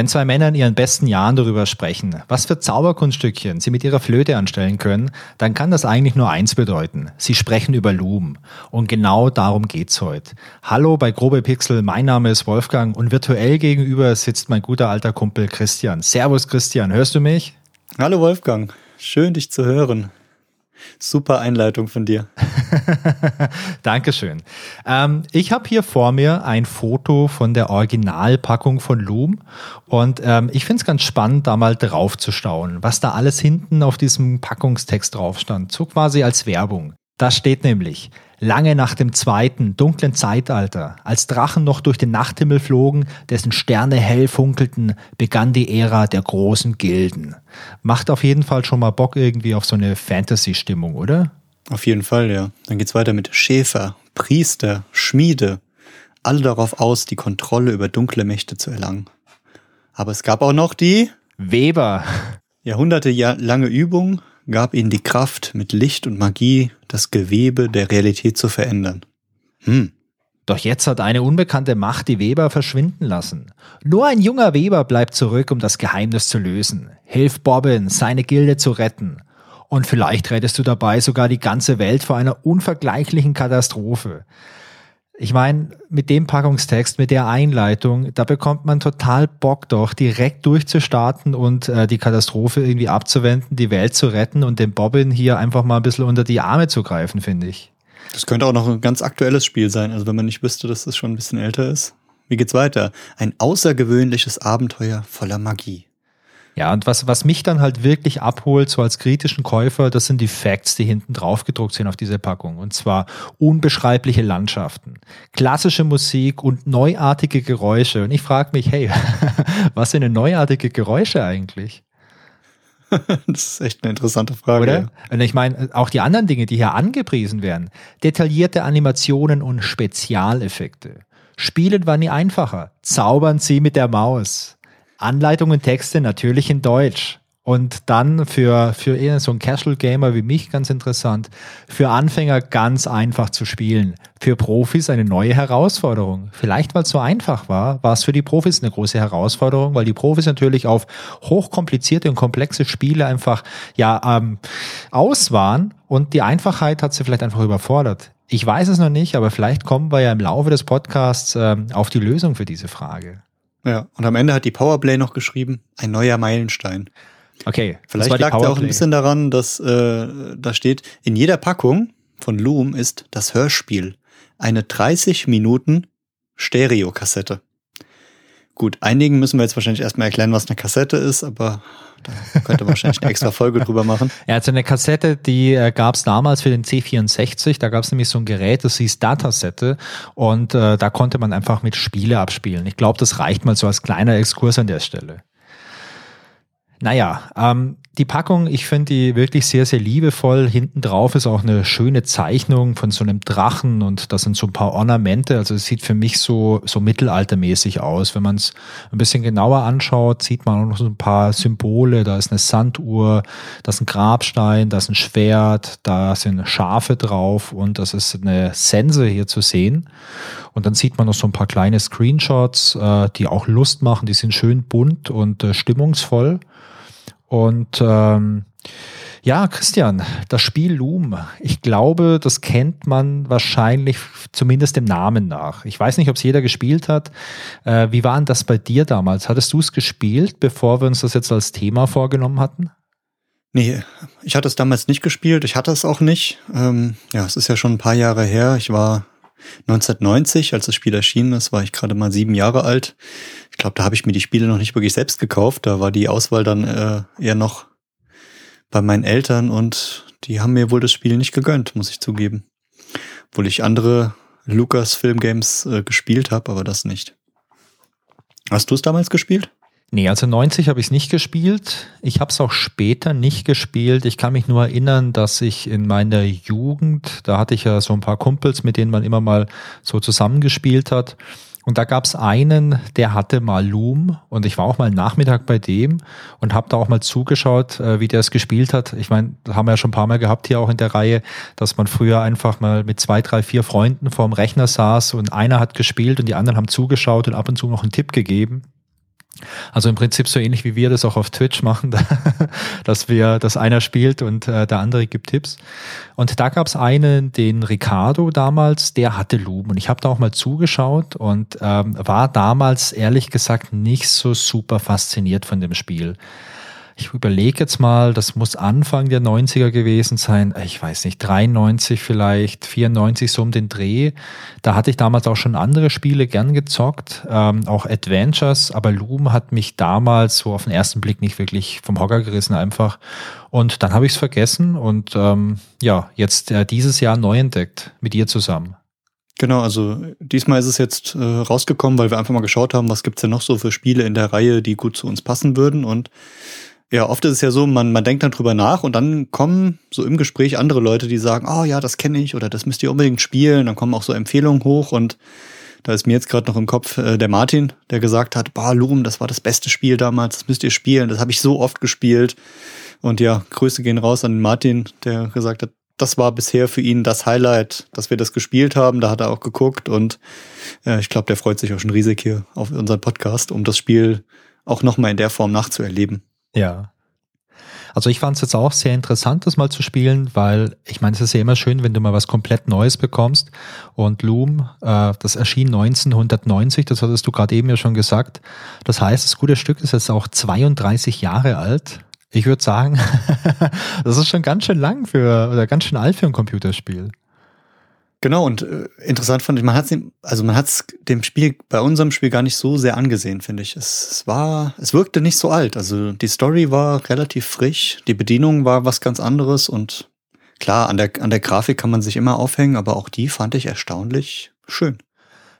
Wenn zwei Männer in ihren besten Jahren darüber sprechen, was für Zauberkunststückchen sie mit ihrer Flöte anstellen können, dann kann das eigentlich nur eins bedeuten. Sie sprechen über Loom. Und genau darum geht's heute. Hallo bei Grobe Pixel, mein Name ist Wolfgang und virtuell gegenüber sitzt mein guter alter Kumpel Christian. Servus Christian, hörst du mich? Hallo Wolfgang, schön dich zu hören. Super Einleitung von dir. Dankeschön. Ähm, ich habe hier vor mir ein Foto von der Originalpackung von Loom und ähm, ich finde es ganz spannend, da mal drauf zu staunen, was da alles hinten auf diesem Packungstext drauf stand, so quasi als Werbung. Da steht nämlich, lange nach dem zweiten, dunklen Zeitalter, als Drachen noch durch den Nachthimmel flogen, dessen Sterne hell funkelten, begann die Ära der großen Gilden. Macht auf jeden Fall schon mal Bock irgendwie auf so eine Fantasy-Stimmung, oder? Auf jeden Fall, ja. Dann geht's weiter mit Schäfer, Priester, Schmiede. Alle darauf aus, die Kontrolle über dunkle Mächte zu erlangen. Aber es gab auch noch die Weber. Jahrhundertelange Übung gab ihnen die Kraft, mit Licht und Magie das Gewebe der Realität zu verändern. Hm. Doch jetzt hat eine unbekannte Macht die Weber verschwinden lassen. Nur ein junger Weber bleibt zurück, um das Geheimnis zu lösen. Hilf Bobbin, seine Gilde zu retten. Und vielleicht rettest du dabei sogar die ganze Welt vor einer unvergleichlichen Katastrophe. Ich meine, mit dem Packungstext, mit der Einleitung, da bekommt man total Bock doch, direkt durchzustarten und äh, die Katastrophe irgendwie abzuwenden, die Welt zu retten und den Bobbin hier einfach mal ein bisschen unter die Arme zu greifen, finde ich. Das könnte auch noch ein ganz aktuelles Spiel sein, also wenn man nicht wüsste, dass es das schon ein bisschen älter ist. Wie geht's weiter? Ein außergewöhnliches Abenteuer voller Magie. Ja, und was, was mich dann halt wirklich abholt, so als kritischen Käufer, das sind die Facts, die hinten drauf gedruckt sind auf diese Packung. Und zwar unbeschreibliche Landschaften, klassische Musik und neuartige Geräusche. Und ich frage mich, hey, was sind denn neuartige Geräusche eigentlich? Das ist echt eine interessante Frage. Oder? Und ich meine, auch die anderen Dinge, die hier angepriesen werden. Detaillierte Animationen und Spezialeffekte. Spielen war nie einfacher. Zaubern Sie mit der Maus. Anleitung und Texte natürlich in Deutsch. Und dann für, für so einen Casual Gamer wie mich ganz interessant, für Anfänger ganz einfach zu spielen. Für Profis eine neue Herausforderung. Vielleicht, weil es so einfach war, war es für die Profis eine große Herausforderung, weil die Profis natürlich auf hochkomplizierte und komplexe Spiele einfach ja ähm, aus waren und die Einfachheit hat sie vielleicht einfach überfordert. Ich weiß es noch nicht, aber vielleicht kommen wir ja im Laufe des Podcasts ähm, auf die Lösung für diese Frage. Ja, und am Ende hat die Powerplay noch geschrieben, ein neuer Meilenstein. Okay. Vielleicht lag es auch ein bisschen daran, dass äh, da steht, in jeder Packung von Loom ist das Hörspiel eine 30 Minuten Stereokassette. Gut, einigen müssen wir jetzt wahrscheinlich erstmal erklären, was eine Kassette ist, aber da könnte man wahrscheinlich eine extra Folge drüber machen. Ja, also eine Kassette, die äh, gab es damals für den C64. Da gab es nämlich so ein Gerät, das hieß Datasette. Und äh, da konnte man einfach mit Spiele abspielen. Ich glaube, das reicht mal so als kleiner Exkurs an der Stelle. Naja, ähm, die Packung, ich finde die wirklich sehr, sehr liebevoll. Hinten drauf ist auch eine schöne Zeichnung von so einem Drachen und da sind so ein paar Ornamente. Also es sieht für mich so, so mittelaltermäßig aus. Wenn man es ein bisschen genauer anschaut, sieht man auch noch so ein paar Symbole. Da ist eine Sanduhr, da ist ein Grabstein, da ist ein Schwert, da sind Schafe drauf und das ist eine Sense hier zu sehen. Und dann sieht man noch so ein paar kleine Screenshots, äh, die auch Lust machen. Die sind schön bunt und äh, stimmungsvoll. Und ähm, ja, Christian, das Spiel Loom, ich glaube, das kennt man wahrscheinlich zumindest dem Namen nach. Ich weiß nicht, ob es jeder gespielt hat. Äh, wie war denn das bei dir damals? Hattest du es gespielt, bevor wir uns das jetzt als Thema vorgenommen hatten? Nee, ich hatte es damals nicht gespielt. Ich hatte es auch nicht. Ähm, ja, es ist ja schon ein paar Jahre her. Ich war 1990, als das Spiel erschienen ist, war ich gerade mal sieben Jahre alt. Ich glaube, da habe ich mir die Spiele noch nicht wirklich selbst gekauft. Da war die Auswahl dann äh, eher noch bei meinen Eltern und die haben mir wohl das Spiel nicht gegönnt, muss ich zugeben. Obwohl ich andere Lucas Film Games äh, gespielt habe, aber das nicht. Hast du es damals gespielt? Nee, also 90 habe ich es nicht gespielt. Ich habe es auch später nicht gespielt. Ich kann mich nur erinnern, dass ich in meiner Jugend, da hatte ich ja so ein paar Kumpels, mit denen man immer mal so zusammengespielt hat. Und da gab es einen, der hatte mal Loom und ich war auch mal Nachmittag bei dem und habe da auch mal zugeschaut, äh, wie der es gespielt hat. Ich meine, haben wir ja schon ein paar Mal gehabt hier auch in der Reihe, dass man früher einfach mal mit zwei, drei, vier Freunden vorm Rechner saß und einer hat gespielt und die anderen haben zugeschaut und ab und zu noch einen Tipp gegeben. Also im Prinzip so ähnlich wie wir das auch auf Twitch machen, dass wir, dass einer spielt und äh, der andere gibt Tipps. Und da gab es einen, den Ricardo damals, der hatte Loom und ich habe da auch mal zugeschaut und ähm, war damals ehrlich gesagt nicht so super fasziniert von dem Spiel ich überlege jetzt mal, das muss Anfang der 90er gewesen sein, ich weiß nicht, 93 vielleicht, 94 so um den Dreh. Da hatte ich damals auch schon andere Spiele gern gezockt, ähm, auch Adventures, aber Loom hat mich damals so auf den ersten Blick nicht wirklich vom Hocker gerissen einfach. Und dann habe ich es vergessen und ähm, ja, jetzt äh, dieses Jahr neu entdeckt mit ihr zusammen. Genau, also diesmal ist es jetzt äh, rausgekommen, weil wir einfach mal geschaut haben, was gibt's denn noch so für Spiele in der Reihe, die gut zu uns passen würden. Und ja, oft ist es ja so, man, man denkt dann drüber nach und dann kommen so im Gespräch andere Leute, die sagen, oh ja, das kenne ich oder das müsst ihr unbedingt spielen. Dann kommen auch so Empfehlungen hoch und da ist mir jetzt gerade noch im Kopf äh, der Martin, der gesagt hat, bah, Loom, das war das beste Spiel damals, das müsst ihr spielen, das habe ich so oft gespielt. Und ja, Grüße gehen raus an den Martin, der gesagt hat, das war bisher für ihn das Highlight, dass wir das gespielt haben. Da hat er auch geguckt und äh, ich glaube, der freut sich auch schon riesig hier auf unseren Podcast, um das Spiel auch nochmal in der Form nachzuerleben. Ja. Also ich fand es jetzt auch sehr interessant, das mal zu spielen, weil ich meine, es ist ja immer schön, wenn du mal was komplett Neues bekommst. Und Loom, äh, das erschien 1990, das hattest du gerade eben ja schon gesagt. Das heißt, das gute Stück ist jetzt auch 32 Jahre alt. Ich würde sagen, das ist schon ganz schön lang für, oder ganz schön alt für ein Computerspiel. Genau, und äh, interessant fand ich, man hat es also man hat es dem Spiel, bei unserem Spiel gar nicht so sehr angesehen, finde ich. Es, es war, es wirkte nicht so alt. Also die Story war relativ frisch, die Bedienung war was ganz anderes und klar, an der, an der Grafik kann man sich immer aufhängen, aber auch die fand ich erstaunlich schön.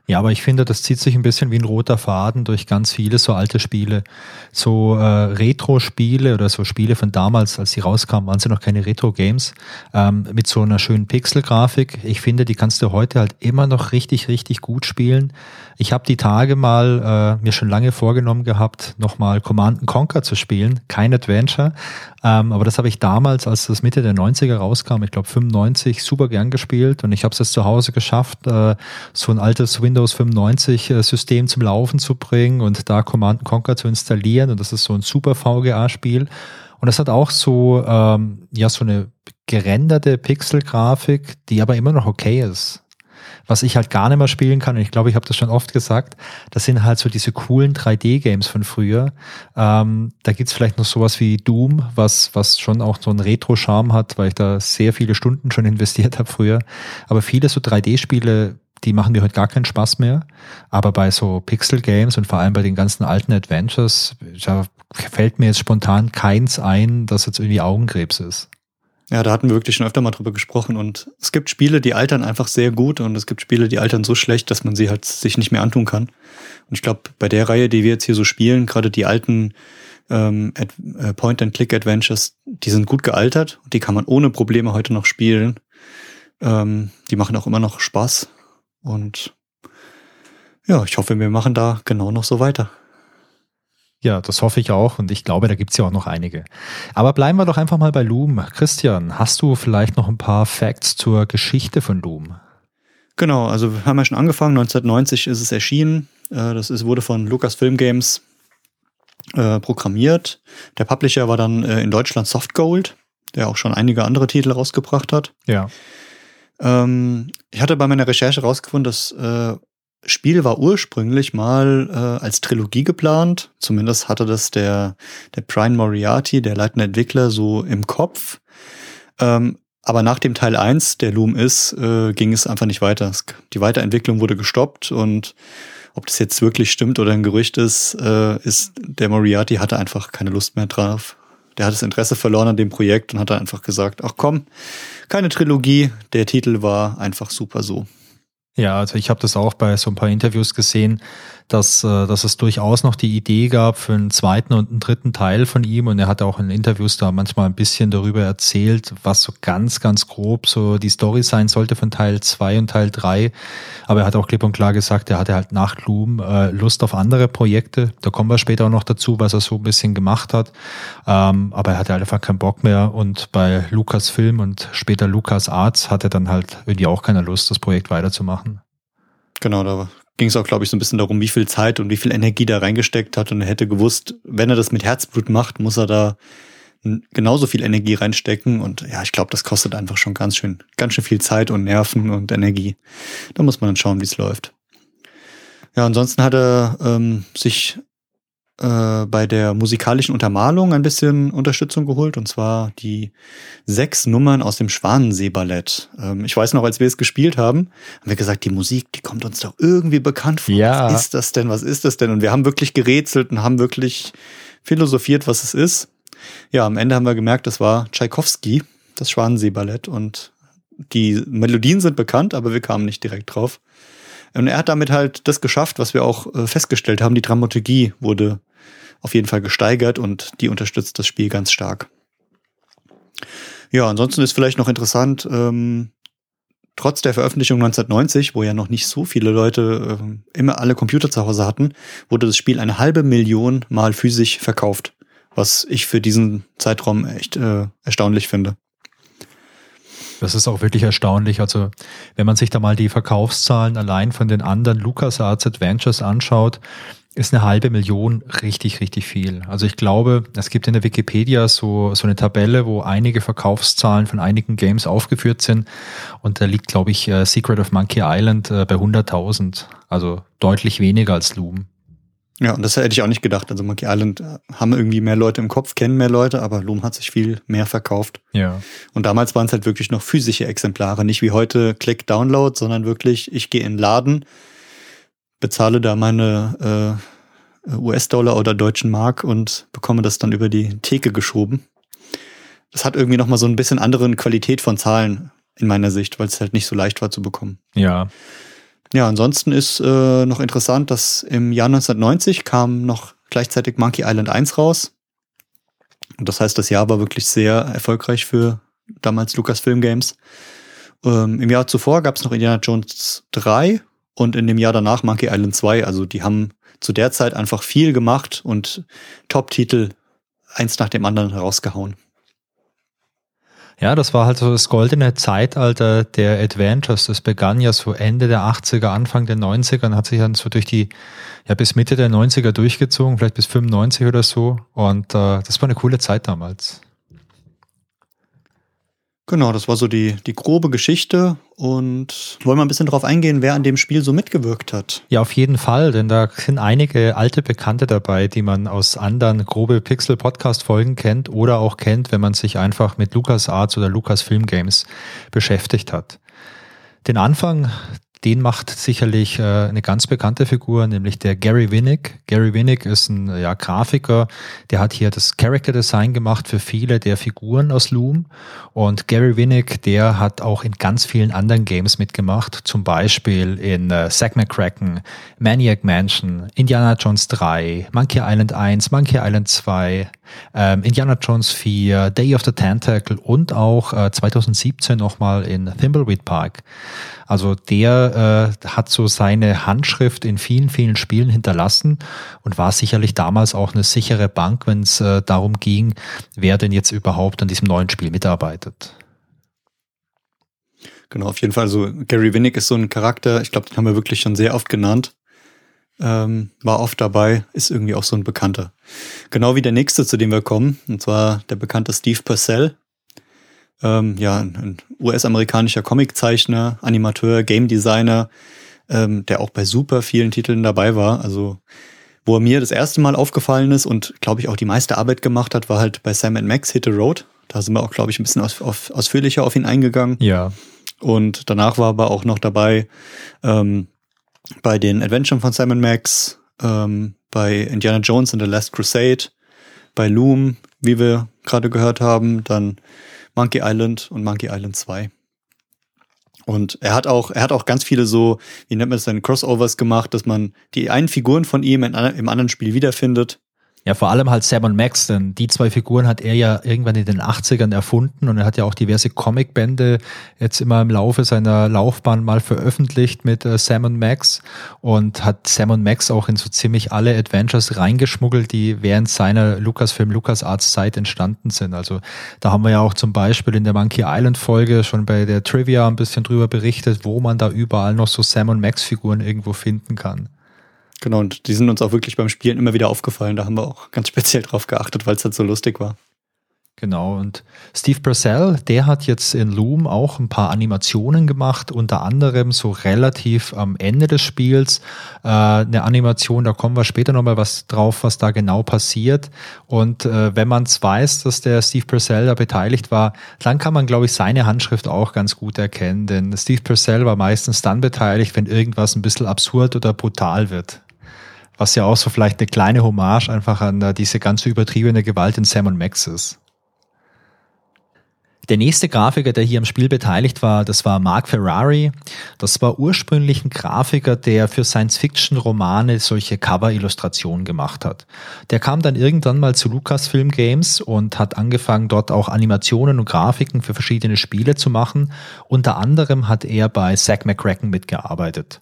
Ja, aber ich finde, das zieht sich ein bisschen wie ein roter Faden durch ganz viele so alte Spiele. So äh, Retro-Spiele oder so Spiele von damals, als sie rauskamen, waren sie noch keine Retro-Games, ähm, mit so einer schönen Pixel-Grafik. Ich finde, die kannst du heute halt immer noch richtig, richtig gut spielen. Ich habe die Tage mal äh, mir schon lange vorgenommen gehabt, nochmal Command Conquer zu spielen. Kein Adventure, ähm, aber das habe ich damals, als das Mitte der 90er rauskam, ich glaube 95, super gern gespielt und ich habe es jetzt zu Hause geschafft, äh, so ein altes Windows 95 äh, System zum Laufen zu bringen und da Command Conquer zu installieren und das ist so ein super VGA-Spiel. Und das hat auch so, ähm, ja, so eine gerenderte Pixel-Grafik, die aber immer noch okay ist. Was ich halt gar nicht mehr spielen kann, und ich glaube, ich habe das schon oft gesagt, das sind halt so diese coolen 3D-Games von früher. Ähm, da gibt's vielleicht noch sowas wie Doom, was, was schon auch so einen Retro-Charme hat, weil ich da sehr viele Stunden schon investiert habe früher. Aber viele so 3D-Spiele, die machen mir heute gar keinen Spaß mehr. Aber bei so Pixel-Games und vor allem bei den ganzen alten Adventures, da fällt mir jetzt spontan keins ein, das jetzt irgendwie Augenkrebs ist. Ja, da hatten wir wirklich schon öfter mal drüber gesprochen. Und es gibt Spiele, die altern einfach sehr gut und es gibt Spiele, die altern so schlecht, dass man sie halt sich nicht mehr antun kann. Und ich glaube, bei der Reihe, die wir jetzt hier so spielen, gerade die alten ähm, äh, Point-and-Click-Adventures, die sind gut gealtert und die kann man ohne Probleme heute noch spielen. Ähm, die machen auch immer noch Spaß. Und ja, ich hoffe, wir machen da genau noch so weiter. Ja, das hoffe ich auch und ich glaube, da gibt es ja auch noch einige. Aber bleiben wir doch einfach mal bei Loom. Christian, hast du vielleicht noch ein paar Facts zur Geschichte von Loom? Genau, also wir haben ja schon angefangen, 1990 ist es erschienen. Äh, das ist, wurde von Lucasfilm Games äh, programmiert. Der Publisher war dann äh, in Deutschland Softgold, der auch schon einige andere Titel rausgebracht hat. Ja. Ähm, ich hatte bei meiner Recherche rausgefunden, dass äh, Spiel war ursprünglich mal äh, als Trilogie geplant. Zumindest hatte das der, der Brian Moriarty, der leitende Entwickler, so im Kopf. Ähm, aber nach dem Teil 1, der Loom ist, äh, ging es einfach nicht weiter. Die Weiterentwicklung wurde gestoppt und ob das jetzt wirklich stimmt oder ein Gerücht ist, äh, ist der Moriarty hatte einfach keine Lust mehr drauf. Der hat das Interesse verloren an dem Projekt und hat dann einfach gesagt, ach komm, keine Trilogie, der Titel war einfach super so. Ja, also ich habe das auch bei so ein paar Interviews gesehen, dass, äh, dass es durchaus noch die Idee gab für einen zweiten und einen dritten Teil von ihm. Und er hat auch in Interviews da manchmal ein bisschen darüber erzählt, was so ganz, ganz grob so die Story sein sollte von Teil zwei und Teil drei. Aber er hat auch klipp und klar gesagt, er hatte halt nach Gloom äh, Lust auf andere Projekte. Da kommen wir später auch noch dazu, was er so ein bisschen gemacht hat. Ähm, aber er hatte halt einfach keinen Bock mehr. Und bei Lukas Film und später Lukas Arts hatte dann halt irgendwie auch keine Lust, das Projekt weiterzumachen. Genau, da ging es auch, glaube ich, so ein bisschen darum, wie viel Zeit und wie viel Energie da reingesteckt hat. Und er hätte gewusst, wenn er das mit Herzblut macht, muss er da genauso viel Energie reinstecken. Und ja, ich glaube, das kostet einfach schon ganz schön, ganz schön viel Zeit und Nerven und Energie. Da muss man dann schauen, wie es läuft. Ja, ansonsten hat er ähm, sich äh, bei der musikalischen Untermalung ein bisschen Unterstützung geholt, und zwar die sechs Nummern aus dem Schwanensee-Ballett. Ähm, ich weiß noch, als wir es gespielt haben, haben wir gesagt, die Musik, die kommt uns doch irgendwie bekannt vor. Ja. Was ist das denn? Was ist das denn? Und wir haben wirklich gerätselt und haben wirklich philosophiert, was es ist. Ja, am Ende haben wir gemerkt, das war Tschaikowski, das Schwanensee-Ballett. Und die Melodien sind bekannt, aber wir kamen nicht direkt drauf. Und er hat damit halt das geschafft, was wir auch äh, festgestellt haben. Die Dramaturgie wurde auf jeden Fall gesteigert und die unterstützt das Spiel ganz stark. Ja, ansonsten ist vielleicht noch interessant, ähm, trotz der Veröffentlichung 1990, wo ja noch nicht so viele Leute äh, immer alle Computer zu Hause hatten, wurde das Spiel eine halbe Million Mal physisch verkauft, was ich für diesen Zeitraum echt äh, erstaunlich finde. Das ist auch wirklich erstaunlich. Also, wenn man sich da mal die Verkaufszahlen allein von den anderen LucasArts Adventures anschaut, ist eine halbe Million richtig, richtig viel. Also ich glaube, es gibt in der Wikipedia so, so eine Tabelle, wo einige Verkaufszahlen von einigen Games aufgeführt sind. Und da liegt, glaube ich, äh, Secret of Monkey Island äh, bei 100.000. Also deutlich weniger als Loom. Ja, und das hätte ich auch nicht gedacht. Also Monkey Island äh, haben irgendwie mehr Leute im Kopf, kennen mehr Leute, aber Loom hat sich viel mehr verkauft. Ja. Und damals waren es halt wirklich noch physische Exemplare, nicht wie heute Click Download, sondern wirklich, ich gehe in den Laden, bezahle da meine äh, US-Dollar oder deutschen Mark und bekomme das dann über die Theke geschoben. Das hat irgendwie nochmal so ein bisschen anderen Qualität von Zahlen in meiner Sicht, weil es halt nicht so leicht war zu bekommen. Ja. Ja, ansonsten ist äh, noch interessant, dass im Jahr 1990 kam noch gleichzeitig Monkey Island 1 raus. Und das heißt, das Jahr war wirklich sehr erfolgreich für damals Lucasfilm Games. Ähm, Im Jahr zuvor gab es noch Indiana Jones 3 und in dem Jahr danach Monkey Island 2. Also die haben zu der Zeit einfach viel gemacht und Top-Titel eins nach dem anderen herausgehauen. Ja, das war halt so das goldene Zeitalter der Adventures. Das begann ja so Ende der 80er, Anfang der 90er und hat sich dann so durch die, ja, bis Mitte der 90er durchgezogen, vielleicht bis 95 oder so. Und äh, das war eine coole Zeit damals. Genau, das war so die, die grobe Geschichte und wollen wir ein bisschen darauf eingehen, wer an dem Spiel so mitgewirkt hat. Ja, auf jeden Fall, denn da sind einige alte Bekannte dabei, die man aus anderen grobe Pixel-Podcast-Folgen kennt oder auch kennt, wenn man sich einfach mit LucasArts oder Lucasfilm Games beschäftigt hat. Den Anfang den macht sicherlich äh, eine ganz bekannte Figur, nämlich der Gary Winnick. Gary Winnick ist ein ja, Grafiker, der hat hier das Character Design gemacht für viele der Figuren aus Loom. Und Gary Winnick, der hat auch in ganz vielen anderen Games mitgemacht, zum Beispiel in äh, Zack McCracken, Maniac Mansion, Indiana Jones 3, Monkey Island 1, Monkey Island 2, ähm, Indiana Jones 4, Day of the Tentacle und auch äh, 2017 nochmal in Thimbleweed Park. Also der äh, hat so seine Handschrift in vielen, vielen Spielen hinterlassen und war sicherlich damals auch eine sichere Bank, wenn es äh, darum ging, wer denn jetzt überhaupt an diesem neuen Spiel mitarbeitet. Genau, auf jeden Fall. Also Gary Winnick ist so ein Charakter, ich glaube, den haben wir wirklich schon sehr oft genannt. Ähm, war oft dabei, ist irgendwie auch so ein Bekannter. Genau wie der nächste, zu dem wir kommen, und zwar der bekannte Steve Purcell, ähm, ja, ein US-amerikanischer Comiczeichner, Animateur, Game Designer, ähm, der auch bei super vielen Titeln dabei war. Also, wo er mir das erste Mal aufgefallen ist und glaube ich auch die meiste Arbeit gemacht hat, war halt bei Sam Max Hit the Road. Da sind wir auch, glaube ich, ein bisschen aus, auf, ausführlicher auf ihn eingegangen. Ja. Und danach war aber auch noch dabei ähm, bei den Adventuren von Simon Max, ähm, bei Indiana Jones and the Last Crusade, bei Loom, wie wir gerade gehört haben, dann Monkey Island und Monkey Island 2. Und er hat auch, er hat auch ganz viele so, wie nennt man das denn, Crossovers gemacht, dass man die einen Figuren von ihm in, im anderen Spiel wiederfindet. Ja, vor allem halt Sam und Max, denn die zwei Figuren hat er ja irgendwann in den 80ern erfunden und er hat ja auch diverse Comicbände jetzt immer im Laufe seiner Laufbahn mal veröffentlicht mit äh, Sam und Max und hat Sam und Max auch in so ziemlich alle Adventures reingeschmuggelt, die während seiner Lucasfilm LucasArts Zeit entstanden sind. Also da haben wir ja auch zum Beispiel in der Monkey Island Folge schon bei der Trivia ein bisschen drüber berichtet, wo man da überall noch so Sam und Max Figuren irgendwo finden kann. Genau, und die sind uns auch wirklich beim Spielen immer wieder aufgefallen. Da haben wir auch ganz speziell drauf geachtet, weil es halt so lustig war. Genau, und Steve Purcell, der hat jetzt in Loom auch ein paar Animationen gemacht, unter anderem so relativ am Ende des Spiels äh, eine Animation, da kommen wir später nochmal was drauf, was da genau passiert. Und äh, wenn man es weiß, dass der Steve Purcell da beteiligt war, dann kann man, glaube ich, seine Handschrift auch ganz gut erkennen, denn Steve Purcell war meistens dann beteiligt, wenn irgendwas ein bisschen absurd oder brutal wird was ja auch so vielleicht eine kleine Hommage einfach an äh, diese ganze übertriebene Gewalt in Sam und Max ist. Der nächste Grafiker, der hier am Spiel beteiligt war, das war Mark Ferrari. Das war ursprünglich ein Grafiker, der für Science-Fiction-Romane solche Cover-Illustrationen gemacht hat. Der kam dann irgendwann mal zu Lucasfilm Games und hat angefangen, dort auch Animationen und Grafiken für verschiedene Spiele zu machen. Unter anderem hat er bei Zack McCracken mitgearbeitet.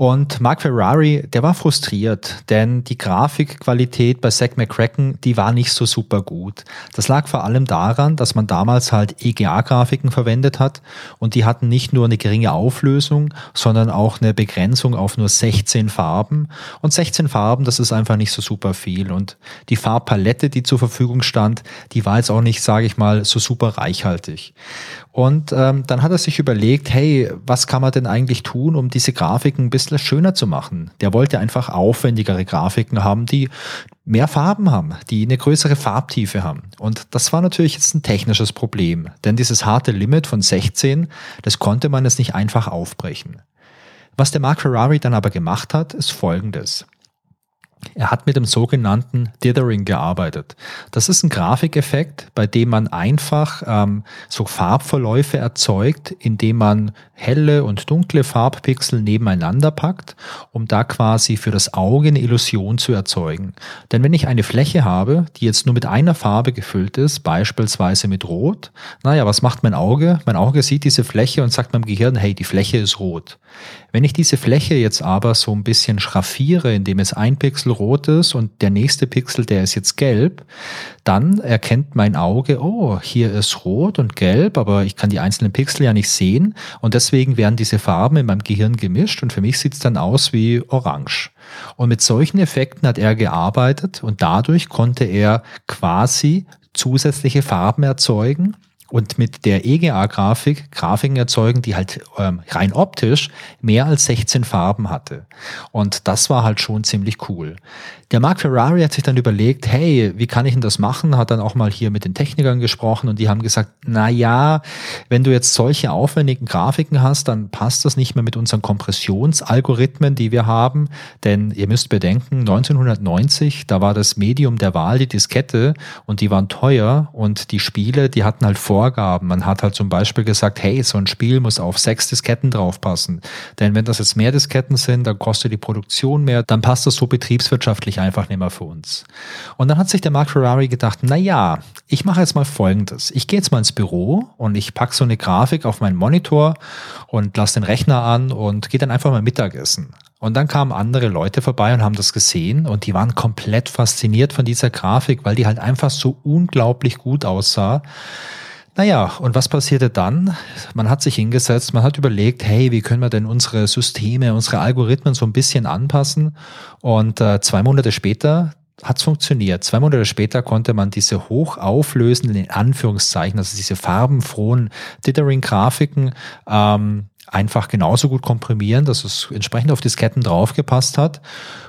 Und Mark Ferrari, der war frustriert, denn die Grafikqualität bei Zack McCracken, die war nicht so super gut. Das lag vor allem daran, dass man damals halt EGA-Grafiken verwendet hat und die hatten nicht nur eine geringe Auflösung, sondern auch eine Begrenzung auf nur 16 Farben. Und 16 Farben, das ist einfach nicht so super viel. Und die Farbpalette, die zur Verfügung stand, die war jetzt auch nicht, sage ich mal, so super reichhaltig. Und ähm, dann hat er sich überlegt, hey, was kann man denn eigentlich tun, um diese Grafiken ein bisschen schöner zu machen? Der wollte einfach aufwendigere Grafiken haben, die mehr Farben haben, die eine größere Farbtiefe haben. Und das war natürlich jetzt ein technisches Problem, denn dieses harte Limit von 16, das konnte man jetzt nicht einfach aufbrechen. Was der Mark Ferrari dann aber gemacht hat, ist folgendes. Er hat mit dem sogenannten Dithering gearbeitet. Das ist ein Grafikeffekt, bei dem man einfach ähm, so Farbverläufe erzeugt, indem man helle und dunkle Farbpixel nebeneinander packt, um da quasi für das Auge eine Illusion zu erzeugen. Denn wenn ich eine Fläche habe, die jetzt nur mit einer Farbe gefüllt ist, beispielsweise mit Rot, naja, was macht mein Auge? Mein Auge sieht diese Fläche und sagt meinem Gehirn, hey, die Fläche ist rot. Wenn ich diese Fläche jetzt aber so ein bisschen schraffiere, indem es ein Pixel rot ist und der nächste Pixel, der ist jetzt gelb, dann erkennt mein Auge, oh, hier ist rot und gelb, aber ich kann die einzelnen Pixel ja nicht sehen und deswegen werden diese Farben in meinem Gehirn gemischt und für mich sieht es dann aus wie orange. Und mit solchen Effekten hat er gearbeitet und dadurch konnte er quasi zusätzliche Farben erzeugen, und mit der EGA-Grafik Grafiken erzeugen, die halt ähm, rein optisch mehr als 16 Farben hatte. Und das war halt schon ziemlich cool. Der Mark Ferrari hat sich dann überlegt, hey, wie kann ich denn das machen? Hat dann auch mal hier mit den Technikern gesprochen und die haben gesagt, na ja, wenn du jetzt solche aufwendigen Grafiken hast, dann passt das nicht mehr mit unseren Kompressionsalgorithmen, die wir haben. Denn ihr müsst bedenken, 1990, da war das Medium der Wahl die Diskette und die waren teuer und die Spiele, die hatten halt Vorgaben. Man hat halt zum Beispiel gesagt, hey, so ein Spiel muss auf sechs Disketten draufpassen. Denn wenn das jetzt mehr Disketten sind, dann kostet die Produktion mehr, dann passt das so betriebswirtschaftlich einfach nicht mehr für uns. Und dann hat sich der Mark Ferrari gedacht, na ja, ich mache jetzt mal Folgendes. Ich gehe jetzt mal ins Büro und ich packe so eine Grafik auf meinen Monitor und lasse den Rechner an und gehe dann einfach mal Mittagessen. Und dann kamen andere Leute vorbei und haben das gesehen und die waren komplett fasziniert von dieser Grafik, weil die halt einfach so unglaublich gut aussah. Naja, und was passierte dann? Man hat sich hingesetzt, man hat überlegt, hey, wie können wir denn unsere Systeme, unsere Algorithmen so ein bisschen anpassen? Und äh, zwei Monate später hat es funktioniert. Zwei Monate später konnte man diese hochauflösenden, in Anführungszeichen, also diese farbenfrohen Dithering-Grafiken ähm, einfach genauso gut komprimieren, dass es entsprechend auf Disketten draufgepasst hat.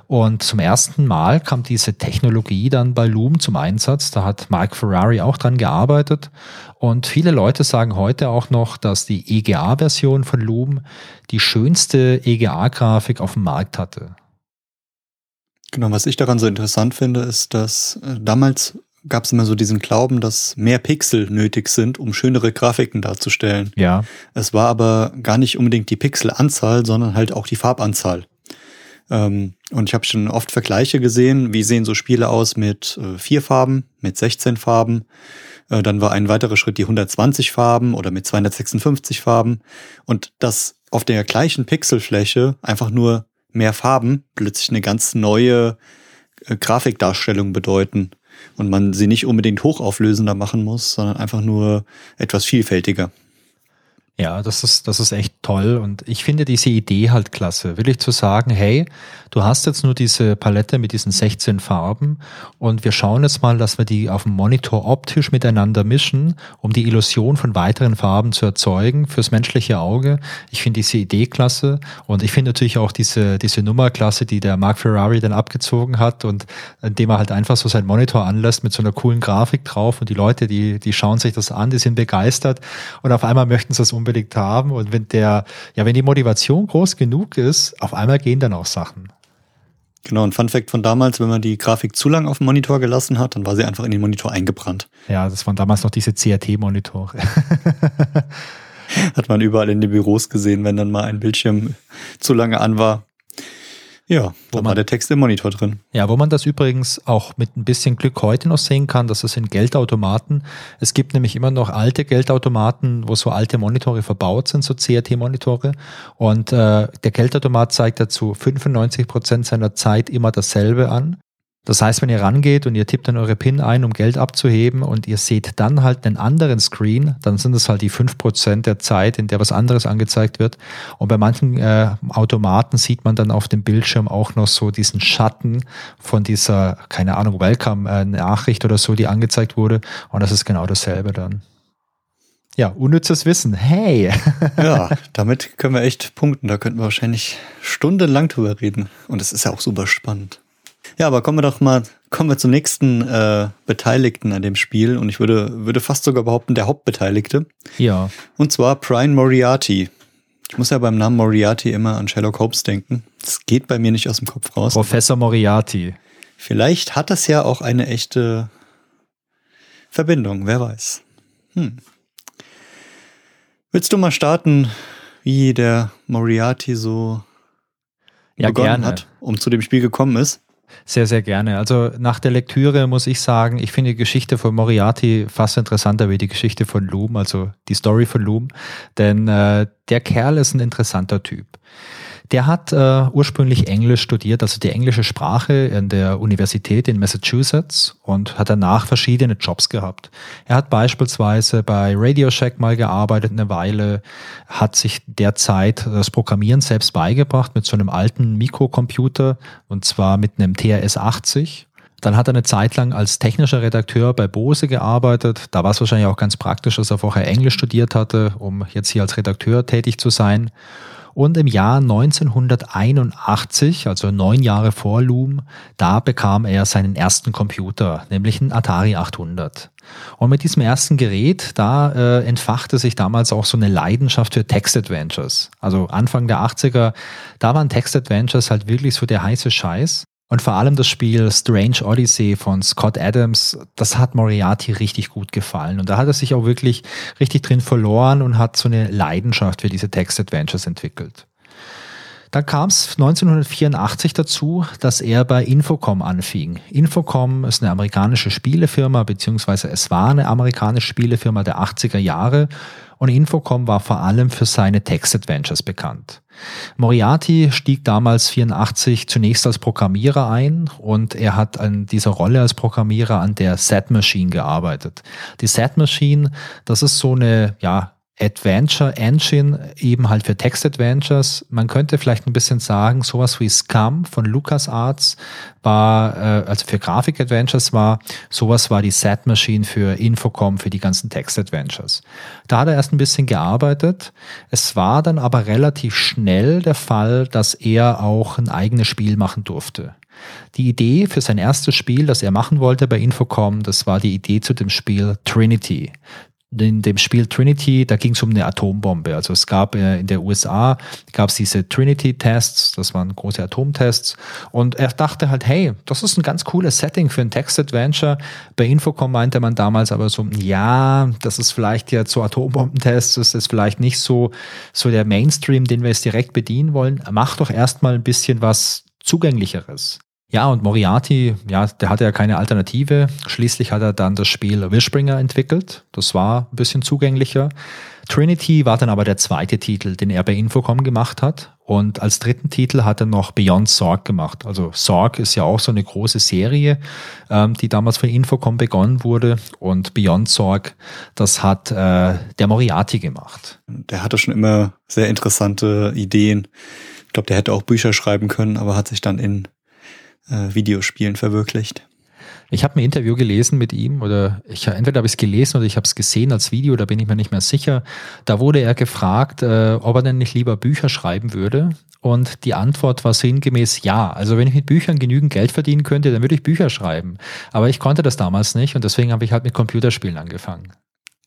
Und zum ersten Mal kam diese Technologie dann bei Loom zum Einsatz. Da hat Mike Ferrari auch dran gearbeitet. Und viele Leute sagen heute auch noch, dass die EGA-Version von Loom die schönste EGA-Grafik auf dem Markt hatte. Genau, was ich daran so interessant finde, ist, dass äh, damals gab es immer so diesen Glauben, dass mehr Pixel nötig sind, um schönere Grafiken darzustellen. Ja. Es war aber gar nicht unbedingt die Pixelanzahl, sondern halt auch die Farbanzahl. Ähm, und ich habe schon oft Vergleiche gesehen, wie sehen so Spiele aus mit äh, vier Farben, mit 16 Farben. Äh, dann war ein weiterer Schritt die 120 Farben oder mit 256 Farben. Und das auf der gleichen Pixelfläche einfach nur mehr Farben plötzlich eine ganz neue äh, Grafikdarstellung bedeuten und man sie nicht unbedingt hochauflösender machen muss, sondern einfach nur etwas vielfältiger. Ja, das ist, das ist echt toll und ich finde diese Idee halt klasse. Wirklich zu sagen, hey, du hast jetzt nur diese Palette mit diesen 16 Farben und wir schauen jetzt mal, dass wir die auf dem Monitor optisch miteinander mischen, um die Illusion von weiteren Farben zu erzeugen fürs menschliche Auge. Ich finde diese Idee klasse und ich finde natürlich auch diese, diese Nummer klasse, die der Mark Ferrari dann abgezogen hat und indem er halt einfach so seinen Monitor anlässt mit so einer coolen Grafik drauf und die Leute, die, die schauen sich das an, die sind begeistert und auf einmal möchten sie das unbedingt unbedingt haben. Und wenn der, ja, wenn die Motivation groß genug ist, auf einmal gehen dann auch Sachen. Genau, ein Fun Fact von damals, wenn man die Grafik zu lang auf dem Monitor gelassen hat, dann war sie einfach in den Monitor eingebrannt. Ja, das waren damals noch diese CRT-Monitore. hat man überall in den Büros gesehen, wenn dann mal ein Bildschirm zu lange an war. Ja, wo man, war der Text im Monitor drin. Ja, wo man das übrigens auch mit ein bisschen Glück heute noch sehen kann, dass es sind Geldautomaten. Es gibt nämlich immer noch alte Geldautomaten, wo so alte Monitore verbaut sind, so CRT-Monitore. Und äh, der Geldautomat zeigt dazu 95 Prozent seiner Zeit immer dasselbe an. Das heißt, wenn ihr rangeht und ihr tippt dann eure PIN ein, um Geld abzuheben und ihr seht dann halt einen anderen Screen, dann sind es halt die fünf Prozent der Zeit, in der was anderes angezeigt wird. Und bei manchen äh, Automaten sieht man dann auf dem Bildschirm auch noch so diesen Schatten von dieser, keine Ahnung, Welcome-Nachricht oder so, die angezeigt wurde. Und das ist genau dasselbe dann. Ja, unnützes Wissen. Hey! ja, damit können wir echt punkten. Da könnten wir wahrscheinlich stundenlang drüber reden. Und es ist ja auch super spannend. Ja, aber kommen wir doch mal, kommen wir zum nächsten äh, Beteiligten an dem Spiel und ich würde, würde fast sogar behaupten, der Hauptbeteiligte. Ja. Und zwar Brian Moriarty. Ich muss ja beim Namen Moriarty immer an Sherlock Holmes denken. Das geht bei mir nicht aus dem Kopf raus. Professor Moriarty. Vielleicht hat das ja auch eine echte Verbindung, wer weiß. Hm. Willst du mal starten, wie der Moriarty so ja, begonnen gerne. hat, um zu dem Spiel gekommen ist? Sehr, sehr gerne. Also nach der Lektüre muss ich sagen, ich finde die Geschichte von Moriarty fast interessanter wie die Geschichte von Loom, also die Story von Loom. Denn äh, der Kerl ist ein interessanter Typ. Der hat äh, ursprünglich Englisch studiert, also die englische Sprache in der Universität in Massachusetts und hat danach verschiedene Jobs gehabt. Er hat beispielsweise bei Radio Shack mal gearbeitet eine Weile, hat sich derzeit das Programmieren selbst beigebracht mit so einem alten Mikrocomputer und zwar mit einem TRS 80 dann hat er eine Zeit lang als technischer Redakteur bei Bose gearbeitet. Da war es wahrscheinlich auch ganz praktisch, dass er vorher Englisch studiert hatte, um jetzt hier als Redakteur tätig zu sein. Und im Jahr 1981, also neun Jahre vor Loom, da bekam er seinen ersten Computer, nämlich einen Atari 800. Und mit diesem ersten Gerät, da äh, entfachte sich damals auch so eine Leidenschaft für Text-Adventures. Also Anfang der 80er, da waren Text-Adventures halt wirklich so der heiße Scheiß. Und vor allem das Spiel Strange Odyssey von Scott Adams, das hat Moriarty richtig gut gefallen. Und da hat er sich auch wirklich richtig drin verloren und hat so eine Leidenschaft für diese Text-Adventures entwickelt. Dann kam es 1984 dazu, dass er bei Infocom anfing. Infocom ist eine amerikanische Spielefirma, beziehungsweise es war eine amerikanische Spielefirma der 80er Jahre und Infocom war vor allem für seine Text-Adventures bekannt. Moriarty stieg damals 84 zunächst als Programmierer ein und er hat an dieser Rolle als Programmierer an der Set Machine gearbeitet. Die Set Machine, das ist so eine, ja, Adventure Engine eben halt für Text Adventures. Man könnte vielleicht ein bisschen sagen, sowas wie Scum von LucasArts war, äh, also für Grafik Adventures war, sowas war die Set Machine für Infocom für die ganzen Text Adventures. Da hat er erst ein bisschen gearbeitet. Es war dann aber relativ schnell der Fall, dass er auch ein eigenes Spiel machen durfte. Die Idee für sein erstes Spiel, das er machen wollte bei Infocom, das war die Idee zu dem Spiel Trinity in dem Spiel Trinity, da ging es um eine Atombombe. Also es gab äh, in der USA gab es diese Trinity-Tests, das waren große Atomtests. Und er dachte halt, hey, das ist ein ganz cooles Setting für ein Text-Adventure. Bei Infocom meinte man damals aber so, ja, das ist vielleicht jetzt so Atombombentests, das ist vielleicht nicht so, so der Mainstream, den wir jetzt direkt bedienen wollen. Mach doch erstmal ein bisschen was zugänglicheres. Ja, und Moriarty, ja, der hatte ja keine Alternative. Schließlich hat er dann das Spiel Wishbringer entwickelt. Das war ein bisschen zugänglicher. Trinity war dann aber der zweite Titel, den er bei Infocom gemacht hat. Und als dritten Titel hat er noch Beyond Sorg gemacht. Also Sorg ist ja auch so eine große Serie, ähm, die damals von Infocom begonnen wurde. Und Beyond Sorg, das hat äh, der Moriarty gemacht. Der hatte schon immer sehr interessante Ideen. Ich glaube, der hätte auch Bücher schreiben können, aber hat sich dann in äh, Videospielen verwirklicht. Ich habe ein Interview gelesen mit ihm oder ich entweder habe ich es gelesen oder ich habe es gesehen als Video, da bin ich mir nicht mehr sicher. Da wurde er gefragt, äh, ob er denn nicht lieber Bücher schreiben würde. Und die Antwort war sinngemäß ja. Also wenn ich mit Büchern genügend Geld verdienen könnte, dann würde ich Bücher schreiben. Aber ich konnte das damals nicht und deswegen habe ich halt mit Computerspielen angefangen.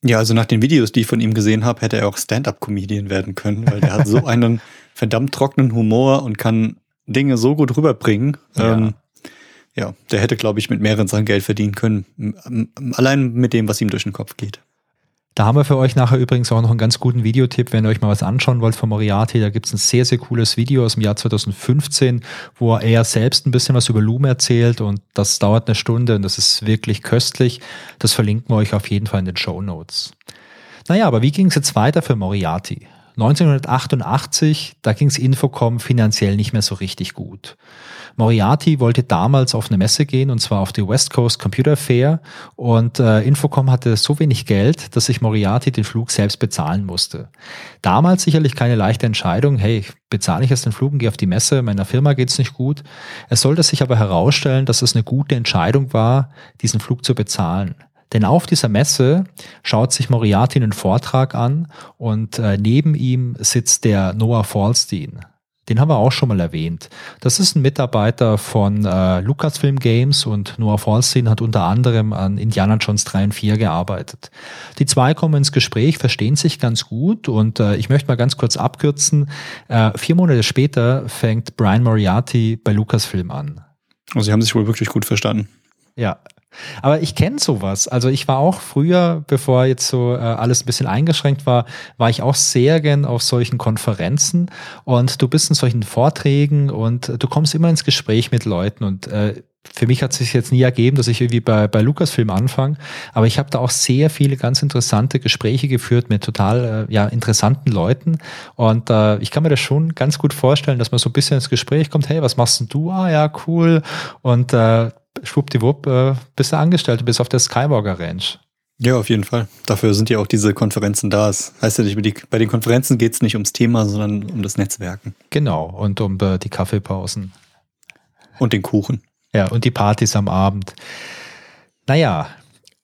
Ja, also nach den Videos, die ich von ihm gesehen habe, hätte er auch Stand-up-Comedian werden können, weil der hat so einen verdammt trockenen Humor und kann Dinge so gut rüberbringen. Ja. Ähm, ja, der hätte, glaube ich, mit mehreren Sachen Geld verdienen können. Allein mit dem, was ihm durch den Kopf geht. Da haben wir für euch nachher übrigens auch noch einen ganz guten Videotipp, wenn ihr euch mal was anschauen wollt von Moriarty. Da gibt es ein sehr, sehr cooles Video aus dem Jahr 2015, wo er selbst ein bisschen was über Loom erzählt und das dauert eine Stunde und das ist wirklich köstlich. Das verlinken wir euch auf jeden Fall in den Show Notes. Naja, aber wie ging es jetzt weiter für Moriarty? 1988, da ging es Infocom finanziell nicht mehr so richtig gut. Moriarty wollte damals auf eine Messe gehen und zwar auf die West Coast Computer Fair und äh, Infocom hatte so wenig Geld, dass sich Moriarty den Flug selbst bezahlen musste. Damals sicherlich keine leichte Entscheidung, hey, bezahle ich jetzt den Flug und gehe auf die Messe, meiner Firma geht's nicht gut. Es sollte sich aber herausstellen, dass es eine gute Entscheidung war, diesen Flug zu bezahlen. Denn auf dieser Messe schaut sich Moriarty einen Vortrag an und äh, neben ihm sitzt der Noah Falstein. Den haben wir auch schon mal erwähnt. Das ist ein Mitarbeiter von äh, Lucasfilm Games und Noah Falstein hat unter anderem an Indiana Jones 3 und 4 gearbeitet. Die zwei kommen ins Gespräch, verstehen sich ganz gut und äh, ich möchte mal ganz kurz abkürzen. Äh, vier Monate später fängt Brian Moriarty bei Lucasfilm an. Also sie haben sich wohl wirklich gut verstanden. Ja, aber ich kenne sowas. Also ich war auch früher, bevor jetzt so äh, alles ein bisschen eingeschränkt war, war ich auch sehr gern auf solchen Konferenzen. Und du bist in solchen Vorträgen und du kommst immer ins Gespräch mit Leuten. Und äh, für mich hat es sich jetzt nie ergeben, dass ich irgendwie bei, bei Lucasfilm anfange, aber ich habe da auch sehr viele ganz interessante Gespräche geführt mit total äh, ja, interessanten Leuten. Und äh, ich kann mir das schon ganz gut vorstellen, dass man so ein bisschen ins Gespräch kommt, hey, was machst denn du? Ah ja, cool. Und äh, schwuppdiwupp äh, bist du Angestellte bis auf der Skywalker Ranch. Ja, auf jeden Fall. Dafür sind ja auch diese Konferenzen da. Das heißt ja nicht, bei den Konferenzen geht es nicht ums Thema, sondern um das Netzwerken. Genau, und um äh, die Kaffeepausen. Und den Kuchen. Ja, und die Partys am Abend. Naja,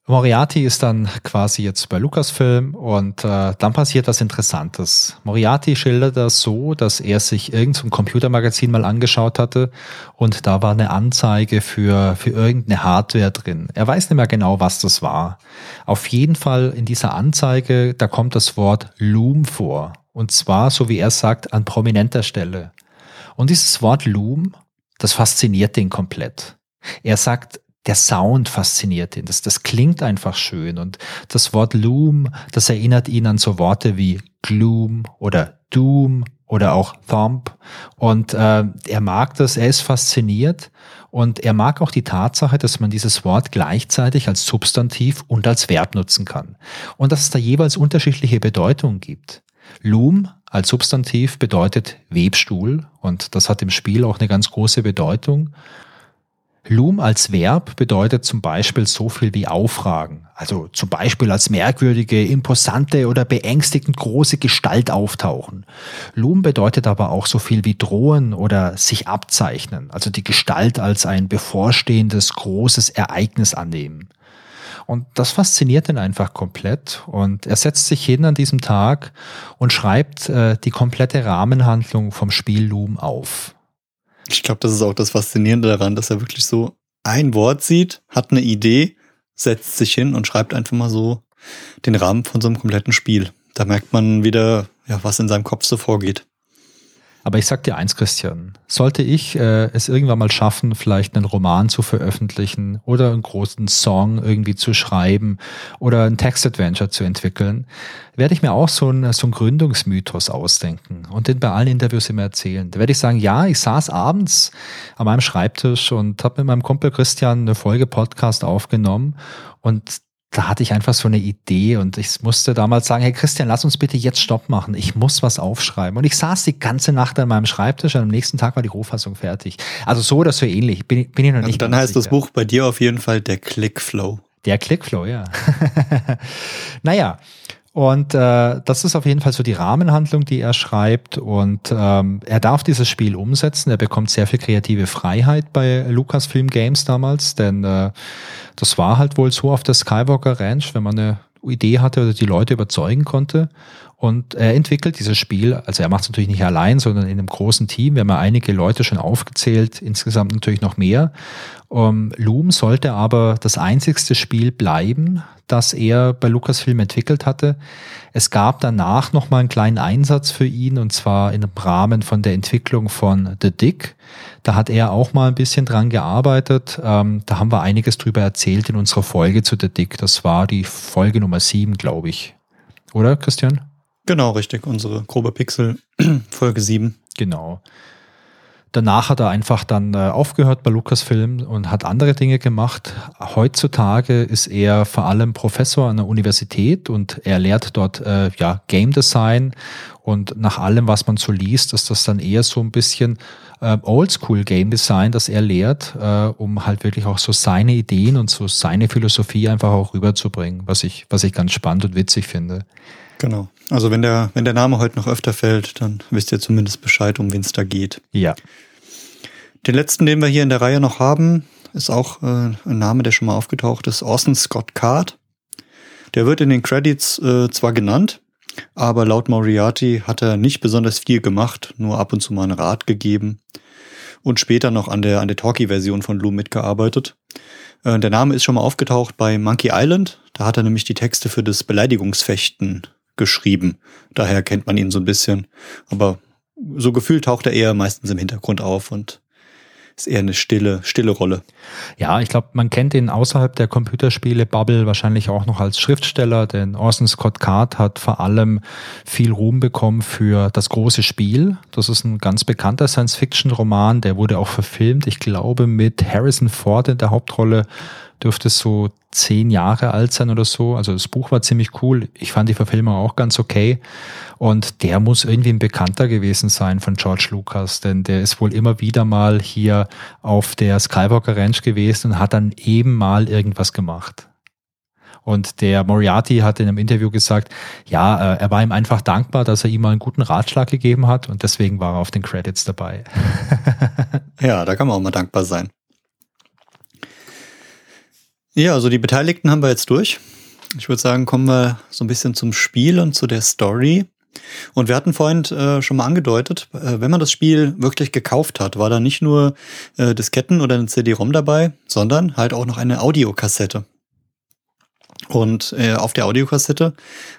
Moriarty ist dann quasi jetzt bei Lucasfilm und äh, dann passiert was Interessantes. Moriarty schildert das so, dass er sich irgendein Computermagazin mal angeschaut hatte und da war eine Anzeige für, für irgendeine Hardware drin. Er weiß nicht mehr genau, was das war. Auf jeden Fall in dieser Anzeige, da kommt das Wort Loom vor. Und zwar, so wie er sagt, an prominenter Stelle. Und dieses Wort Loom, das fasziniert ihn komplett. Er sagt, der Sound fasziniert ihn. Das, das klingt einfach schön. Und das Wort Loom, das erinnert ihn an so Worte wie Gloom oder Doom oder auch Thump. Und äh, er mag das, er ist fasziniert und er mag auch die Tatsache, dass man dieses Wort gleichzeitig als Substantiv und als Verb nutzen kann. Und dass es da jeweils unterschiedliche Bedeutungen gibt. Loom als Substantiv bedeutet Webstuhl und das hat im Spiel auch eine ganz große Bedeutung. Loom als Verb bedeutet zum Beispiel so viel wie aufragen. Also zum Beispiel als merkwürdige, imposante oder beängstigend große Gestalt auftauchen. Loom bedeutet aber auch so viel wie drohen oder sich abzeichnen. Also die Gestalt als ein bevorstehendes großes Ereignis annehmen. Und das fasziniert ihn einfach komplett. Und er setzt sich hin an diesem Tag und schreibt äh, die komplette Rahmenhandlung vom Spiel Loom auf. Ich glaube, das ist auch das Faszinierende daran, dass er wirklich so ein Wort sieht, hat eine Idee, setzt sich hin und schreibt einfach mal so den Rahmen von so einem kompletten Spiel. Da merkt man wieder, ja, was in seinem Kopf so vorgeht. Aber ich sag dir eins, Christian. Sollte ich äh, es irgendwann mal schaffen, vielleicht einen Roman zu veröffentlichen oder einen großen Song irgendwie zu schreiben oder ein Text-Adventure zu entwickeln, werde ich mir auch so einen, so einen Gründungsmythos ausdenken und den bei allen Interviews immer erzählen. Da werde ich sagen, ja, ich saß abends an meinem Schreibtisch und habe mit meinem Kumpel Christian eine Folge Podcast aufgenommen und da hatte ich einfach so eine Idee und ich musste damals sagen, hey Christian, lass uns bitte jetzt Stopp machen. Ich muss was aufschreiben. Und ich saß die ganze Nacht an meinem Schreibtisch und am nächsten Tag war die Rohfassung fertig. Also so oder so ähnlich. Bin, bin ich noch also nicht. Dann heißt sicher. das Buch bei dir auf jeden Fall der Clickflow. Der Clickflow, ja. naja, und äh, das ist auf jeden Fall so die Rahmenhandlung, die er schreibt. Und ähm, er darf dieses Spiel umsetzen. Er bekommt sehr viel kreative Freiheit bei Lucasfilm Games damals, denn äh, das war halt wohl so auf der Skywalker Ranch, wenn man eine Idee hatte oder die Leute überzeugen konnte. Und er entwickelt dieses Spiel, also er macht es natürlich nicht allein, sondern in einem großen Team. Wir haben ja einige Leute schon aufgezählt, insgesamt natürlich noch mehr. Um, Loom sollte aber das einzigste Spiel bleiben, das er bei Lucasfilm entwickelt hatte. Es gab danach noch mal einen kleinen Einsatz für ihn und zwar im Rahmen von der Entwicklung von The Dick. Da hat er auch mal ein bisschen dran gearbeitet. Ähm, da haben wir einiges drüber erzählt in unserer Folge zu The Dick. Das war die Folge Nummer sieben, glaube ich. Oder, Christian? Genau, richtig. Unsere grobe Pixel Folge 7. Genau. Danach hat er einfach dann äh, aufgehört bei Lucasfilm und hat andere Dinge gemacht. Heutzutage ist er vor allem Professor an der Universität und er lehrt dort äh, ja Game Design und nach allem, was man so liest, ist das dann eher so ein bisschen äh, Oldschool Game Design, das er lehrt, äh, um halt wirklich auch so seine Ideen und so seine Philosophie einfach auch rüberzubringen, was ich was ich ganz spannend und witzig finde. Genau. Also wenn der, wenn der Name heute noch öfter fällt, dann wisst ihr zumindest Bescheid, um wen es da geht. Ja. Den letzten, den wir hier in der Reihe noch haben, ist auch äh, ein Name, der schon mal aufgetaucht ist, Orson Scott Card. Der wird in den Credits äh, zwar genannt, aber laut Moriarty hat er nicht besonders viel gemacht, nur ab und zu mal einen Rat gegeben und später noch an der, an der Talkie-Version von Loom mitgearbeitet. Äh, der Name ist schon mal aufgetaucht bei Monkey Island. Da hat er nämlich die Texte für das Beleidigungsfechten geschrieben. Daher kennt man ihn so ein bisschen. Aber so gefühlt taucht er eher meistens im Hintergrund auf und ist eher eine stille, stille Rolle. Ja, ich glaube, man kennt ihn außerhalb der Computerspiele-Bubble wahrscheinlich auch noch als Schriftsteller, denn Orson Scott Card hat vor allem viel Ruhm bekommen für das große Spiel. Das ist ein ganz bekannter Science-Fiction-Roman, der wurde auch verfilmt, ich glaube, mit Harrison Ford in der Hauptrolle dürfte so zehn Jahre alt sein oder so. Also das Buch war ziemlich cool. Ich fand die Verfilmung auch ganz okay. Und der muss irgendwie ein Bekannter gewesen sein von George Lucas, denn der ist wohl immer wieder mal hier auf der Skywalker Ranch gewesen und hat dann eben mal irgendwas gemacht. Und der Moriarty hat in einem Interview gesagt, ja, äh, er war ihm einfach dankbar, dass er ihm mal einen guten Ratschlag gegeben hat und deswegen war er auf den Credits dabei. ja, da kann man auch mal dankbar sein. Ja, also die Beteiligten haben wir jetzt durch. Ich würde sagen, kommen wir so ein bisschen zum Spiel und zu der Story. Und wir hatten vorhin äh, schon mal angedeutet, äh, wenn man das Spiel wirklich gekauft hat, war da nicht nur äh, Disketten oder eine CD-ROM dabei, sondern halt auch noch eine Audiokassette. Und äh, auf der Audiokassette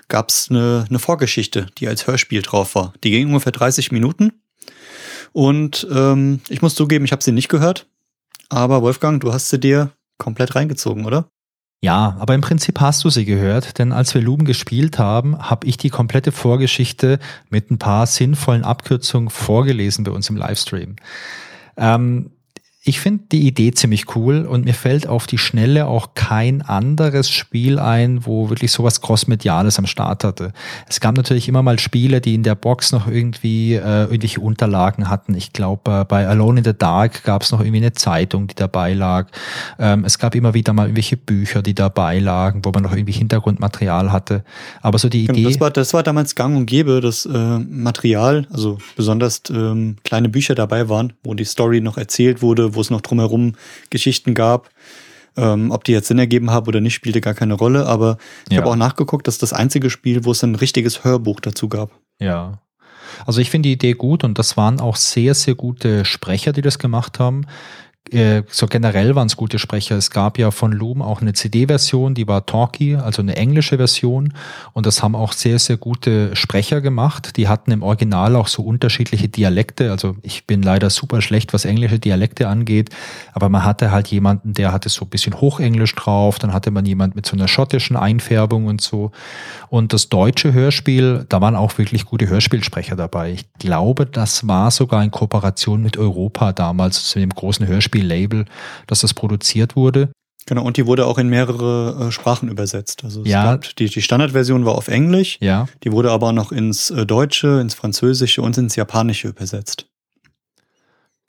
gab es eine, eine Vorgeschichte, die als Hörspiel drauf war. Die ging ungefähr 30 Minuten. Und ähm, ich muss zugeben, ich habe sie nicht gehört. Aber Wolfgang, du hast sie dir komplett reingezogen, oder? Ja, aber im Prinzip hast du sie gehört, denn als wir Luben gespielt haben, habe ich die komplette Vorgeschichte mit ein paar sinnvollen Abkürzungen vorgelesen bei uns im Livestream. Ähm, ich finde die Idee ziemlich cool und mir fällt auf die Schnelle auch kein anderes Spiel ein, wo wirklich sowas Crossmediales am Start hatte. Es gab natürlich immer mal Spiele, die in der Box noch irgendwie äh, irgendwelche Unterlagen hatten. Ich glaube, äh, bei Alone in the Dark gab es noch irgendwie eine Zeitung, die dabei lag. Ähm, es gab immer wieder mal irgendwelche Bücher, die dabei lagen, wo man noch irgendwie Hintergrundmaterial hatte. Aber so die Idee. Das war, das war damals gang und gäbe, dass äh, Material, also besonders ähm, kleine Bücher dabei waren, wo die Story noch erzählt wurde wo es noch drumherum Geschichten gab. Ähm, ob die jetzt Sinn ergeben haben oder nicht, spielte gar keine Rolle. Aber ich ja. habe auch nachgeguckt, das ist das einzige Spiel, wo es ein richtiges Hörbuch dazu gab. Ja. Also ich finde die Idee gut und das waren auch sehr, sehr gute Sprecher, die das gemacht haben. Äh, so generell waren es gute Sprecher. Es gab ja von Loom auch eine CD-Version, die war Talkie, also eine englische Version. Und das haben auch sehr, sehr gute Sprecher gemacht. Die hatten im Original auch so unterschiedliche Dialekte. Also ich bin leider super schlecht, was englische Dialekte angeht. Aber man hatte halt jemanden, der hatte so ein bisschen Hochenglisch drauf. Dann hatte man jemand mit so einer schottischen Einfärbung und so. Und das deutsche Hörspiel, da waren auch wirklich gute Hörspielsprecher dabei. Ich glaube, das war sogar in Kooperation mit Europa damals, zu dem großen Hörspiel-Label, dass das produziert wurde. Genau, und die wurde auch in mehrere äh, Sprachen übersetzt. Also ja. Gab, die, die Standardversion war auf Englisch, ja. die wurde aber noch ins äh, Deutsche, ins Französische und ins Japanische übersetzt.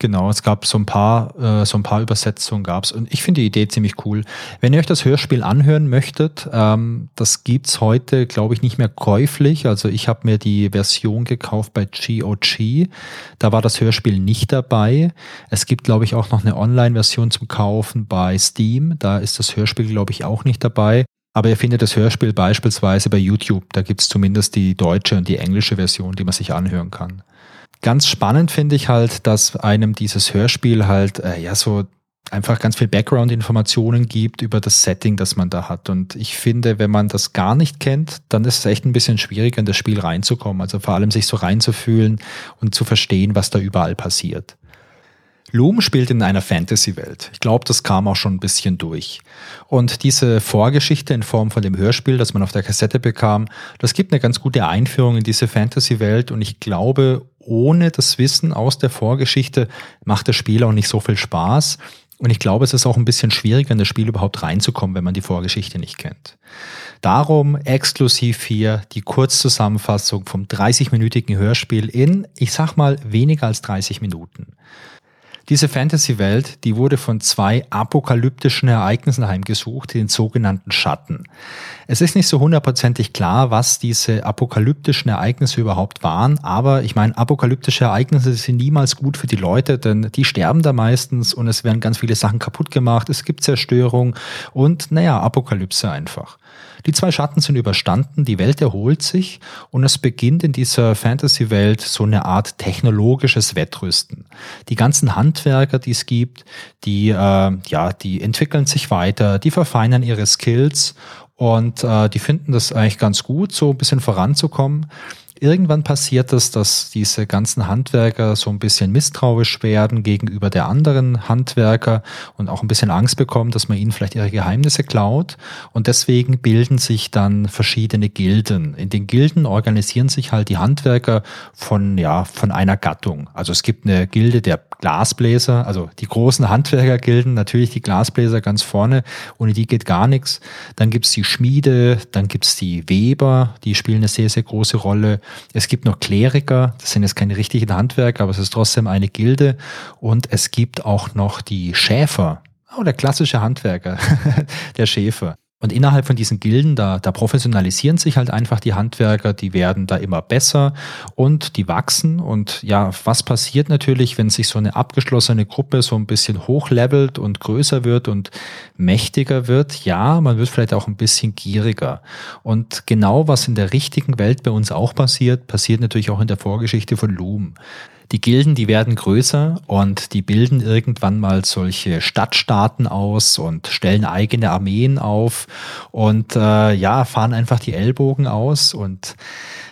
Genau, es gab so ein paar, äh, so ein paar Übersetzungen gab's und ich finde die Idee ziemlich cool. Wenn ihr euch das Hörspiel anhören möchtet, ähm, das gibt's heute, glaube ich, nicht mehr käuflich. Also ich habe mir die Version gekauft bei GOG. Da war das Hörspiel nicht dabei. Es gibt, glaube ich, auch noch eine Online-Version zum Kaufen bei Steam. Da ist das Hörspiel, glaube ich, auch nicht dabei. Aber ihr findet das Hörspiel beispielsweise bei YouTube. Da gibt's zumindest die deutsche und die englische Version, die man sich anhören kann. Ganz spannend finde ich halt, dass einem dieses Hörspiel halt äh, ja so einfach ganz viel Background-Informationen gibt über das Setting, das man da hat. Und ich finde, wenn man das gar nicht kennt, dann ist es echt ein bisschen schwieriger, in das Spiel reinzukommen. Also vor allem sich so reinzufühlen und zu verstehen, was da überall passiert. Loom spielt in einer Fantasy-Welt. Ich glaube, das kam auch schon ein bisschen durch. Und diese Vorgeschichte in Form von dem Hörspiel, das man auf der Kassette bekam, das gibt eine ganz gute Einführung in diese Fantasy-Welt. Und ich glaube, ohne das Wissen aus der Vorgeschichte macht das Spiel auch nicht so viel Spaß. Und ich glaube, es ist auch ein bisschen schwieriger, in das Spiel überhaupt reinzukommen, wenn man die Vorgeschichte nicht kennt. Darum exklusiv hier die Kurzzusammenfassung vom 30-minütigen Hörspiel in, ich sag mal, weniger als 30 Minuten. Diese Fantasy-Welt, die wurde von zwei apokalyptischen Ereignissen heimgesucht, den sogenannten Schatten. Es ist nicht so hundertprozentig klar, was diese apokalyptischen Ereignisse überhaupt waren, aber ich meine, apokalyptische Ereignisse sind niemals gut für die Leute, denn die sterben da meistens und es werden ganz viele Sachen kaputt gemacht, es gibt Zerstörung und naja, Apokalypse einfach. Die zwei Schatten sind überstanden, die Welt erholt sich und es beginnt in dieser Fantasy-Welt so eine Art technologisches Wettrüsten. Die ganzen Handwerker, die es gibt, die, äh, ja, die entwickeln sich weiter, die verfeinern ihre Skills und äh, die finden das eigentlich ganz gut, so ein bisschen voranzukommen. Irgendwann passiert es, dass diese ganzen Handwerker so ein bisschen misstrauisch werden gegenüber der anderen Handwerker und auch ein bisschen Angst bekommen, dass man ihnen vielleicht ihre Geheimnisse klaut. Und deswegen bilden sich dann verschiedene Gilden. In den Gilden organisieren sich halt die Handwerker von, ja, von einer Gattung. Also es gibt eine Gilde der Glasbläser, also die großen Handwerkergilden, natürlich die Glasbläser ganz vorne, ohne die geht gar nichts. Dann gibt's die Schmiede, dann gibt's die Weber, die spielen eine sehr, sehr große Rolle. Es gibt noch Kleriker, das sind jetzt keine richtigen Handwerker, aber es ist trotzdem eine Gilde. Und es gibt auch noch die Schäfer. Oh, der klassische Handwerker, der Schäfer. Und innerhalb von diesen Gilden, da, da professionalisieren sich halt einfach die Handwerker, die werden da immer besser und die wachsen. Und ja, was passiert natürlich, wenn sich so eine abgeschlossene Gruppe so ein bisschen hochlevelt und größer wird und mächtiger wird? Ja, man wird vielleicht auch ein bisschen gieriger. Und genau was in der richtigen Welt bei uns auch passiert, passiert natürlich auch in der Vorgeschichte von Loom. Die Gilden, die werden größer und die bilden irgendwann mal solche Stadtstaaten aus und stellen eigene Armeen auf und äh, ja, fahren einfach die Ellbogen aus und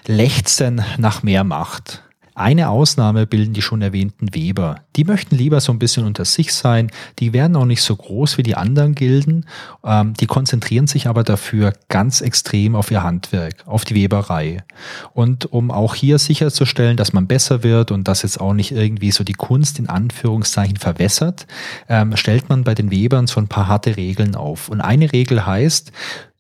lechzen nach mehr Macht. Eine Ausnahme bilden die schon erwähnten Weber. Die möchten lieber so ein bisschen unter sich sein. Die werden auch nicht so groß wie die anderen Gilden. Ähm, die konzentrieren sich aber dafür ganz extrem auf ihr Handwerk, auf die Weberei. Und um auch hier sicherzustellen, dass man besser wird und dass jetzt auch nicht irgendwie so die Kunst in Anführungszeichen verwässert, ähm, stellt man bei den Webern so ein paar harte Regeln auf. Und eine Regel heißt,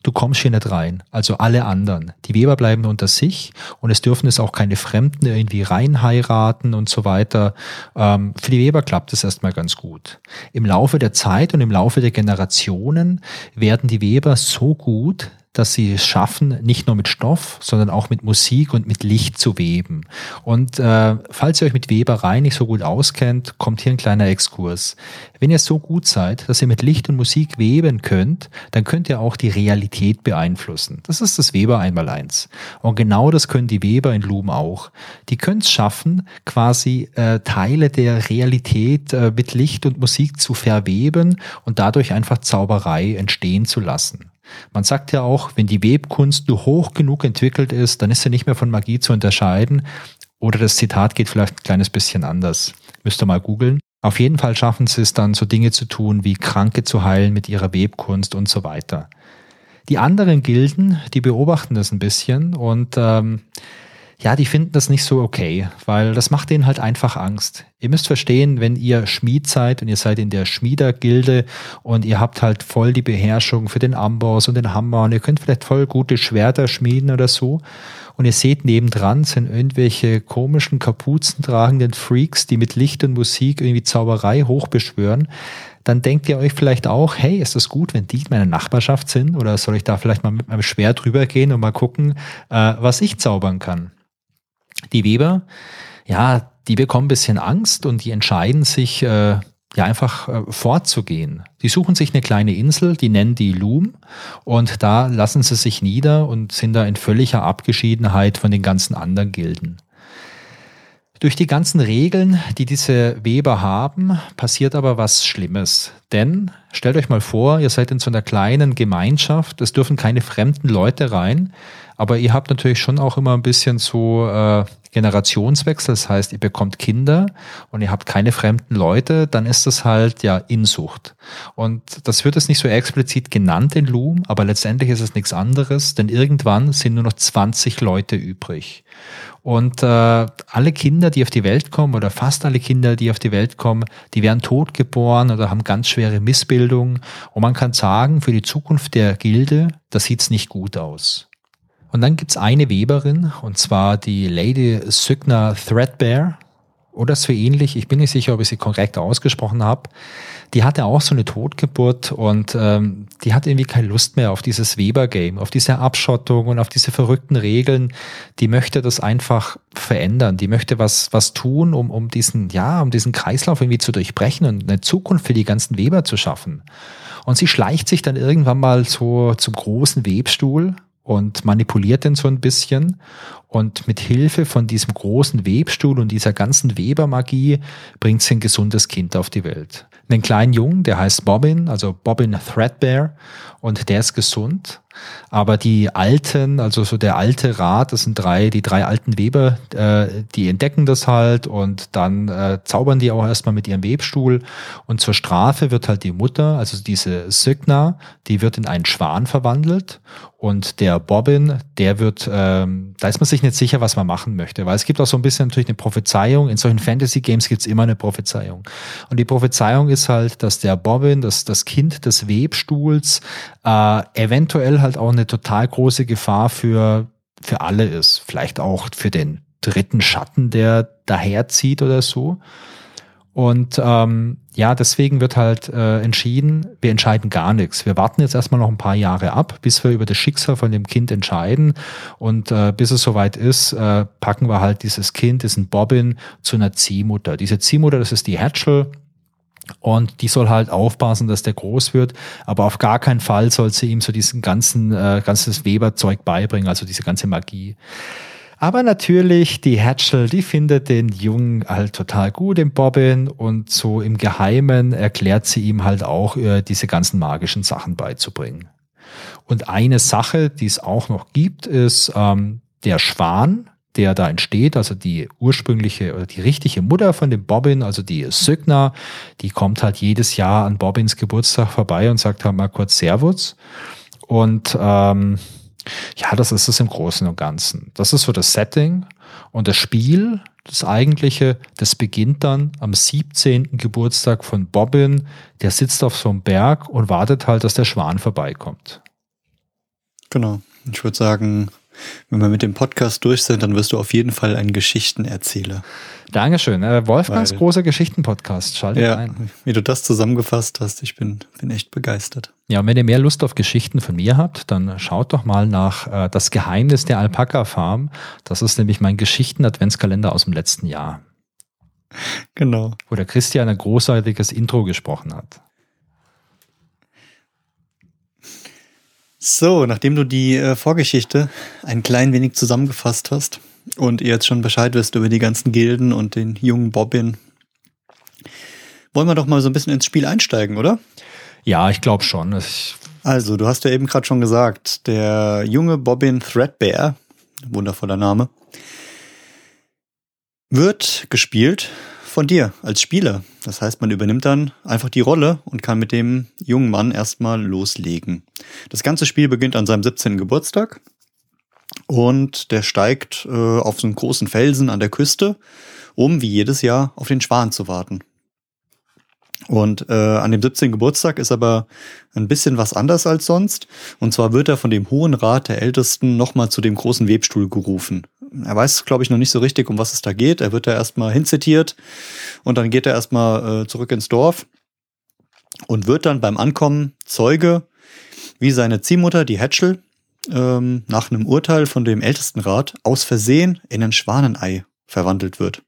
du kommst hier nicht rein. Also alle anderen. Die Weber bleiben unter sich und es dürfen es auch keine Fremden irgendwie reinheiraten und so weiter. Ähm, für die Weber klappt es erstmal ganz gut. Im Laufe der Zeit und im Laufe der Generationen werden die Weber so gut, dass sie es schaffen, nicht nur mit Stoff, sondern auch mit Musik und mit Licht zu weben. Und äh, falls ihr euch mit Weberei nicht so gut auskennt, kommt hier ein kleiner Exkurs. Wenn ihr so gut seid, dass ihr mit Licht und Musik weben könnt, dann könnt ihr auch die Realität beeinflussen. Das ist das Weber einmal eins. Und genau das können die Weber in Loom auch. Die können es schaffen, quasi äh, Teile der Realität äh, mit Licht und Musik zu verweben und dadurch einfach Zauberei entstehen zu lassen. Man sagt ja auch, wenn die Webkunst nur hoch genug entwickelt ist, dann ist sie nicht mehr von Magie zu unterscheiden. Oder das Zitat geht vielleicht ein kleines bisschen anders. Müsst ihr mal googeln. Auf jeden Fall schaffen sie es dann, so Dinge zu tun, wie Kranke zu heilen mit ihrer Webkunst und so weiter. Die anderen Gilden, die beobachten das ein bisschen und ähm, ja, die finden das nicht so okay, weil das macht denen halt einfach Angst. Ihr müsst verstehen, wenn ihr Schmied seid und ihr seid in der Schmiedergilde und ihr habt halt voll die Beherrschung für den Amboss und den Hammer und ihr könnt vielleicht voll gute Schwerter schmieden oder so und ihr seht nebendran sind irgendwelche komischen Kapuzen tragenden Freaks, die mit Licht und Musik irgendwie Zauberei hochbeschwören, dann denkt ihr euch vielleicht auch, hey, ist das gut, wenn die in meiner Nachbarschaft sind oder soll ich da vielleicht mal mit meinem Schwert drüber gehen und mal gucken, äh, was ich zaubern kann? Die Weber, ja, die bekommen ein bisschen Angst und die entscheiden sich, äh, ja, einfach äh, fortzugehen. Die suchen sich eine kleine Insel, die nennen die Loom und da lassen sie sich nieder und sind da in völliger Abgeschiedenheit von den ganzen anderen Gilden. Durch die ganzen Regeln, die diese Weber haben, passiert aber was Schlimmes. Denn stellt euch mal vor, ihr seid in so einer kleinen Gemeinschaft, es dürfen keine fremden Leute rein, aber ihr habt natürlich schon auch immer ein bisschen so äh, Generationswechsel, das heißt, ihr bekommt Kinder und ihr habt keine fremden Leute, dann ist das halt ja Insucht. Und das wird es nicht so explizit genannt in Loom, aber letztendlich ist es nichts anderes, denn irgendwann sind nur noch 20 Leute übrig. Und äh, alle Kinder, die auf die Welt kommen, oder fast alle Kinder, die auf die Welt kommen, die werden tot geboren oder haben ganz schwere Missbildungen. Und man kann sagen, für die Zukunft der Gilde, das sieht's nicht gut aus. Und dann gibt's eine Weberin, und zwar die Lady Sygna Threadbare oder so ähnlich. Ich bin nicht sicher, ob ich sie korrekt ausgesprochen habe. Die hatte auch so eine Totgeburt und ähm, die hat irgendwie keine Lust mehr auf dieses Weber-Game, auf diese Abschottung und auf diese verrückten Regeln. Die möchte das einfach verändern. Die möchte was, was tun, um, um diesen, ja, um diesen Kreislauf irgendwie zu durchbrechen und eine Zukunft für die ganzen Weber zu schaffen. Und sie schleicht sich dann irgendwann mal so zum großen Webstuhl und manipuliert den so ein bisschen. Und mit Hilfe von diesem großen Webstuhl und dieser ganzen Webermagie bringt sie ein gesundes Kind auf die Welt. Einen kleinen Jungen, der heißt Bobbin, also Bobbin Threadbare, und der ist gesund. Aber die alten, also so der alte Rat, das sind drei, die drei alten Weber, äh, die entdecken das halt und dann äh, zaubern die auch erstmal mit ihrem Webstuhl. Und zur Strafe wird halt die Mutter, also diese Signa, die wird in einen Schwan verwandelt. Und der Bobbin, der wird, ähm, da ist man sich nicht sicher, was man machen möchte. Weil es gibt auch so ein bisschen natürlich eine Prophezeiung. In solchen Fantasy-Games gibt es immer eine Prophezeiung. Und die Prophezeiung ist halt, dass der Bobbin, das, das Kind des Webstuhls, äh, eventuell halt auch eine total große Gefahr für, für alle ist. Vielleicht auch für den dritten Schatten, der daherzieht oder so. Und ähm, ja, deswegen wird halt äh, entschieden, wir entscheiden gar nichts. Wir warten jetzt erstmal noch ein paar Jahre ab, bis wir über das Schicksal von dem Kind entscheiden. Und äh, bis es soweit ist, äh, packen wir halt dieses Kind, diesen Bobbin, zu einer Ziehmutter. Diese Ziehmutter, das ist die Hatchel, und die soll halt aufpassen, dass der groß wird, aber auf gar keinen Fall soll sie ihm so diesen ganzen, äh, ganzes Weberzeug beibringen, also diese ganze Magie. Aber natürlich, die Hatchel, die findet den Jungen halt total gut im Bobbin und so im Geheimen erklärt sie ihm halt auch äh, diese ganzen magischen Sachen beizubringen. Und eine Sache, die es auch noch gibt, ist ähm, der Schwan, der da entsteht, also die ursprüngliche oder die richtige Mutter von dem Bobbin, also die Sygna, die kommt halt jedes Jahr an Bobbins Geburtstag vorbei und sagt halt mal kurz Servus. Und ähm, ja, das ist es im Großen und Ganzen. Das ist so das Setting und das Spiel, das eigentliche, das beginnt dann am 17. Geburtstag von Bobbin. Der sitzt auf so einem Berg und wartet halt, dass der Schwan vorbeikommt. Genau. Ich würde sagen, wenn wir mit dem Podcast durch sind, dann wirst du auf jeden Fall ein Geschichtenerzähler. Dankeschön. Äh, Wolfgangs Weil, großer Geschichtenpodcast. Schaltet ja, ein. Wie du das zusammengefasst hast, ich bin, bin echt begeistert. Ja, und wenn ihr mehr Lust auf Geschichten von mir habt, dann schaut doch mal nach äh, Das Geheimnis der Alpaka-Farm. Das ist nämlich mein Geschichten-Adventskalender aus dem letzten Jahr. Genau. Wo der Christian ein großartiges Intro gesprochen hat. So, nachdem du die äh, Vorgeschichte ein klein wenig zusammengefasst hast und ihr jetzt schon Bescheid wisst über die ganzen Gilden und den jungen Bobbin, wollen wir doch mal so ein bisschen ins Spiel einsteigen, oder? Ja, ich glaube schon. Ich also, du hast ja eben gerade schon gesagt, der junge Bobbin Threadbare, wundervoller Name, wird gespielt von dir als Spieler. Das heißt, man übernimmt dann einfach die Rolle und kann mit dem jungen Mann erstmal loslegen. Das ganze Spiel beginnt an seinem 17. Geburtstag und der steigt äh, auf so einen großen Felsen an der Küste, um wie jedes Jahr auf den Schwan zu warten. Und äh, an dem 17. Geburtstag ist aber ein bisschen was anders als sonst. Und zwar wird er von dem Hohen Rat der Ältesten nochmal zu dem großen Webstuhl gerufen er weiß, glaube ich, noch nicht so richtig, um was es da geht. Er wird da erstmal hinzitiert und dann geht er erstmal äh, zurück ins Dorf und wird dann beim Ankommen Zeuge, wie seine Ziehmutter, die Hatchel, ähm, nach einem Urteil von dem Ältestenrat aus Versehen in ein Schwanenei verwandelt wird.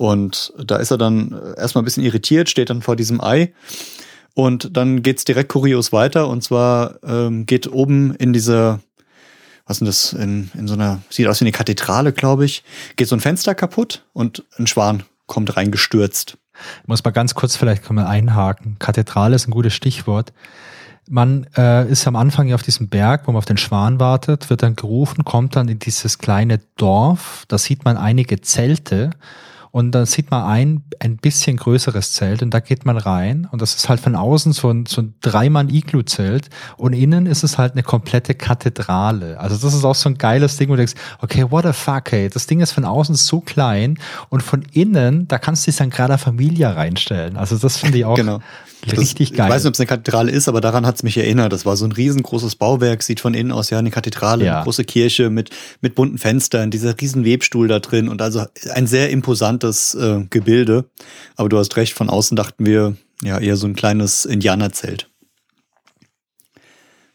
Und da ist er dann erstmal ein bisschen irritiert, steht dann vor diesem Ei. Und dann geht's direkt kurios weiter. Und zwar ähm, geht oben in dieser was ist denn das, in, in so einer, sieht aus wie eine Kathedrale, glaube ich, geht so ein Fenster kaputt und ein Schwan kommt reingestürzt. Ich muss mal ganz kurz vielleicht mal einhaken. Kathedrale ist ein gutes Stichwort. Man äh, ist am Anfang ja auf diesem Berg, wo man auf den Schwan wartet, wird dann gerufen, kommt dann in dieses kleine Dorf. Da sieht man einige Zelte und dann sieht man ein, ein bisschen größeres Zelt und da geht man rein und das ist halt von außen so ein, so ein Dreimann-Iglu-Zelt und innen ist es halt eine komplette Kathedrale. Also das ist auch so ein geiles Ding, wo du denkst, okay, what the fuck, ey, das Ding ist von außen so klein und von innen, da kannst du dich dann gerade Familie reinstellen. Also das finde ich auch genau. Richtig das, geil. Ich weiß nicht, ob es eine Kathedrale ist, aber daran hat es mich erinnert. Das war so ein riesengroßes Bauwerk, sieht von innen aus ja eine Kathedrale, ja. eine große Kirche mit, mit bunten Fenstern, dieser riesen Webstuhl da drin und also ein sehr imposantes äh, Gebilde. Aber du hast recht, von außen dachten wir ja eher so ein kleines Indianerzelt.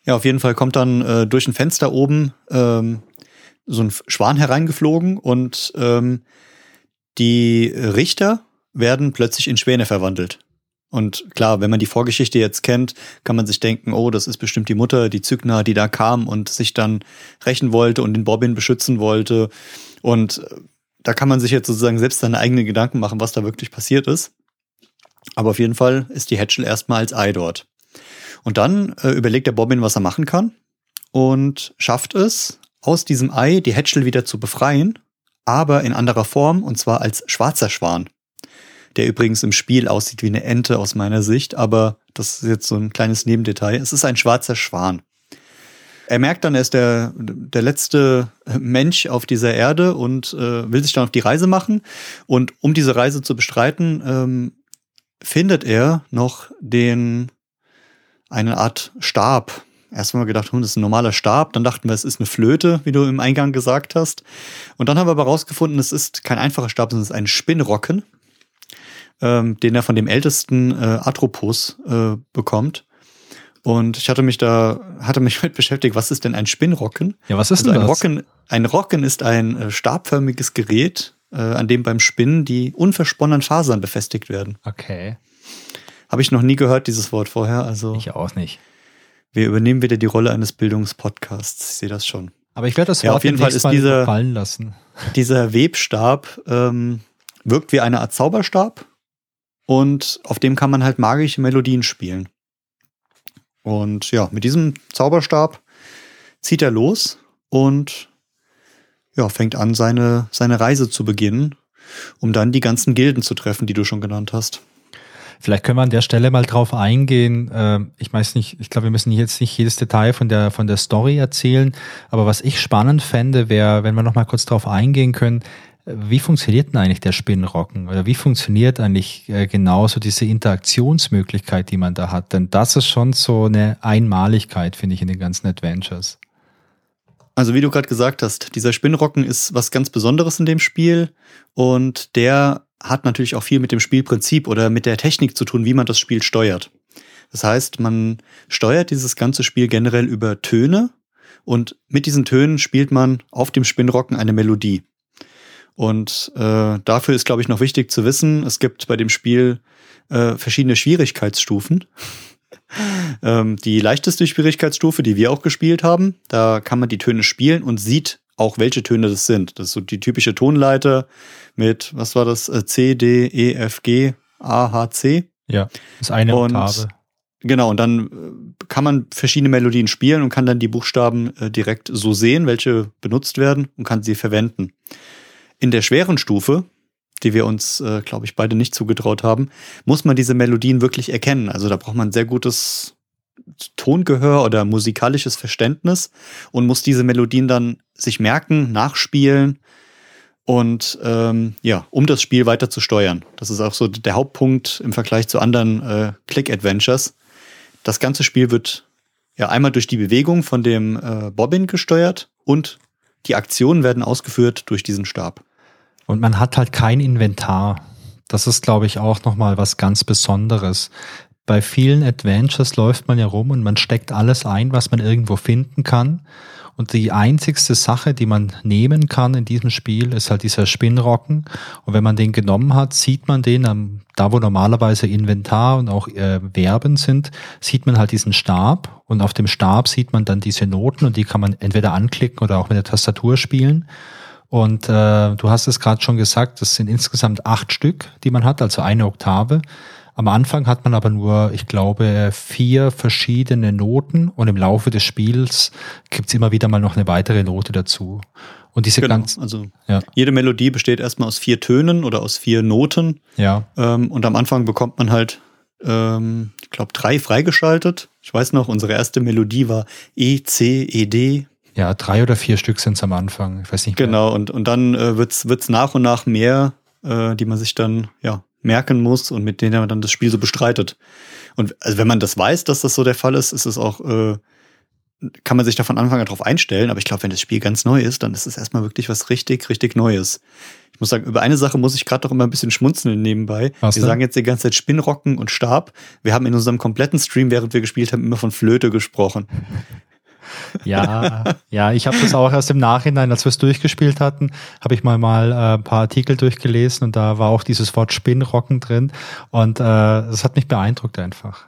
Ja, auf jeden Fall kommt dann äh, durch ein Fenster oben ähm, so ein Schwan hereingeflogen und ähm, die Richter werden plötzlich in Schwäne verwandelt. Und klar, wenn man die Vorgeschichte jetzt kennt, kann man sich denken, oh, das ist bestimmt die Mutter, die Zygna, die da kam und sich dann rächen wollte und den Bobbin beschützen wollte. Und äh, da kann man sich jetzt sozusagen selbst seine eigenen Gedanken machen, was da wirklich passiert ist. Aber auf jeden Fall ist die Hatchel erstmal als Ei dort. Und dann äh, überlegt der Bobbin, was er machen kann und schafft es, aus diesem Ei die Hatchel wieder zu befreien, aber in anderer Form und zwar als schwarzer Schwan der übrigens im Spiel aussieht wie eine Ente aus meiner Sicht, aber das ist jetzt so ein kleines Nebendetail. Es ist ein schwarzer Schwan. Er merkt dann, er ist der, der letzte Mensch auf dieser Erde und äh, will sich dann auf die Reise machen. Und um diese Reise zu bestreiten, ähm, findet er noch den eine Art Stab. Erst haben wir gedacht, hm, das ist ein normaler Stab. Dann dachten wir, es ist eine Flöte, wie du im Eingang gesagt hast. Und dann haben wir aber rausgefunden, es ist kein einfacher Stab, sondern es ist ein Spinnrocken ähm, den er von dem ältesten äh, Atropos äh, bekommt. Und ich hatte mich da, hatte mich mit beschäftigt, was ist denn ein Spinnrocken? Ja, was ist also denn ein das? Rocken, ein Rocken ist ein äh, stabförmiges Gerät, äh, an dem beim Spinnen die unversponnenen Fasern befestigt werden. Okay. Habe ich noch nie gehört, dieses Wort vorher. Also ich auch nicht. Wir übernehmen wieder die Rolle eines Bildungspodcasts. Ich sehe das schon. Aber ich werde das Wort ja, auf jeden Fall ist dieser, fallen lassen. Dieser Webstab ähm, wirkt wie eine Art Zauberstab und auf dem kann man halt magische Melodien spielen. Und ja, mit diesem Zauberstab zieht er los und ja, fängt an, seine, seine Reise zu beginnen, um dann die ganzen Gilden zu treffen, die du schon genannt hast. Vielleicht können wir an der Stelle mal drauf eingehen. Ähm, ich weiß nicht, ich glaube, wir müssen jetzt nicht jedes Detail von der, von der Story erzählen. Aber was ich spannend fände, wäre, wenn wir noch mal kurz drauf eingehen können, wie funktioniert denn eigentlich der Spinnrocken? Oder wie funktioniert eigentlich äh, genauso diese Interaktionsmöglichkeit, die man da hat? Denn das ist schon so eine Einmaligkeit, finde ich, in den ganzen Adventures. Also wie du gerade gesagt hast, dieser Spinnrocken ist was ganz Besonderes in dem Spiel und der hat natürlich auch viel mit dem Spielprinzip oder mit der Technik zu tun, wie man das Spiel steuert. Das heißt, man steuert dieses ganze Spiel generell über Töne und mit diesen Tönen spielt man auf dem Spinnrocken eine Melodie. Und äh, dafür ist, glaube ich, noch wichtig zu wissen, es gibt bei dem Spiel äh, verschiedene Schwierigkeitsstufen. ähm, die leichteste Schwierigkeitsstufe, die wir auch gespielt haben, da kann man die Töne spielen und sieht auch, welche Töne das sind. Das ist so die typische Tonleiter mit, was war das, äh, C, D, E, F, G, A, H, C. Ja, das ist eine und, Oktave. Genau, und dann äh, kann man verschiedene Melodien spielen und kann dann die Buchstaben äh, direkt so sehen, welche benutzt werden und kann sie verwenden. In der schweren Stufe, die wir uns, äh, glaube ich, beide nicht zugetraut haben, muss man diese Melodien wirklich erkennen. Also da braucht man sehr gutes Tongehör oder musikalisches Verständnis und muss diese Melodien dann sich merken, nachspielen und ähm, ja, um das Spiel weiter zu steuern. Das ist auch so der Hauptpunkt im Vergleich zu anderen äh, Click-Adventures. Das ganze Spiel wird ja einmal durch die Bewegung von dem äh, Bobbin gesteuert und die Aktionen werden ausgeführt durch diesen Stab. Und man hat halt kein Inventar. Das ist, glaube ich, auch nochmal was ganz Besonderes. Bei vielen Adventures läuft man ja rum und man steckt alles ein, was man irgendwo finden kann. Und die einzigste Sache, die man nehmen kann in diesem Spiel, ist halt dieser Spinnrocken. Und wenn man den genommen hat, sieht man den, am, da wo normalerweise Inventar und auch äh, Verben sind, sieht man halt diesen Stab. Und auf dem Stab sieht man dann diese Noten und die kann man entweder anklicken oder auch mit der Tastatur spielen. Und äh, du hast es gerade schon gesagt, das sind insgesamt acht Stück, die man hat, also eine Oktave. Am Anfang hat man aber nur, ich glaube, vier verschiedene Noten und im Laufe des Spiels gibt's immer wieder mal noch eine weitere Note dazu. Und diese genau, ganz, also ja. jede Melodie besteht erstmal aus vier Tönen oder aus vier Noten. Ja. Ähm, und am Anfang bekommt man halt, ähm, ich glaube, drei freigeschaltet. Ich weiß noch, unsere erste Melodie war E, C, E, D. Ja, drei oder vier Stück sind's am Anfang. Ich weiß nicht. Mehr. Genau, und, und dann äh, wird's wird's nach und nach mehr, äh, die man sich dann ja merken muss und mit denen man dann das Spiel so bestreitet. Und also wenn man das weiß, dass das so der Fall ist, ist es auch, äh, kann man sich da von Anfang an drauf einstellen. Aber ich glaube, wenn das Spiel ganz neu ist, dann ist es erstmal wirklich was richtig, richtig Neues. Ich muss sagen, über eine Sache muss ich gerade doch immer ein bisschen schmunzeln nebenbei. Was wir denn? sagen jetzt die ganze Zeit Spinnrocken und Stab. Wir haben in unserem kompletten Stream, während wir gespielt haben, immer von Flöte gesprochen. Ja, ja, ich habe das auch erst im Nachhinein, als wir es durchgespielt hatten, habe ich mal mal äh, ein paar Artikel durchgelesen und da war auch dieses Wort Spinnrocken drin und äh, das hat mich beeindruckt einfach.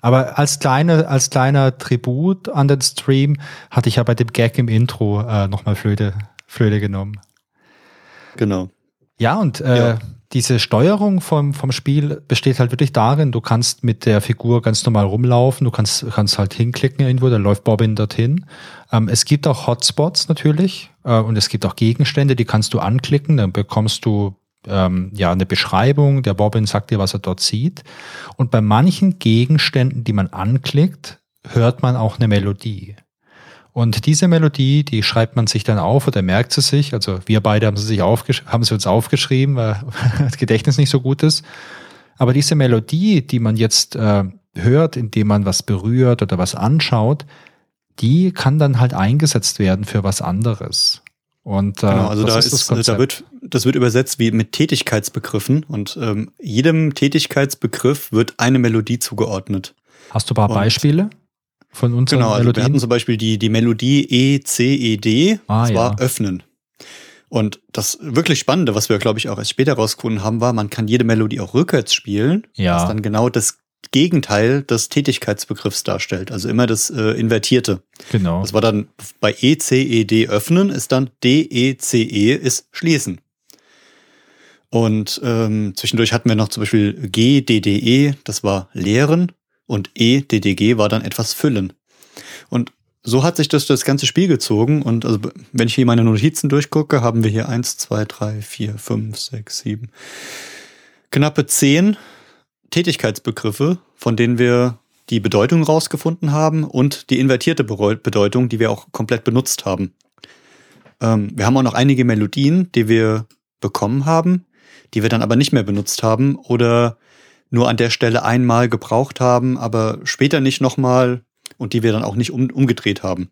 Aber als kleine, als kleiner Tribut an den Stream hatte ich ja bei dem Gag im Intro äh, nochmal Flöte, Flöte genommen. Genau. Ja, und äh, ja diese Steuerung vom, vom Spiel besteht halt wirklich darin, du kannst mit der Figur ganz normal rumlaufen, du kannst, kannst halt hinklicken irgendwo, dann läuft Bobbin dorthin. Ähm, es gibt auch Hotspots natürlich äh, und es gibt auch Gegenstände, die kannst du anklicken, dann bekommst du ähm, ja eine Beschreibung, der Bobbin sagt dir, was er dort sieht. Und bei manchen Gegenständen, die man anklickt, hört man auch eine Melodie. Und diese Melodie, die schreibt man sich dann auf oder merkt sie sich. Also wir beide haben sie, sich haben sie uns aufgeschrieben, weil das Gedächtnis nicht so gut ist. Aber diese Melodie, die man jetzt äh, hört, indem man was berührt oder was anschaut, die kann dann halt eingesetzt werden für was anderes. Und äh, genau, also da, ist, ist da wird das wird übersetzt wie mit Tätigkeitsbegriffen und ähm, jedem Tätigkeitsbegriff wird eine Melodie zugeordnet. Hast du ein paar und Beispiele? Von unseren genau, also wir hatten zum Beispiel die, die Melodie E, C, E, D, ah, das war ja. öffnen. Und das wirklich Spannende, was wir, glaube ich, auch erst später rausgefunden haben, war, man kann jede Melodie auch rückwärts spielen, ja. was dann genau das Gegenteil des Tätigkeitsbegriffs darstellt, also immer das äh, Invertierte. Genau. Das war dann bei E, C, E, D öffnen, ist dann D, E, C, E ist schließen. Und ähm, zwischendurch hatten wir noch zum Beispiel G, D, D, E, das war leeren und E, DDG war dann etwas füllen. Und so hat sich das das ganze Spiel gezogen. Und also, wenn ich hier meine Notizen durchgucke, haben wir hier eins, zwei, drei, vier, fünf, sechs, sieben, knappe zehn Tätigkeitsbegriffe, von denen wir die Bedeutung rausgefunden haben und die invertierte Bedeutung, die wir auch komplett benutzt haben. Ähm, wir haben auch noch einige Melodien, die wir bekommen haben, die wir dann aber nicht mehr benutzt haben oder nur an der Stelle einmal gebraucht haben, aber später nicht nochmal und die wir dann auch nicht um, umgedreht haben.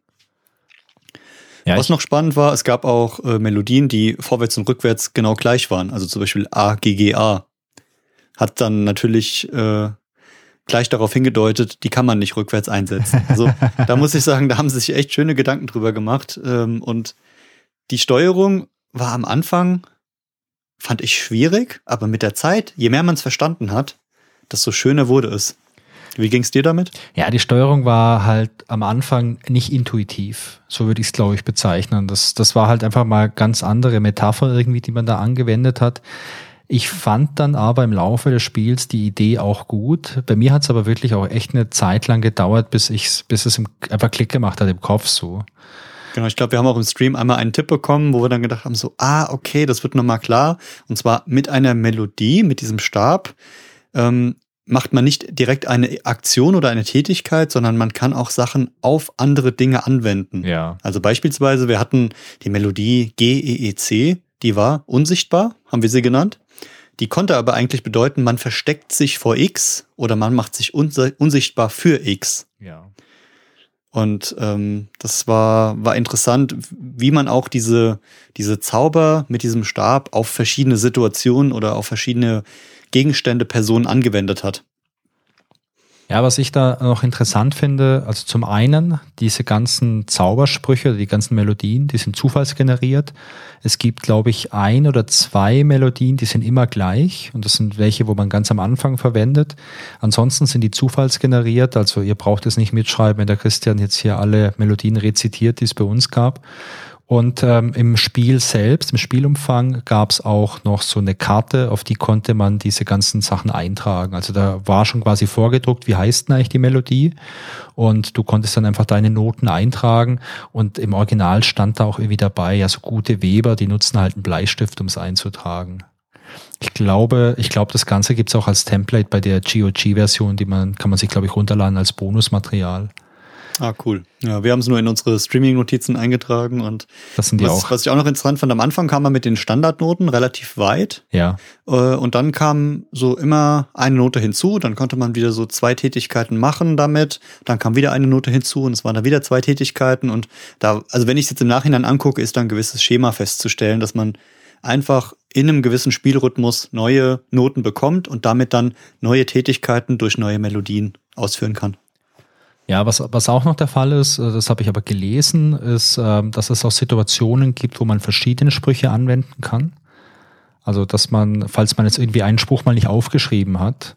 Ja, Was noch spannend war, es gab auch äh, Melodien, die vorwärts und rückwärts genau gleich waren. Also zum Beispiel A, G, G, A. Hat dann natürlich äh, gleich darauf hingedeutet, die kann man nicht rückwärts einsetzen. Also da muss ich sagen, da haben sie sich echt schöne Gedanken drüber gemacht. Ähm, und die Steuerung war am Anfang, fand ich schwierig, aber mit der Zeit, je mehr man es verstanden hat, desto schöner wurde es. Wie ging es dir damit? Ja, die Steuerung war halt am Anfang nicht intuitiv. So würde ich es, glaube ich, bezeichnen. Das, das war halt einfach mal ganz andere Metapher irgendwie, die man da angewendet hat. Ich fand dann aber im Laufe des Spiels die Idee auch gut. Bei mir hat es aber wirklich auch echt eine Zeit lang gedauert, bis ich bis es im, einfach Klick gemacht hat im Kopf so. Genau, ich glaube, wir haben auch im Stream einmal einen Tipp bekommen, wo wir dann gedacht haben, so, ah, okay, das wird nochmal klar. Und zwar mit einer Melodie, mit diesem Stab. Ähm, macht man nicht direkt eine Aktion oder eine Tätigkeit, sondern man kann auch Sachen auf andere Dinge anwenden. Ja. Also beispielsweise, wir hatten die Melodie GEEC, die war unsichtbar, haben wir sie genannt. Die konnte aber eigentlich bedeuten, man versteckt sich vor X oder man macht sich unsichtbar für X. Ja. Und ähm, das war, war interessant, wie man auch diese, diese Zauber mit diesem Stab auf verschiedene Situationen oder auf verschiedene Gegenstände, Personen angewendet hat. Ja, was ich da noch interessant finde, also zum einen diese ganzen Zaubersprüche, die ganzen Melodien, die sind zufallsgeneriert. Es gibt, glaube ich, ein oder zwei Melodien, die sind immer gleich und das sind welche, wo man ganz am Anfang verwendet. Ansonsten sind die zufallsgeneriert, also ihr braucht es nicht mitschreiben, wenn der Christian jetzt hier alle Melodien rezitiert, die es bei uns gab. Und ähm, im Spiel selbst, im Spielumfang gab es auch noch so eine Karte, auf die konnte man diese ganzen Sachen eintragen. Also da war schon quasi vorgedruckt, wie heißt denn eigentlich die Melodie? Und du konntest dann einfach deine Noten eintragen. Und im Original stand da auch irgendwie dabei, ja, so gute Weber, die nutzen halt einen Bleistift, um es einzutragen. Ich glaube, ich glaube, das Ganze gibt's auch als Template bei der GOG-Version, die man, kann man sich, glaube ich, runterladen als Bonusmaterial. Ah, cool. Ja, wir haben es nur in unsere Streaming-Notizen eingetragen und das sind die was, auch. was ich auch noch interessant fand, am Anfang kam man mit den Standardnoten relativ weit. Ja. Äh, und dann kam so immer eine Note hinzu, dann konnte man wieder so zwei Tätigkeiten machen damit, dann kam wieder eine Note hinzu und es waren dann wieder zwei Tätigkeiten und da, also wenn ich es jetzt im Nachhinein angucke, ist da ein gewisses Schema festzustellen, dass man einfach in einem gewissen Spielrhythmus neue Noten bekommt und damit dann neue Tätigkeiten durch neue Melodien ausführen kann. Ja, was, was auch noch der Fall ist, äh, das habe ich aber gelesen, ist, ähm, dass es auch Situationen gibt, wo man verschiedene Sprüche anwenden kann. Also, dass man, falls man jetzt irgendwie einen Spruch mal nicht aufgeschrieben hat,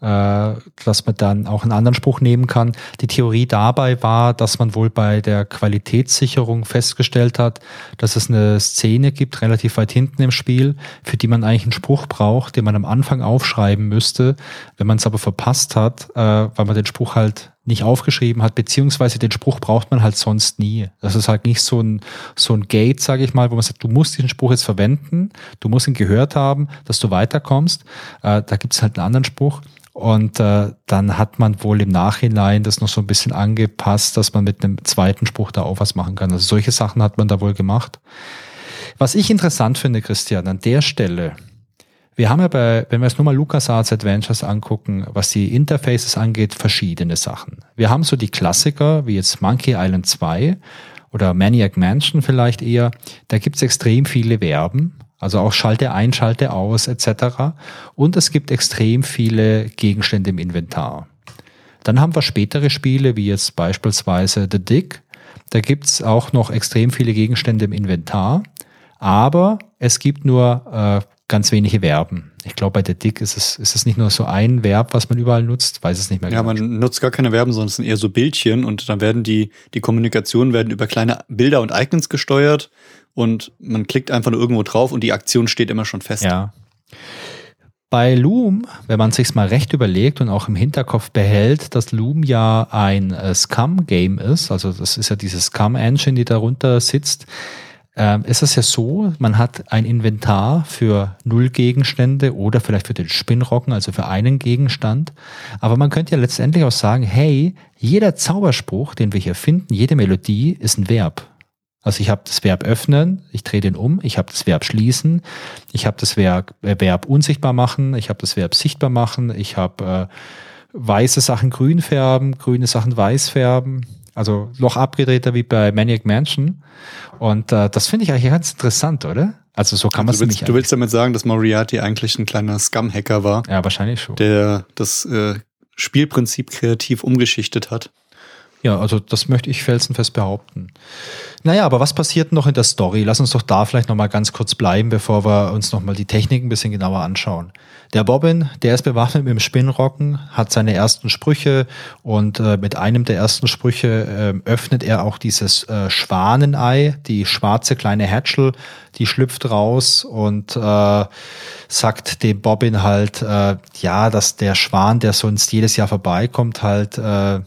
äh, dass man dann auch einen anderen Spruch nehmen kann. Die Theorie dabei war, dass man wohl bei der Qualitätssicherung festgestellt hat, dass es eine Szene gibt, relativ weit hinten im Spiel, für die man eigentlich einen Spruch braucht, den man am Anfang aufschreiben müsste. Wenn man es aber verpasst hat, äh, weil man den Spruch halt nicht aufgeschrieben hat, beziehungsweise den Spruch braucht man halt sonst nie. Das ist halt nicht so ein, so ein Gate, sage ich mal, wo man sagt, du musst diesen Spruch jetzt verwenden, du musst ihn gehört haben, dass du weiterkommst. Äh, da gibt es halt einen anderen Spruch. Und äh, dann hat man wohl im Nachhinein das noch so ein bisschen angepasst, dass man mit einem zweiten Spruch da auch was machen kann. Also solche Sachen hat man da wohl gemacht. Was ich interessant finde, Christian, an der Stelle, wir haben ja bei, wenn wir jetzt nur mal LucasArts Adventures angucken, was die Interfaces angeht, verschiedene Sachen. Wir haben so die Klassiker, wie jetzt Monkey Island 2 oder Maniac Mansion vielleicht eher. Da gibt's extrem viele Verben also auch Schalte ein, Schalte aus etc. Und es gibt extrem viele Gegenstände im Inventar. Dann haben wir spätere Spiele, wie jetzt beispielsweise The Dick. Da gibt's auch noch extrem viele Gegenstände im Inventar. Aber es gibt nur äh, ganz wenige Verben. Ich glaube, bei The Dick ist es, ist es nicht nur so ein Verb, was man überall nutzt, weiß es nicht mehr Ja, genau. man nutzt gar keine Verben, sondern es sind eher so Bildchen und dann werden die, die Kommunikationen werden über kleine Bilder und Icons gesteuert und man klickt einfach nur irgendwo drauf und die Aktion steht immer schon fest. Ja. Bei Loom, wenn man sich's mal recht überlegt und auch im Hinterkopf behält, dass Loom ja ein äh, Scum-Game ist, also das ist ja diese Scum-Engine, die darunter sitzt, äh, ist es ja so, man hat ein Inventar für null Gegenstände oder vielleicht für den Spinnrocken, also für einen Gegenstand. Aber man könnte ja letztendlich auch sagen, hey, jeder Zauberspruch, den wir hier finden, jede Melodie ist ein Verb. Also ich habe das Verb öffnen, ich drehe den um, ich habe das Verb schließen, ich habe das Verb, äh, Verb unsichtbar machen, ich habe das Verb sichtbar machen, ich habe äh, weiße Sachen grün färben, grüne Sachen weiß färben. Also noch abgedrehter wie bei Maniac Mansion. Und äh, das finde ich eigentlich ganz interessant, oder? Also so kann man es nicht. Du willst damit sagen, dass Moriarty eigentlich ein kleiner Scum-Hacker war? Ja, wahrscheinlich schon. Der das äh, Spielprinzip kreativ umgeschichtet hat. Ja, also das möchte ich felsenfest behaupten. Naja, aber was passiert noch in der Story? Lass uns doch da vielleicht nochmal ganz kurz bleiben, bevor wir uns nochmal die Technik ein bisschen genauer anschauen. Der Bobbin, der ist bewaffnet mit dem Spinnrocken, hat seine ersten Sprüche und äh, mit einem der ersten Sprüche äh, öffnet er auch dieses äh, Schwanenei, die schwarze kleine Hatchel, die schlüpft raus und äh, sagt dem Bobbin halt, äh, ja, dass der Schwan, der sonst jedes Jahr vorbeikommt, halt äh,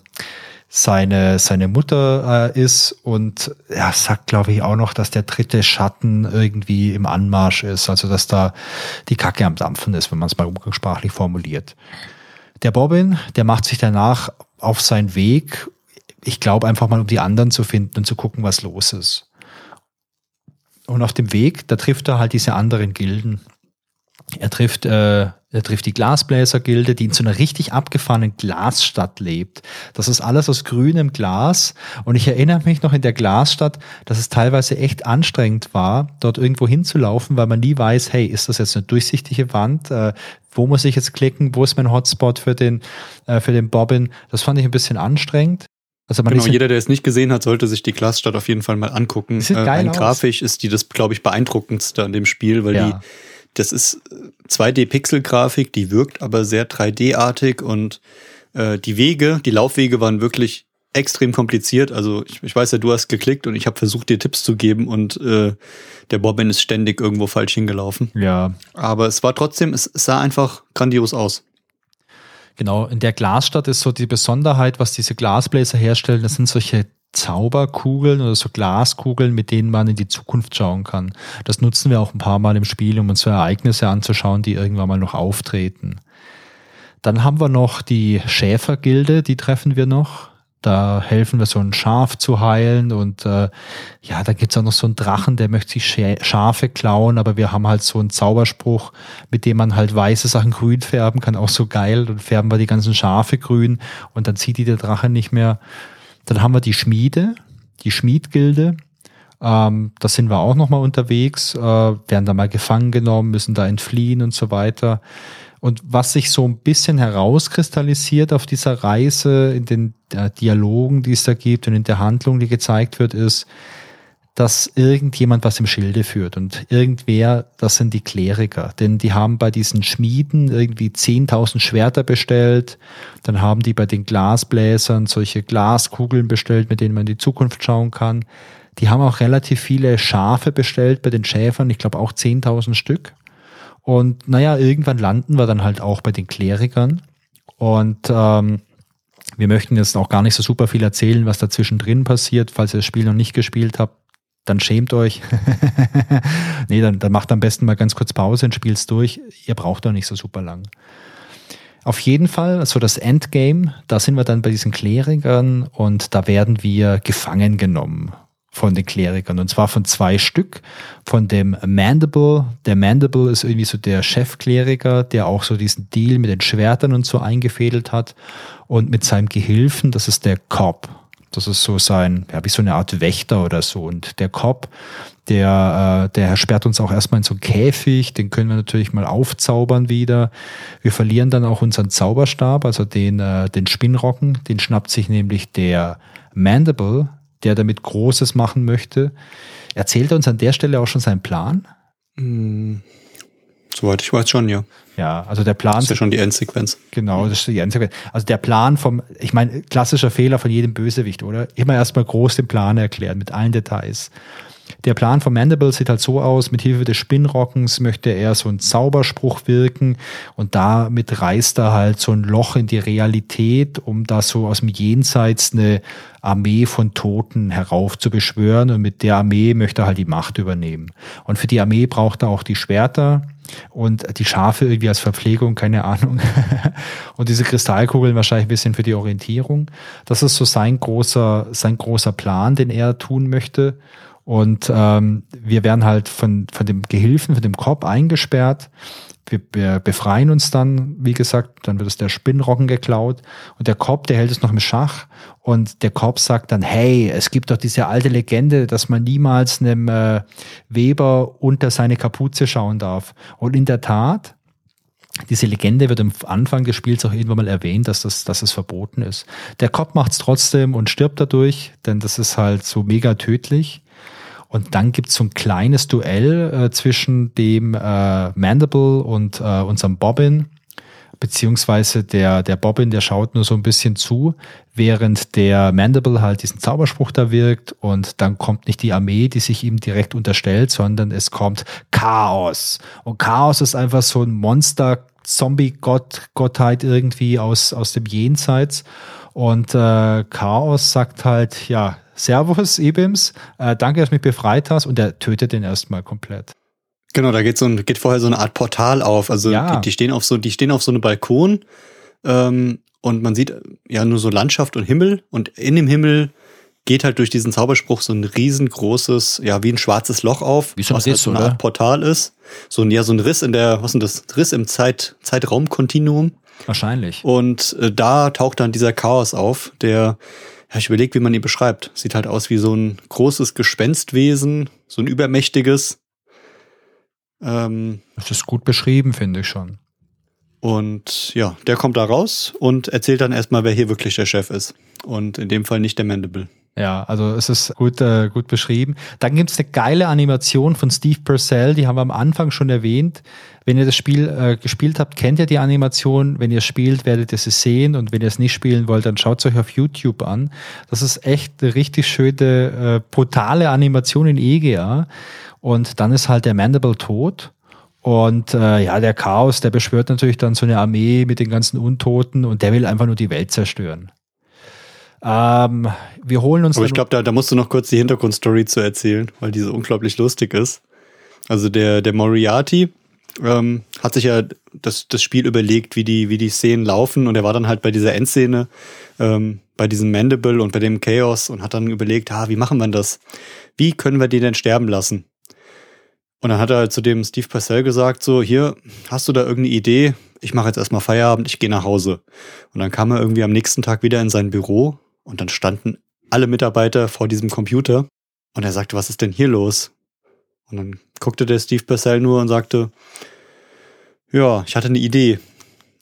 seine, seine Mutter äh, ist und er sagt, glaube ich, auch noch, dass der dritte Schatten irgendwie im Anmarsch ist, also dass da die Kacke am Dampfen ist, wenn man es mal umgangssprachlich formuliert. Der Bobbin, der macht sich danach auf seinen Weg, ich glaube einfach mal, um die anderen zu finden und zu gucken, was los ist. Und auf dem Weg, da trifft er halt diese anderen Gilden. Er trifft, äh, er trifft die Glasbläser-Gilde, die in so einer richtig abgefahrenen Glasstadt lebt. Das ist alles aus grünem Glas. Und ich erinnere mich noch in der Glasstadt, dass es teilweise echt anstrengend war, dort irgendwo hinzulaufen, weil man nie weiß, hey, ist das jetzt eine durchsichtige Wand? Äh, wo muss ich jetzt klicken? Wo ist mein Hotspot für den, äh, für den Bobbin? Das fand ich ein bisschen anstrengend. Also genau, jeder, der es nicht gesehen hat, sollte sich die Glasstadt auf jeden Fall mal angucken. Sieht äh, geil grafisch ist die das, glaube ich, beeindruckendste an dem Spiel, weil ja. die das ist 2D-Pixel-Grafik, äh, die wirkt aber sehr 3D-artig und äh, die Wege, die Laufwege waren wirklich extrem kompliziert. Also ich, ich weiß ja, du hast geklickt und ich habe versucht, dir Tipps zu geben und äh, der Bobbin ist ständig irgendwo falsch hingelaufen. Ja. Aber es war trotzdem, es sah einfach grandios aus. Genau, in der Glasstadt ist so die Besonderheit, was diese Glasbläser herstellen, das sind solche Zauberkugeln oder so Glaskugeln, mit denen man in die Zukunft schauen kann. Das nutzen wir auch ein paar Mal im Spiel, um uns so Ereignisse anzuschauen, die irgendwann mal noch auftreten. Dann haben wir noch die Schäfergilde, die treffen wir noch. Da helfen wir so ein Schaf zu heilen und äh, ja, da gibt's auch noch so einen Drachen, der möchte sich Schafe klauen, aber wir haben halt so einen Zauberspruch, mit dem man halt weiße Sachen grün färben kann, auch so geil. Dann färben wir die ganzen Schafe grün und dann zieht die der Drache nicht mehr. Dann haben wir die Schmiede, die Schmiedgilde. Ähm, da sind wir auch nochmal unterwegs, äh, werden da mal gefangen genommen, müssen da entfliehen und so weiter. Und was sich so ein bisschen herauskristallisiert auf dieser Reise, in den äh, Dialogen, die es da gibt und in der Handlung, die gezeigt wird, ist, dass irgendjemand was im Schilde führt und irgendwer, das sind die Kleriker, denn die haben bei diesen Schmieden irgendwie 10.000 Schwerter bestellt, dann haben die bei den Glasbläsern solche Glaskugeln bestellt, mit denen man in die Zukunft schauen kann. Die haben auch relativ viele Schafe bestellt bei den Schäfern, ich glaube auch 10.000 Stück. Und naja, irgendwann landen wir dann halt auch bei den Klerikern und ähm, wir möchten jetzt auch gar nicht so super viel erzählen, was dazwischen drin passiert. Falls ihr das Spiel noch nicht gespielt habt, dann schämt euch. nee, dann, dann macht am besten mal ganz kurz Pause und spielt's durch. Ihr braucht doch nicht so super lang. Auf jeden Fall, also das Endgame, da sind wir dann bei diesen Klerikern und da werden wir gefangen genommen von den Klerikern und zwar von zwei Stück. Von dem Mandible. Der Mandible ist irgendwie so der Chefkleriker, der auch so diesen Deal mit den Schwertern und so eingefädelt hat und mit seinem Gehilfen, das ist der Cobb. Das ist so sein, ja, wie so eine Art Wächter oder so. Und der Cop, der, äh, der sperrt uns auch erstmal in so einen Käfig, den können wir natürlich mal aufzaubern wieder. Wir verlieren dann auch unseren Zauberstab, also den, äh, den Spinnrocken, den schnappt sich nämlich der Mandible, der damit Großes machen möchte. Erzählt er uns an der Stelle auch schon seinen Plan? Mm, soweit ich weiß schon, ja. Ja, also der Plan. Das ist ja schon die Endsequenz. Genau, das ist die Endsequenz. Also der Plan vom, ich meine, klassischer Fehler von jedem Bösewicht, oder? Immer erstmal groß den Plan erklären mit allen Details. Der Plan von Mandible sieht halt so aus, mit Hilfe des Spinnrockens möchte er so einen Zauberspruch wirken und damit reißt er halt so ein Loch in die Realität, um da so aus dem Jenseits eine Armee von Toten heraufzubeschwören und mit der Armee möchte er halt die Macht übernehmen. Und für die Armee braucht er auch die Schwerter, und die Schafe irgendwie als Verpflegung, keine Ahnung. und diese Kristallkugeln wahrscheinlich ein bisschen für die Orientierung. Das ist so sein großer, sein großer Plan, den er tun möchte. Und ähm, wir werden halt von, von dem Gehilfen, von dem Korb eingesperrt wir, wir befreien uns dann, wie gesagt, dann wird es der Spinnrocken geklaut und der Korb, der hält es noch im Schach und der Korb sagt dann, hey, es gibt doch diese alte Legende, dass man niemals einem äh, Weber unter seine Kapuze schauen darf. Und in der Tat, diese Legende wird am Anfang des Spiels auch irgendwann mal erwähnt, dass, das, dass es verboten ist. Der Kopf macht es trotzdem und stirbt dadurch, denn das ist halt so mega tödlich. Und dann gibt's so ein kleines Duell äh, zwischen dem äh, Mandible und äh, unserem Bobbin, beziehungsweise der, der Bobbin, der schaut nur so ein bisschen zu, während der Mandible halt diesen Zauberspruch da wirkt und dann kommt nicht die Armee, die sich ihm direkt unterstellt, sondern es kommt Chaos. Und Chaos ist einfach so ein Monster, Zombie-Gott, Gottheit irgendwie aus, aus dem Jenseits. Und äh, Chaos sagt halt, ja, Servus, Ibims, äh, danke, dass du mich befreit hast. Und er tötet den erstmal komplett. Genau, da geht so ein, geht vorher so eine Art Portal auf. Also Ja. die, die stehen auf so, die stehen auf so einem Balkon ähm, und man sieht ja nur so Landschaft und Himmel und in dem Himmel geht halt durch diesen Zauberspruch so ein riesengroßes, ja, wie ein schwarzes Loch auf, Wie so ein was halt Riss, so eine? Art Portal ist. So ein, ja, so ein Riss in der, was ist denn das? Riss im Zeit, Zeitraumkontinuum. Wahrscheinlich. Und äh, da taucht dann dieser Chaos auf, der, ja, ich überlege, wie man ihn beschreibt. Sieht halt aus wie so ein großes Gespenstwesen, so ein übermächtiges. Ähm, Das ist gut beschrieben, finde ich schon. und ja, der kommt da raus und erzählt dann erstmal, wer hier wirklich der Chef ist. Und in dem Fall nicht der Mandible. Ja, also es ist gut, äh, gut beschrieben. Dann gibt's eine geile Animation von Steve Purcell, die haben wir am Anfang schon erwähnt. Wenn ihr das Spiel äh, gespielt habt, kennt ihr die Animation. Wenn ihr spielt, werdet ihr sie sehen. Und wenn ihr es nicht spielen wollt, dann schaut euch auf YouTube an. Das ist echt eine richtig schöne, äh, brutale Animation in EGA. Und dann ist halt der Mandible tot. Und äh, ja, der Chaos, der beschwört natürlich dann so eine Armee mit den ganzen Untoten und der will einfach nur die Welt zerstören. Ähm, wir holen uns Aber ich glaube, da, da musst du noch kurz die Hintergrundstory zu erzählen, weil diese unglaublich lustig ist. Also der, der Moriarty ähm, hat sich ja das, das Spiel überlegt, wie die, wie die Szenen laufen und er war dann halt bei dieser Endszene, ähm, bei diesem Mandible und bei dem Chaos und hat dann überlegt, ah, wie machen wir das? Wie können wir den denn sterben lassen? Und dann hat er halt zu dem Steve Purcell gesagt, so, hier, hast du da irgendeine Idee? Ich mache jetzt erstmal Feierabend, ich gehe nach Hause. Und dann kam er irgendwie am nächsten Tag wieder in sein Büro und dann standen alle Mitarbeiter vor diesem Computer und er sagte, was ist denn hier los? Und dann guckte der Steve Purcell nur und sagte, ja, ich hatte eine Idee.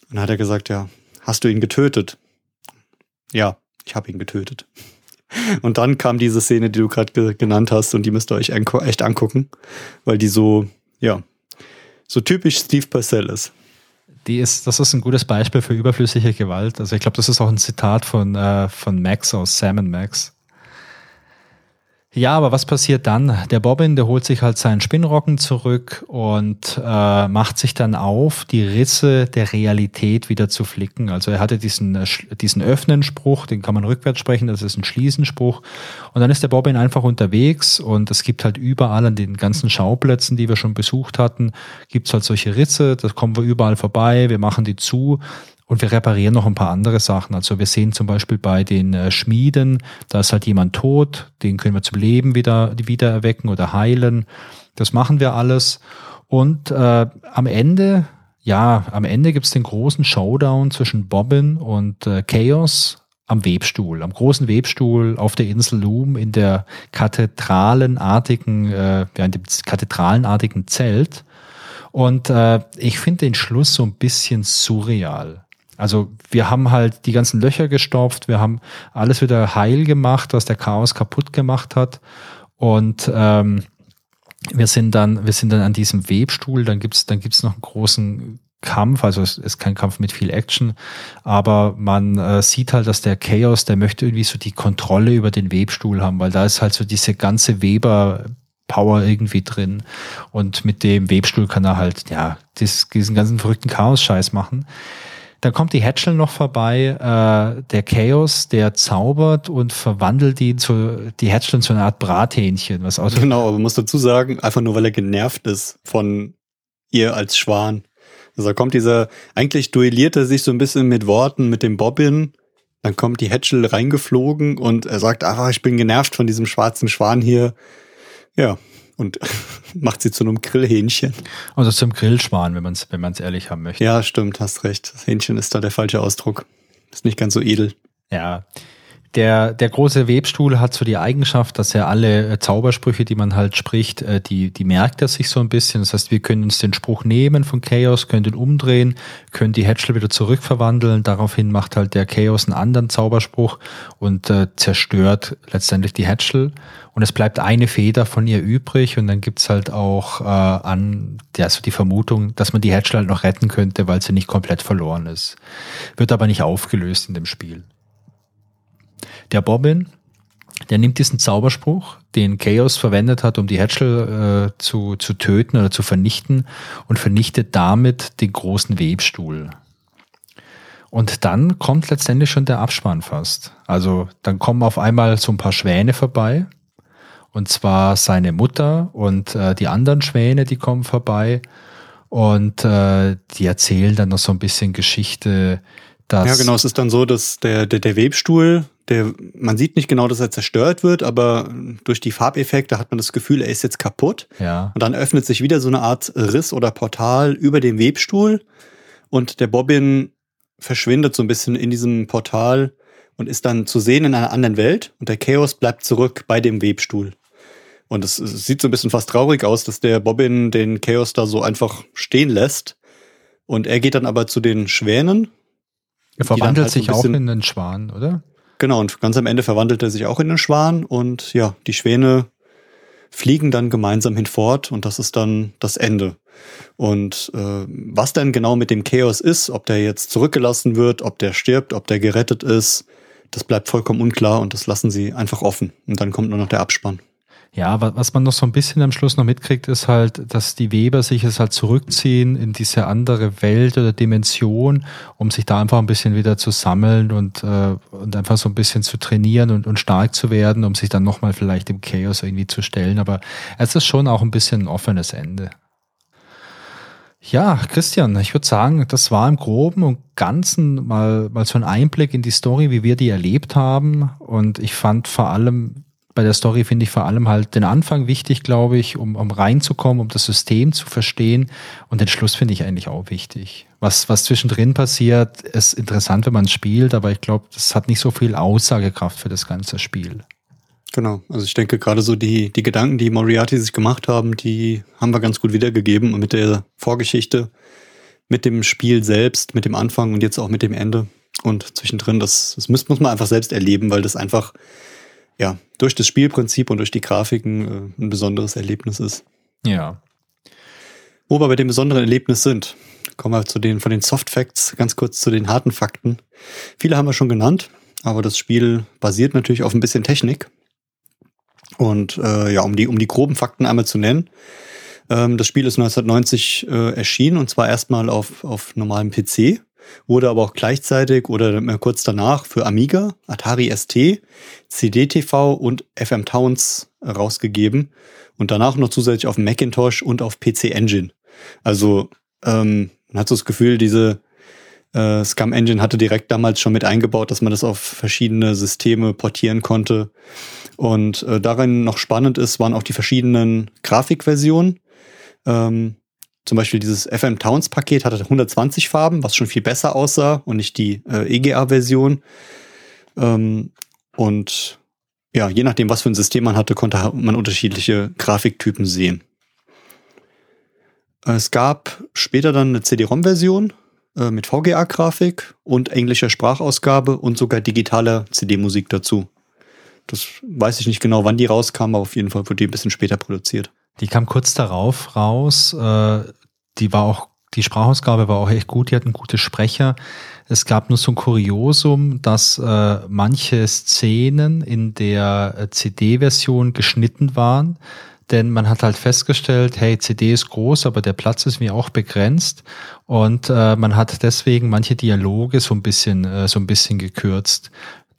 Und dann hat er gesagt, ja, hast du ihn getötet? Ja, ich habe ihn getötet. Und dann kam diese Szene, die du gerade ge genannt hast, und die müsst ihr euch echt angucken, weil die so, ja, so typisch Steve Purcell ist. Die ist, das ist ein gutes Beispiel für überflüssige Gewalt. Also ich glaube, das ist auch ein Zitat von, äh, von Max aus Sam Max. Ja, aber was passiert dann? Der Bobbin, der holt sich halt seinen Spinnrocken zurück und äh, macht sich dann auf, die Risse der Realität wieder zu flicken. Also er hatte diesen, äh, diesen Öffnen-Spruch, den kann man rückwärts sprechen, das ist ein Schließenspruch. Und dann ist der Bobbin einfach unterwegs und es gibt halt überall an den ganzen Schauplätzen, die wir schon besucht hatten, gibt's halt solche Risse, da kommen wir überall vorbei, wir machen die zu und wir reparieren noch ein paar andere Sachen. Also wir sehen zum Beispiel bei den äh, Schmieden, da ist halt jemand tot, den können wir zum Leben wieder, wieder erwecken oder heilen. Das machen wir alles. Und äh, am Ende, ja, am Ende gibt's den großen Showdown zwischen Bobbin und äh, Chaos am Webstuhl, am großen Webstuhl auf der Insel Loom in der kathedralenartigen, äh, ja, in dem kathedralenartigen Zelt. Und äh, ich finde den Schluss so ein bisschen surreal. Also wir haben halt die ganzen Löcher gestopft, wir haben alles wieder heil gemacht, was der Chaos kaputt gemacht hat. Und ähm, wir sind dann, wir sind dann an diesem Webstuhl, dann gibt's dann gibt's noch einen großen Kampf, also es ist kein Kampf mit viel Action, aber man äh, sieht halt, dass der Chaos, der möchte irgendwie so die Kontrolle über den Webstuhl haben, weil da ist halt so diese ganze Weber Power irgendwie drin und mit dem Webstuhl kann er halt, ja, dies, diesen ganzen verrückten Chaos-Scheiß machen. Dann kommt die Hatchel noch vorbei, äh, der Chaos, der zaubert und verwandelt ihn zu, die Hatchel in so eine Art Brathähnchen, was aussieht Genau, aber man muss dazu sagen, einfach nur weil er genervt ist von ihr als Schwan. Also da kommt dieser, eigentlich duelliert er sich so ein bisschen mit Worten mit dem Bobbin. Dann kommt die Hatchel reingeflogen und er sagt, ach, ich bin genervt von diesem schwarzen Schwan hier. Ja, und macht sie zu einem Grillhähnchen. Also zum Grillschwan, wenn man es wenn man's ehrlich haben möchte. Ja, stimmt, hast recht. Das Hähnchen ist da der falsche Ausdruck. Ist nicht ganz so edel. Ja, der, der große Webstuhl hat so die Eigenschaft, dass er alle äh, Zaubersprüche, die man halt spricht, äh, die, die merkt er sich so ein bisschen. Das heißt, wir können uns den Spruch nehmen von Chaos, können den umdrehen, können die Hatchel wieder zurückverwandeln. Daraufhin macht halt der Chaos einen anderen Zauberspruch und äh, zerstört letztendlich die Hatchel. Und es bleibt eine Feder von ihr übrig und dann gibt's halt auch äh, an ja, so die Vermutung, dass man die Hatchel halt noch retten könnte, weil sie nicht komplett verloren ist. Wird aber nicht aufgelöst in dem Spiel. Der Bobbin, der nimmt diesen Zauberspruch, den Chaos verwendet hat, um die Hatchel äh, zu, zu töten oder zu vernichten und vernichtet damit den großen Webstuhl. Und dann kommt letztendlich schon der Abspann fast. Also dann kommen auf einmal so ein paar Schwäne vorbei. Und zwar seine Mutter und äh, die anderen Schwäne, die kommen vorbei. Und äh, die erzählen dann noch so ein bisschen Geschichte, dass. Ja, genau. Es ist dann so, dass der, der, der Webstuhl der, man sieht nicht genau, dass er zerstört wird, aber durch die Farbeffekte hat man das Gefühl, er ist jetzt kaputt. Ja. Und dann öffnet sich wieder so eine Art Riss oder Portal über dem Webstuhl und der Bobbin verschwindet so ein bisschen in diesem Portal und ist dann zu sehen in einer anderen Welt und der Chaos bleibt zurück bei dem Webstuhl. Und es, es sieht so ein bisschen fast traurig aus, dass der Bobbin den Chaos da so einfach stehen lässt. Und er geht dann aber zu den Schwänen. Er verwandelt halt sich auch in einen Schwan, oder? Genau, und ganz am Ende verwandelt er sich auch in einen Schwan und ja, die Schwäne fliegen dann gemeinsam hinfort und das ist dann das Ende. Und äh, was denn genau mit dem Chaos ist, ob der jetzt zurückgelassen wird, ob der stirbt, ob der gerettet ist, das bleibt vollkommen unklar und das lassen sie einfach offen. Und dann kommt nur noch der Abspann. Ja, was man noch so ein bisschen am Schluss noch mitkriegt, ist halt, dass die Weber sich jetzt halt zurückziehen in diese andere Welt oder Dimension, um sich da einfach ein bisschen wieder zu sammeln und, äh, und einfach so ein bisschen zu trainieren und, und stark zu werden, um sich dann nochmal vielleicht im Chaos irgendwie zu stellen. Aber es ist schon auch ein bisschen ein offenes Ende. Ja, Christian, ich würde sagen, das war im Groben und Ganzen mal, mal so ein Einblick in die Story, wie wir die erlebt haben. Und ich fand vor allem bei der Story finde ich vor allem halt den Anfang wichtig, glaube ich, um, um reinzukommen, um das System zu verstehen. Und den Schluss finde ich eigentlich auch wichtig. Was, was zwischendrin passiert, ist interessant, wenn man es spielt, aber ich glaube, das hat nicht so viel Aussagekraft für das ganze Spiel. Genau, also ich denke gerade so die, die Gedanken, die Moriarty sich gemacht haben, die haben wir ganz gut wiedergegeben mit der Vorgeschichte, mit dem Spiel selbst, mit dem Anfang und jetzt auch mit dem Ende. Und zwischendrin, das, das muss, muss man einfach selbst erleben, weil das einfach ja, durch das Spielprinzip und durch die Grafiken äh, ein besonderes Erlebnis ist. Ja. Wo wir bei dem besonderen Erlebnis sind, kommen wir zu den, von den Soft Facts ganz kurz zu den harten Fakten. Viele haben wir schon genannt, aber das Spiel basiert natürlich auf ein bisschen Technik. Und äh, ja, um die, um die groben Fakten einmal zu nennen. Ähm, das Spiel ist 1990 äh, erschienen und zwar erstmal auf, auf normalem PC wurde aber auch gleichzeitig oder kurz danach für Amiga, Atari ST, CD-TV und FM Towns rausgegeben und danach noch zusätzlich auf Macintosh und auf PC Engine. Also ähm, man hat so das Gefühl, diese äh, Scum Engine hatte direkt damals schon mit eingebaut, dass man das auf verschiedene Systeme portieren konnte. Und äh, darin noch spannend ist, waren auch die verschiedenen Grafikversionen. Ähm, zum Beispiel dieses FM Towns Paket hatte 120 Farben, was schon viel besser aussah und nicht die äh, EGA-Version. Ähm, und ja, je nachdem, was für ein System man hatte, konnte man unterschiedliche Grafiktypen sehen. Es gab später dann eine CD-ROM-Version äh, mit VGA-Grafik und englischer Sprachausgabe und sogar digitaler CD-Musik dazu. Das weiß ich nicht genau, wann die rauskam, aber auf jeden Fall wurde die ein bisschen später produziert. Die kam kurz darauf raus. Äh, die war auch, die Sprachausgabe war auch echt gut, die hatten gute Sprecher. Es gab nur so ein Kuriosum, dass äh, manche Szenen in der äh, CD-Version geschnitten waren. Denn man hat halt festgestellt, hey, CD ist groß, aber der Platz ist mir auch begrenzt. Und äh, man hat deswegen manche Dialoge so ein bisschen, äh, so ein bisschen gekürzt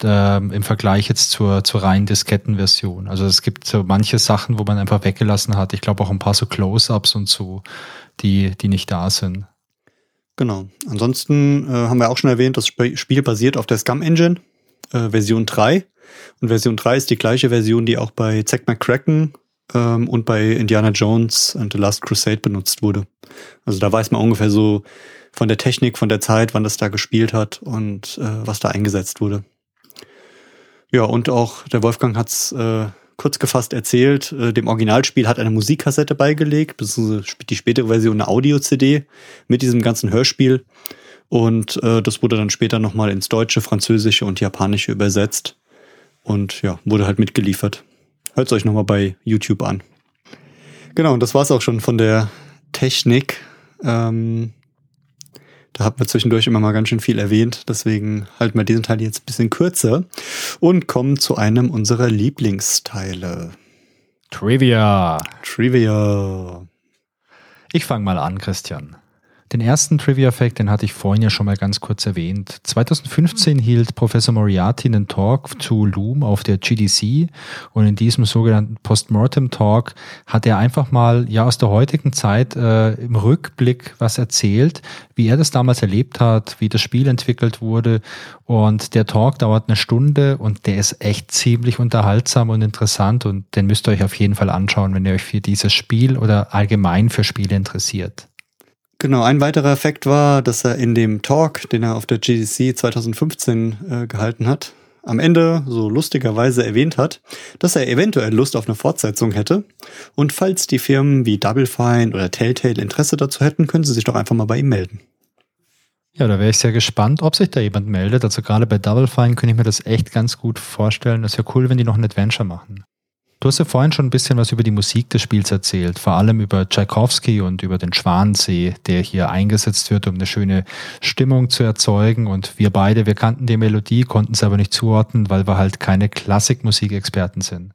ähm, im Vergleich jetzt zur, zur reinen Diskettenversion. Also es gibt so manche Sachen, wo man einfach weggelassen hat. Ich glaube auch ein paar so Close-ups und so, die, die nicht da sind. Genau. Ansonsten äh, haben wir auch schon erwähnt, das Spiel basiert auf der Scum Engine, äh, Version 3. Und Version 3 ist die gleiche Version, die auch bei Zack McCracken ähm, und bei Indiana Jones and the Last Crusade benutzt wurde. Also da weiß man ungefähr so von der Technik, von der Zeit, wann das da gespielt hat und äh, was da eingesetzt wurde. Ja, und auch der Wolfgang hat's äh, kurz gefasst erzählt, äh, dem Originalspiel hat eine Musikkassette beigelegt, beziehungsweise die spätere Version eine Audio-CD mit diesem ganzen Hörspiel. Und äh, das wurde dann später nochmal ins Deutsche, Französische und Japanische übersetzt. Und ja, wurde halt mitgeliefert. Hört es euch nochmal bei YouTube an. Genau, und das war's auch schon von der Technik. Ähm, da haben wir zwischendurch immer mal ganz schön viel erwähnt. Deswegen halten wir diesen Teil jetzt ein bisschen kürzer und kommen zu einem unserer Lieblingsteile. Trivia. Trivia. Ich fange mal an, Christian. Den ersten Trivia-Fact, den hatte ich vorhin ja schon mal ganz kurz erwähnt. 2015 hielt Professor Moriarty einen Talk zu Loom auf der GDC und in diesem sogenannten Postmortem Talk hat er einfach mal ja aus der heutigen Zeit äh, im Rückblick was erzählt, wie er das damals erlebt hat, wie das Spiel entwickelt wurde und der Talk dauert eine Stunde und der ist echt ziemlich unterhaltsam und interessant und den müsst ihr euch auf jeden Fall anschauen, wenn ihr euch für dieses Spiel oder allgemein für Spiele interessiert. Genau, ein weiterer Effekt war, dass er in dem Talk, den er auf der GDC 2015 äh, gehalten hat, am Ende so lustigerweise erwähnt hat, dass er eventuell Lust auf eine Fortsetzung hätte. Und falls die Firmen wie Double Fine oder Telltale Interesse dazu hätten, können sie sich doch einfach mal bei ihm melden. Ja, da wäre ich sehr gespannt, ob sich da jemand meldet. Also gerade bei Double Fine könnte ich mir das echt ganz gut vorstellen. Das ja cool, wenn die noch ein Adventure machen. Du hast ja vorhin schon ein bisschen was über die Musik des Spiels erzählt, vor allem über Tchaikovsky und über den Schwansee, der hier eingesetzt wird, um eine schöne Stimmung zu erzeugen. Und wir beide, wir kannten die Melodie, konnten es aber nicht zuordnen, weil wir halt keine Klassikmusikexperten sind.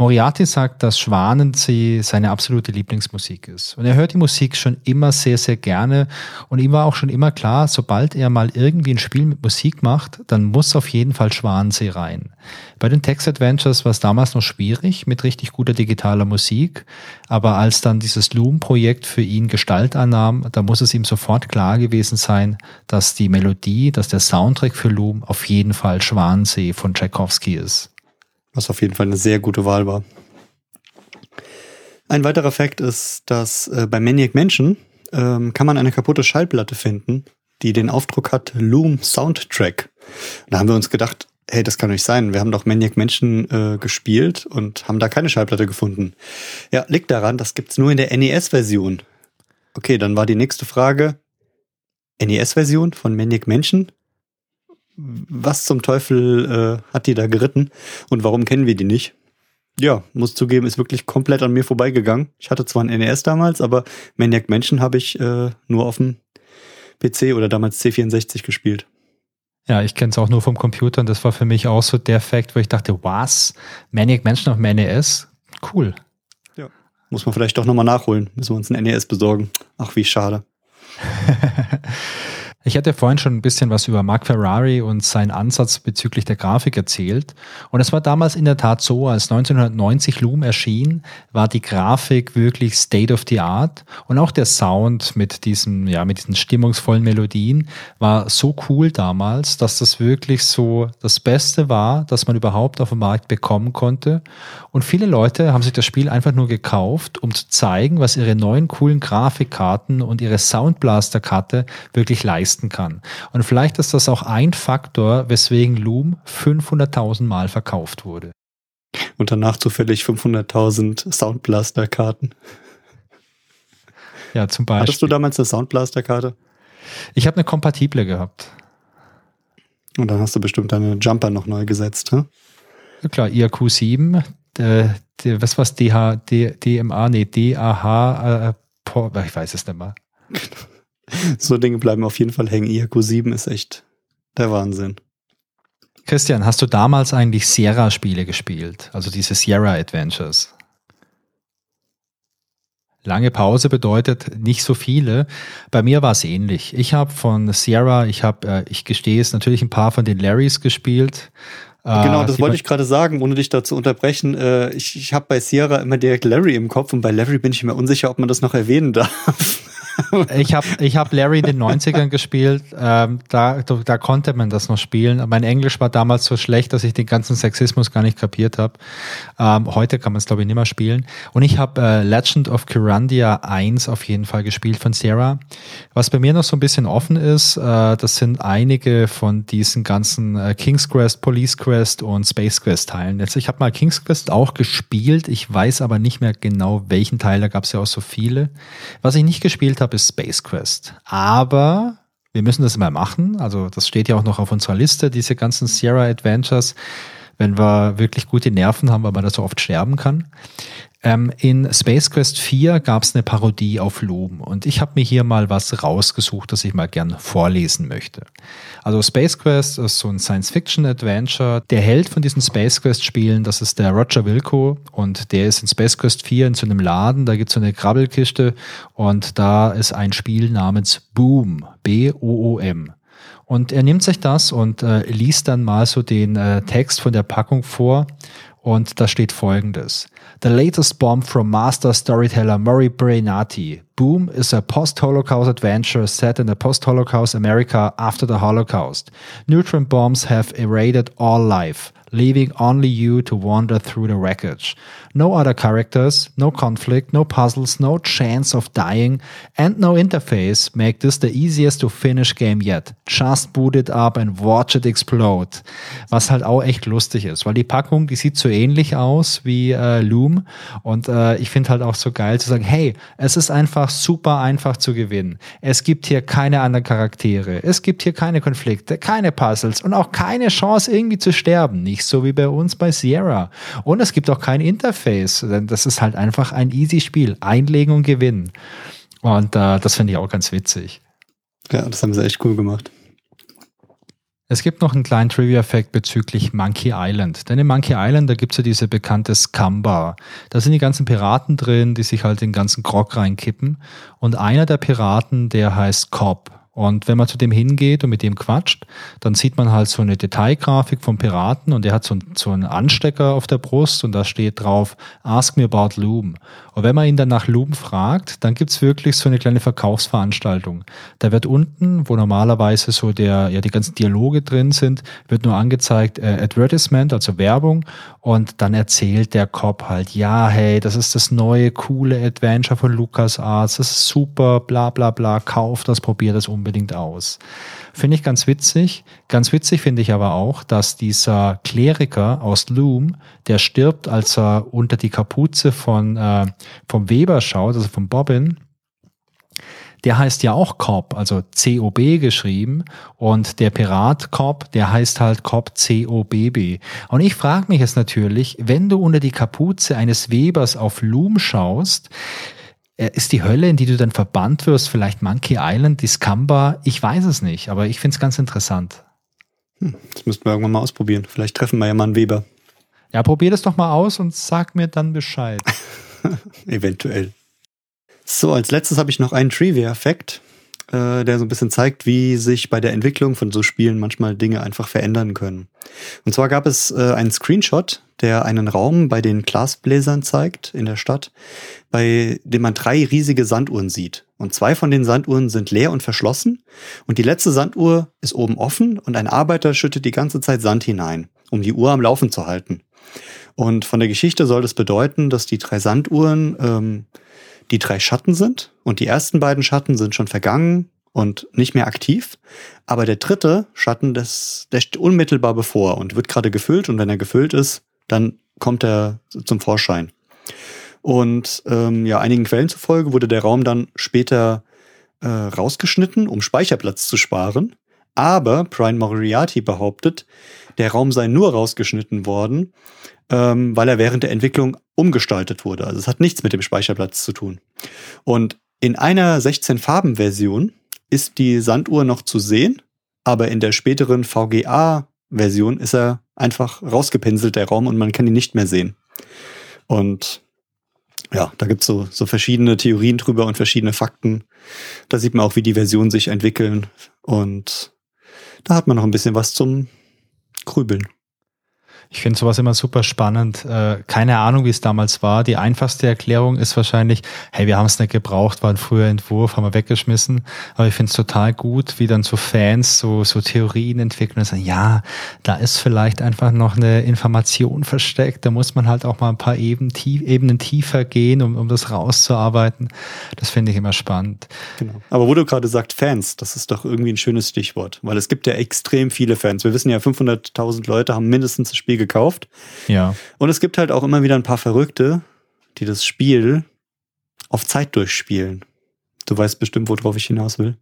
Moriarty sagt, dass Schwanensee seine absolute Lieblingsmusik ist. Und er hört die Musik schon immer sehr, sehr gerne. Und ihm war auch schon immer klar, sobald er mal irgendwie ein Spiel mit Musik macht, dann muss auf jeden Fall Schwanensee rein. Bei den Text Adventures war es damals noch schwierig mit richtig guter digitaler Musik. Aber als dann dieses Loom-Projekt für ihn Gestalt annahm, da muss es ihm sofort klar gewesen sein, dass die Melodie, dass der Soundtrack für Loom auf jeden Fall Schwanensee von Tchaikovsky ist. Was auf jeden Fall eine sehr gute Wahl war. Ein weiterer Fakt ist, dass äh, bei Maniac Mansion ähm, kann man eine kaputte Schallplatte finden, die den Aufdruck hat Loom Soundtrack. Da haben wir uns gedacht, hey, das kann nicht sein. Wir haben doch Maniac Mansion äh, gespielt und haben da keine Schallplatte gefunden. Ja, liegt daran, das gibt's nur in der NES-Version. Okay, dann war die nächste Frage. NES-Version von Maniac Mansion? Was zum Teufel äh, hat die da geritten und warum kennen wir die nicht? Ja, muss zugeben, ist wirklich komplett an mir vorbeigegangen. Ich hatte zwar ein NES damals, aber Maniac Mansion habe ich äh, nur auf dem PC oder damals C64 gespielt. Ja, ich kenne es auch nur vom Computer und das war für mich auch so der Fakt, wo ich dachte, was? Maniac Mansion auf dem NES? Cool. Ja. Muss man vielleicht doch nochmal nachholen. Müssen wir uns ein NES besorgen. Ach, wie schade. Ich hatte vorhin schon ein bisschen was über Mark Ferrari und seinen Ansatz bezüglich der Grafik erzählt. Und es war damals in der Tat so, als 1990 Loom erschien, war die Grafik wirklich State of the Art. Und auch der Sound mit diesen, ja, mit diesen stimmungsvollen Melodien war so cool damals, dass das wirklich so das Beste war, das man überhaupt auf dem Markt bekommen konnte. Und viele Leute haben sich das Spiel einfach nur gekauft, um zu zeigen, was ihre neuen coolen Grafikkarten und ihre Soundblaster-Karte wirklich leisten leisten kann. Und vielleicht ist das auch ein Faktor, weswegen Loom 500.000 Mal verkauft wurde. Und danach zufällig 500.000 Soundblaster-Karten. Ja, zum Beispiel. Hattest du damals eine Soundblaster-Karte? Ich habe eine kompatible gehabt. Und dann hast du bestimmt deine Jumper noch neu gesetzt, hm? Ja klar, IRQ 7, der, was war's, DH, D, DMA, nee, DAH, äh, ich weiß es nicht mehr. so Dinge bleiben auf jeden Fall hängen. IAQ 7 ist echt der Wahnsinn. Christian, hast du damals eigentlich Sierra-Spiele gespielt? Also diese Sierra Adventures? Lange Pause bedeutet nicht so viele. Bei mir war es ähnlich. Ich habe von Sierra, ich habe, äh, ich gestehe es, natürlich ein paar von den Larrys gespielt. Äh, genau, das wollte ich gerade sagen, ohne dich da zu unterbrechen. Äh, ich ich habe bei Sierra immer direkt Larry im Kopf und bei Larry bin ich mir unsicher, ob man das noch erwähnen darf. Ich habe ich hab Larry in den 90ern gespielt. Ähm, da, da konnte man das noch spielen. Mein Englisch war damals so schlecht, dass ich den ganzen Sexismus gar nicht kapiert habe. Ähm, heute kann man es, glaube ich, nicht mehr spielen. Und ich habe äh, Legend of Kirandia 1 auf jeden Fall gespielt von Sierra. Was bei mir noch so ein bisschen offen ist, äh, das sind einige von diesen ganzen äh, King's Quest, Police Quest und Space Quest Teilen. Jetzt, ich habe mal King's Quest auch gespielt. Ich weiß aber nicht mehr genau, welchen Teil. Da gab es ja auch so viele. Was ich nicht gespielt habe, ist Space Quest. Aber wir müssen das mal machen. Also das steht ja auch noch auf unserer Liste, diese ganzen Sierra Adventures. Wenn wir wirklich gute Nerven haben, weil man da so oft sterben kann. Ähm, in Space Quest 4 gab es eine Parodie auf Loom und ich habe mir hier mal was rausgesucht, das ich mal gern vorlesen möchte. Also Space Quest ist so ein Science-Fiction-Adventure. Der Held von diesen Space Quest-Spielen, das ist der Roger Wilco und der ist in Space Quest 4 in so einem Laden, da gibt es so eine Krabbelkiste und da ist ein Spiel namens Boom, B-O-O-M. Und er nimmt sich das und äh, liest dann mal so den äh, Text von der Packung vor und da steht folgendes. The latest bomb from master storyteller Murray Brainati. Boom is a post-Holocaust adventure set in a post-Holocaust America after the Holocaust. Neutron bombs have irradiated all life leaving only you to wander through the wreckage. No other characters, no conflict, no puzzles, no chance of dying, and no interface make this the easiest to finish game yet. Just boot it up and watch it explode. Was halt auch echt lustig ist, weil die Packung, die sieht so ähnlich aus wie äh, Loom und äh, ich finde halt auch so geil zu sagen, hey, es ist einfach super einfach zu gewinnen. Es gibt hier keine anderen Charaktere, es gibt hier keine Konflikte, keine Puzzles und auch keine Chance irgendwie zu sterben. Nicht nicht so wie bei uns bei Sierra. Und es gibt auch kein Interface, denn das ist halt einfach ein easy Spiel. Einlegen und gewinnen. Und äh, das finde ich auch ganz witzig. Ja, das haben sie echt cool gemacht. Es gibt noch einen kleinen Trivia-Fact bezüglich Monkey Island. Denn in Monkey Island, da gibt es ja diese bekannte Scum-Bar. Da sind die ganzen Piraten drin, die sich halt den ganzen Grog reinkippen. Und einer der Piraten, der heißt Cobb. Und wenn man zu dem hingeht und mit dem quatscht, dann sieht man halt so eine Detailgrafik vom Piraten und der hat so, so einen Anstecker auf der Brust und da steht drauf, Ask me about Loom. Und wenn man ihn dann nach Loom fragt, dann gibt's wirklich so eine kleine Verkaufsveranstaltung. Da wird unten, wo normalerweise so der, ja, die ganzen Dialoge drin sind, wird nur angezeigt äh, Advertisement, also Werbung und dann erzählt der Cop halt, ja, hey, das ist das neue, coole Adventure von LucasArts, das ist super, bla bla bla, kauf das, probier das unbedingt aus. Finde ich ganz witzig. Ganz witzig finde ich aber auch, dass dieser Kleriker aus Loom, der stirbt, als er unter die Kapuze von, äh, vom Weber schaut, also von Bobbin, der heißt ja auch Cobb, also C-O-B geschrieben. Und der Pirat Cobb, der heißt halt Cobb C-O-B-B. Und ich frage mich jetzt natürlich, wenn du unter die Kapuze eines Webers auf Loom schaust, ist die Hölle, in die du dann verbannt wirst, vielleicht Monkey Island, Discamba? Ich weiß es nicht, aber ich finde es ganz interessant. Hm, das müssten wir irgendwann mal ausprobieren. Vielleicht treffen wir ja mal einen Weber. Ja, probier das doch mal aus und sag mir dann Bescheid. Eventuell. So, als letztes habe ich noch einen Trivia-Effekt, äh, der so ein bisschen zeigt, wie sich bei der Entwicklung von so Spielen manchmal Dinge einfach verändern können. Und zwar gab es äh, einen Screenshot, der einen Raum bei den Glasbläsern zeigt in der Stadt, bei dem man drei riesige Sanduhren sieht. Und zwei von den Sanduhren sind leer und verschlossen. Und die letzte Sanduhr ist oben offen und ein Arbeiter schüttet die ganze Zeit Sand hinein, um die Uhr am Laufen zu halten. Und von der Geschichte soll das bedeuten, dass die drei Sanduhren ähm, die drei Schatten sind und die ersten beiden Schatten sind schon vergangen und nicht mehr aktiv, aber der dritte Schatten, das, der steht unmittelbar bevor und wird gerade gefüllt und wenn er gefüllt ist, dann kommt er zum Vorschein. Und ähm, ja, einigen Quellen zufolge wurde der Raum dann später äh, rausgeschnitten, um Speicherplatz zu sparen. Aber Brian Moriarty behauptet, der Raum sei nur rausgeschnitten worden, ähm, weil er während der Entwicklung umgestaltet wurde. Also es hat nichts mit dem Speicherplatz zu tun. Und in einer 16-Farben-Version ist die Sanduhr noch zu sehen, aber in der späteren VGA-Version ist er einfach rausgepinselt, der Raum, und man kann ihn nicht mehr sehen. Und ja, da gibt's so, so verschiedene Theorien drüber und verschiedene Fakten. Da sieht man auch, wie die Versionen sich entwickeln. Und da hat man noch ein bisschen was zum Grübeln. Ich finde sowas immer super spannend. Äh, keine Ahnung, wie es damals war. Die einfachste Erklärung ist wahrscheinlich, hey, wir haben es nicht gebraucht, war ein früher Entwurf, haben wir weggeschmissen. Aber ich finde es total gut, wie dann so Fans so, so Theorien entwickeln und sagen, ja, da ist vielleicht einfach noch eine Information versteckt. Da muss man halt auch mal ein paar Ebenen, tief, Ebenen tiefer gehen, um, um das rauszuarbeiten. Das finde ich immer spannend. Genau. Aber wo du gerade sagst, Fans, das ist doch irgendwie ein schönes Stichwort, weil es gibt ja extrem viele Fans. Wir wissen ja, 500.000 Leute haben mindestens das Spiel gekauft. Ja. Und es gibt halt auch immer wieder ein paar Verrückte, die das Spiel auf Zeit durchspielen. Du weißt bestimmt, worauf ich hinaus will.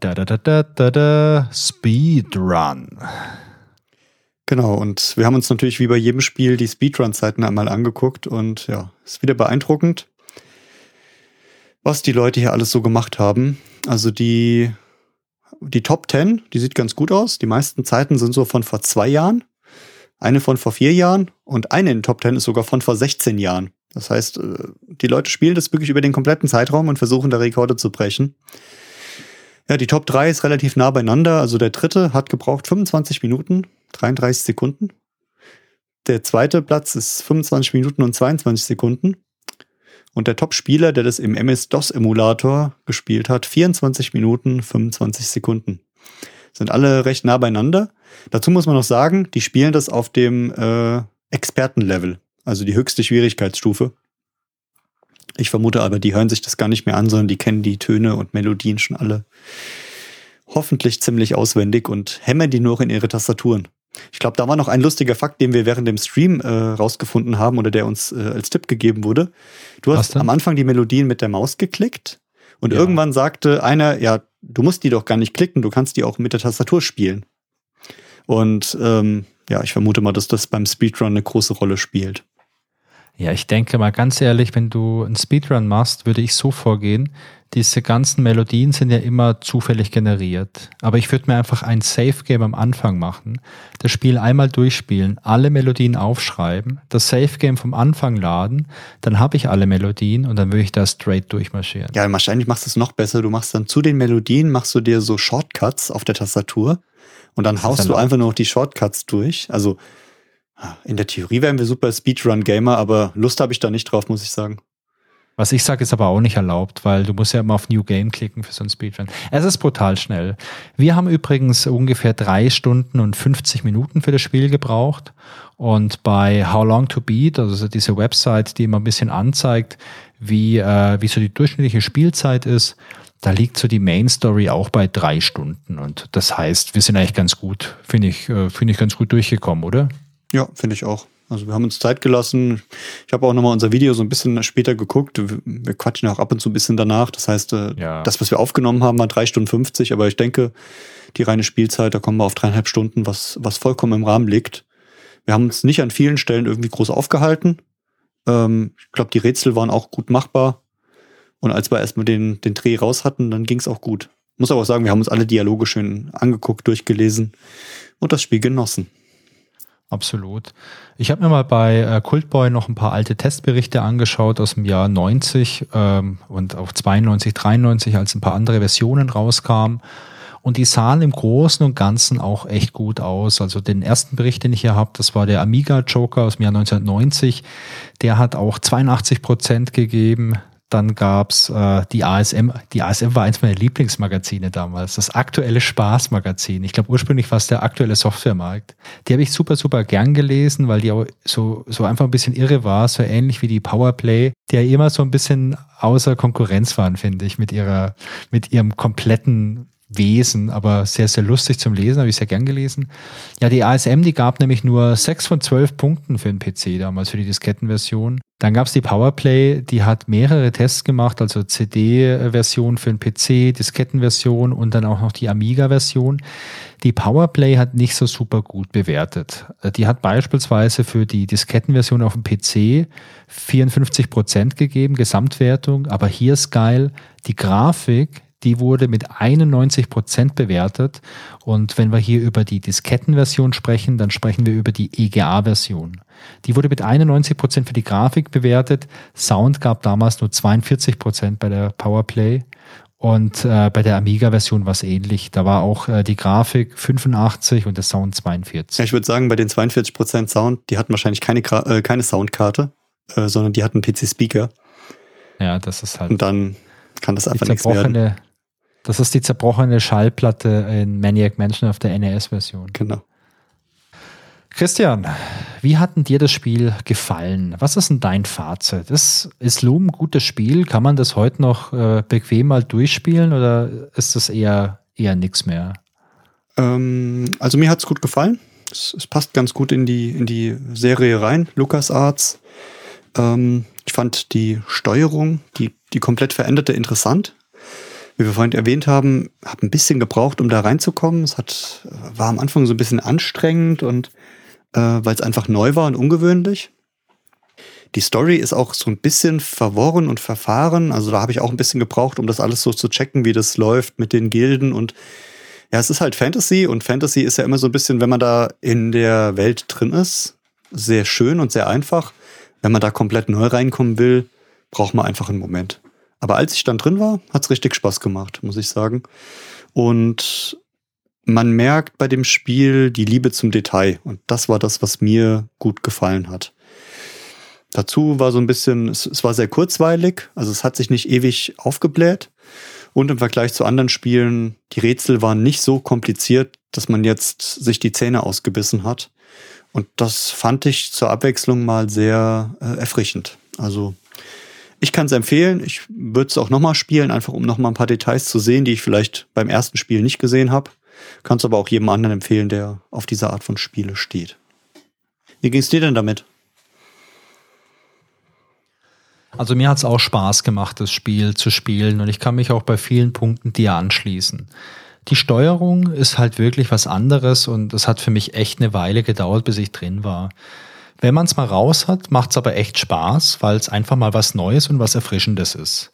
Da, da, da, da, da, da. Speedrun. Genau, und wir haben uns natürlich wie bei jedem Spiel die Speedrun-Zeiten einmal angeguckt und ja, ist wieder beeindruckend, was die Leute hier alles so gemacht haben. Also die, die Top 10, die sieht ganz gut aus. Die meisten Zeiten sind so von vor zwei Jahren eine von vor vier Jahren und eine in Top Ten ist sogar von vor 16 Jahren. Das heißt, äh, die Leute spielen das wirklich über den kompletten Zeitraum und versuchen da Rekorde zu brechen. Ja, die Top 3 ist relativ nah beieinander. Also der dritte hat gebraucht 25 Minuten, 33 Sekunden. Der zweite Platz ist 25 Minuten und 22 Sekunden. Und der Top-Spieler, der das im MS-DOS-Emulator gespielt hat, 24 Minuten, 25 Sekunden. Sind alle recht nah beieinander. Dazu muss man noch sagen, die spielen das auf dem äh, Expertenlevel, also die höchste Schwierigkeitsstufe. Ich vermute aber, die hören sich das gar nicht mehr an, sondern die kennen die Töne und Melodien schon alle hoffentlich ziemlich auswendig und hämmern die nur in ihre Tastaturen. Ich glaube, da war noch ein lustiger Fakt, den wir während dem Stream äh, rausgefunden haben oder der uns äh, als Tipp gegeben wurde. Du hast am Anfang die Melodien mit der Maus geklickt und ja. irgendwann sagte einer, ja, du musst die doch gar nicht klicken, du kannst die auch mit der Tastatur spielen. Und ähm, ja, ich vermute mal, dass das beim Speedrun eine große Rolle spielt. Ja, ich denke mal ganz ehrlich, wenn du einen Speedrun machst, würde ich so vorgehen. Diese ganzen Melodien sind ja immer zufällig generiert. Aber ich würde mir einfach ein Safe Game am Anfang machen, das Spiel einmal durchspielen, alle Melodien aufschreiben, das Safe Game vom Anfang laden, dann habe ich alle Melodien und dann würde ich da straight durchmarschieren. Ja, wahrscheinlich machst du es noch besser. Du machst dann zu den Melodien, machst du dir so Shortcuts auf der Tastatur und dann haust du einfach nur noch die Shortcuts durch. Also in der Theorie wären wir super Speedrun-Gamer, aber Lust habe ich da nicht drauf, muss ich sagen. Was ich sage, ist aber auch nicht erlaubt, weil du musst ja immer auf New Game klicken für so ein Speedrun. Es ist brutal schnell. Wir haben übrigens ungefähr drei Stunden und 50 Minuten für das Spiel gebraucht. Und bei How Long to Beat, also diese Website, die immer ein bisschen anzeigt, wie, äh, wie so die durchschnittliche Spielzeit ist, da liegt so die Main Story auch bei drei Stunden. Und das heißt, wir sind eigentlich ganz gut, finde ich, äh, finde ich ganz gut durchgekommen, oder? Ja, finde ich auch. Also wir haben uns Zeit gelassen. Ich habe auch nochmal unser Video so ein bisschen später geguckt. Wir quatschen auch ab und zu ein bisschen danach. Das heißt, äh, ja. das, was wir aufgenommen haben, war drei Stunden 50, aber ich denke, die reine Spielzeit, da kommen wir auf dreieinhalb Stunden, was, was vollkommen im Rahmen liegt. Wir haben uns nicht an vielen Stellen irgendwie groß aufgehalten. Ähm, ich glaube, die Rätsel waren auch gut machbar. Und als wir erstmal den, den Dreh raus hatten, dann ging es auch gut. Muss aber auch sagen, wir haben uns alle Dialoge schön angeguckt, durchgelesen und das Spiel genossen. Absolut. Ich habe mir mal bei äh, Cultboy noch ein paar alte Testberichte angeschaut aus dem Jahr 90 ähm, und auch 92, 93, als ein paar andere Versionen rauskamen. Und die sahen im Großen und Ganzen auch echt gut aus. Also den ersten Bericht, den ich hier habe, das war der Amiga Joker aus dem Jahr 1990. Der hat auch 82 Prozent gegeben. Dann gab's äh, die ASM. Die ASM war eins meiner Lieblingsmagazine damals. Das aktuelle Spaßmagazin. Ich glaube, ursprünglich war es der aktuelle Softwaremarkt. Die habe ich super, super gern gelesen, weil die auch so, so einfach ein bisschen irre war. So ähnlich wie die Powerplay, die ja immer so ein bisschen außer Konkurrenz waren, finde ich, mit ihrer, mit ihrem kompletten Wesen, aber sehr, sehr lustig zum Lesen, habe ich sehr gern gelesen. Ja, die ASM, die gab nämlich nur sechs von zwölf Punkten für den PC damals, für die Diskettenversion. Dann gab es die Powerplay, die hat mehrere Tests gemacht, also CD-Version für den PC, Diskettenversion und dann auch noch die Amiga-Version. Die Powerplay hat nicht so super gut bewertet. Die hat beispielsweise für die Diskettenversion auf dem PC 54 Prozent gegeben, Gesamtwertung, aber hier ist geil, die Grafik die wurde mit 91 Prozent bewertet. Und wenn wir hier über die Diskettenversion sprechen, dann sprechen wir über die EGA-Version. Die wurde mit 91 Prozent für die Grafik bewertet. Sound gab damals nur 42 Prozent bei der Powerplay. Und äh, bei der Amiga-Version war es ähnlich. Da war auch äh, die Grafik 85 und der Sound 42. Ja, ich würde sagen, bei den 42% Sound, die hatten wahrscheinlich keine, äh, keine Soundkarte, äh, sondern die hatten PC-Speaker. Ja, das ist halt. Und dann kann das einfach nichts werden. Das ist die zerbrochene Schallplatte in Maniac Mansion auf der NES-Version. Genau. Christian, wie hat denn dir das Spiel gefallen? Was ist denn dein Fazit? Ist, ist Loom ein gutes Spiel? Kann man das heute noch äh, bequem mal durchspielen oder ist das eher, eher nichts mehr? Ähm, also mir hat es gut gefallen. Es, es, passt ganz gut in die, in die Serie rein, LucasArts. Ähm, ich fand die Steuerung, die, die komplett veränderte, interessant. Wie wir vorhin erwähnt haben, habe ein bisschen gebraucht, um da reinzukommen. Es hat, war am Anfang so ein bisschen anstrengend und äh, weil es einfach neu war und ungewöhnlich. Die Story ist auch so ein bisschen verworren und verfahren. Also da habe ich auch ein bisschen gebraucht, um das alles so zu checken, wie das läuft mit den Gilden. Und ja, es ist halt Fantasy und Fantasy ist ja immer so ein bisschen, wenn man da in der Welt drin ist, sehr schön und sehr einfach. Wenn man da komplett neu reinkommen will, braucht man einfach einen Moment. Aber als ich dann drin war, hat es richtig Spaß gemacht, muss ich sagen. Und man merkt bei dem Spiel die Liebe zum Detail. Und das war das, was mir gut gefallen hat. Dazu war so ein bisschen, es, es, war sehr kurzweilig, also es hat sich nicht ewig aufgebläht. Und im Vergleich zu anderen Spielen, die Rätsel waren nicht so kompliziert, dass man jetzt sich die Zähne ausgebissen hat. Und das fand ich zur Abwechslung mal sehr äh, erfrischend. Also ich kann es empfehlen. Ich würde es auch nochmal spielen, einfach um nochmal ein paar Details zu sehen, die ich vielleicht beim ersten Spiel nicht gesehen habe. Kannst aber auch jedem anderen empfehlen, der auf diese Art von Spiele steht. Wie ging es dir denn damit? Also mir hat es auch Spaß gemacht, das Spiel zu spielen und ich kann mich auch bei vielen Punkten dir anschließen. Die Steuerung ist halt wirklich was anderes und es hat für mich echt eine Weile gedauert, bis ich drin war. Wenn man es mal raus hat, macht es aber echt Spaß, weil es einfach mal was Neues und was Erfrischendes ist.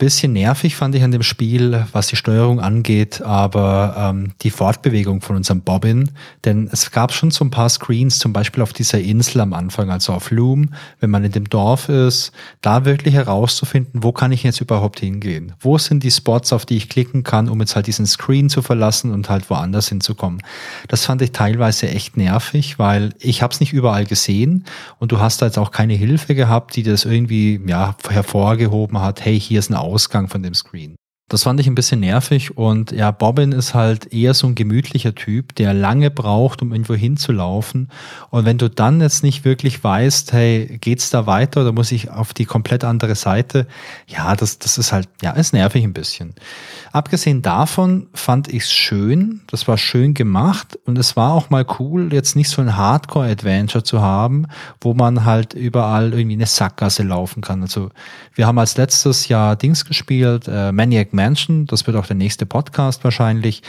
Bisschen nervig fand ich an dem Spiel, was die Steuerung angeht, aber ähm, die Fortbewegung von unserem Bobbin, denn es gab schon so ein paar Screens, zum Beispiel auf dieser Insel am Anfang, also auf Loom, wenn man in dem Dorf ist, da wirklich herauszufinden, wo kann ich jetzt überhaupt hingehen? Wo sind die Spots, auf die ich klicken kann, um jetzt halt diesen Screen zu verlassen und halt woanders hinzukommen? Das fand ich teilweise echt nervig, weil ich habe es nicht überall gesehen und du hast da jetzt auch keine Hilfe gehabt, die das irgendwie ja hervorgehoben hat, hey, hier ist ein Ausgang von dem Screen. Das fand ich ein bisschen nervig und ja, Bobbin ist halt eher so ein gemütlicher Typ, der lange braucht, um irgendwo hinzulaufen. Und wenn du dann jetzt nicht wirklich weißt, hey, geht's da weiter oder muss ich auf die komplett andere Seite? Ja, das, das ist halt, ja, ist nervig ein bisschen. Abgesehen davon fand ich es schön, das war schön gemacht und es war auch mal cool, jetzt nicht so ein Hardcore-Adventure zu haben, wo man halt überall irgendwie eine Sackgasse laufen kann. Also wir haben als letztes Jahr Dings gespielt, äh, Maniac Mansion, das wird auch der nächste Podcast wahrscheinlich.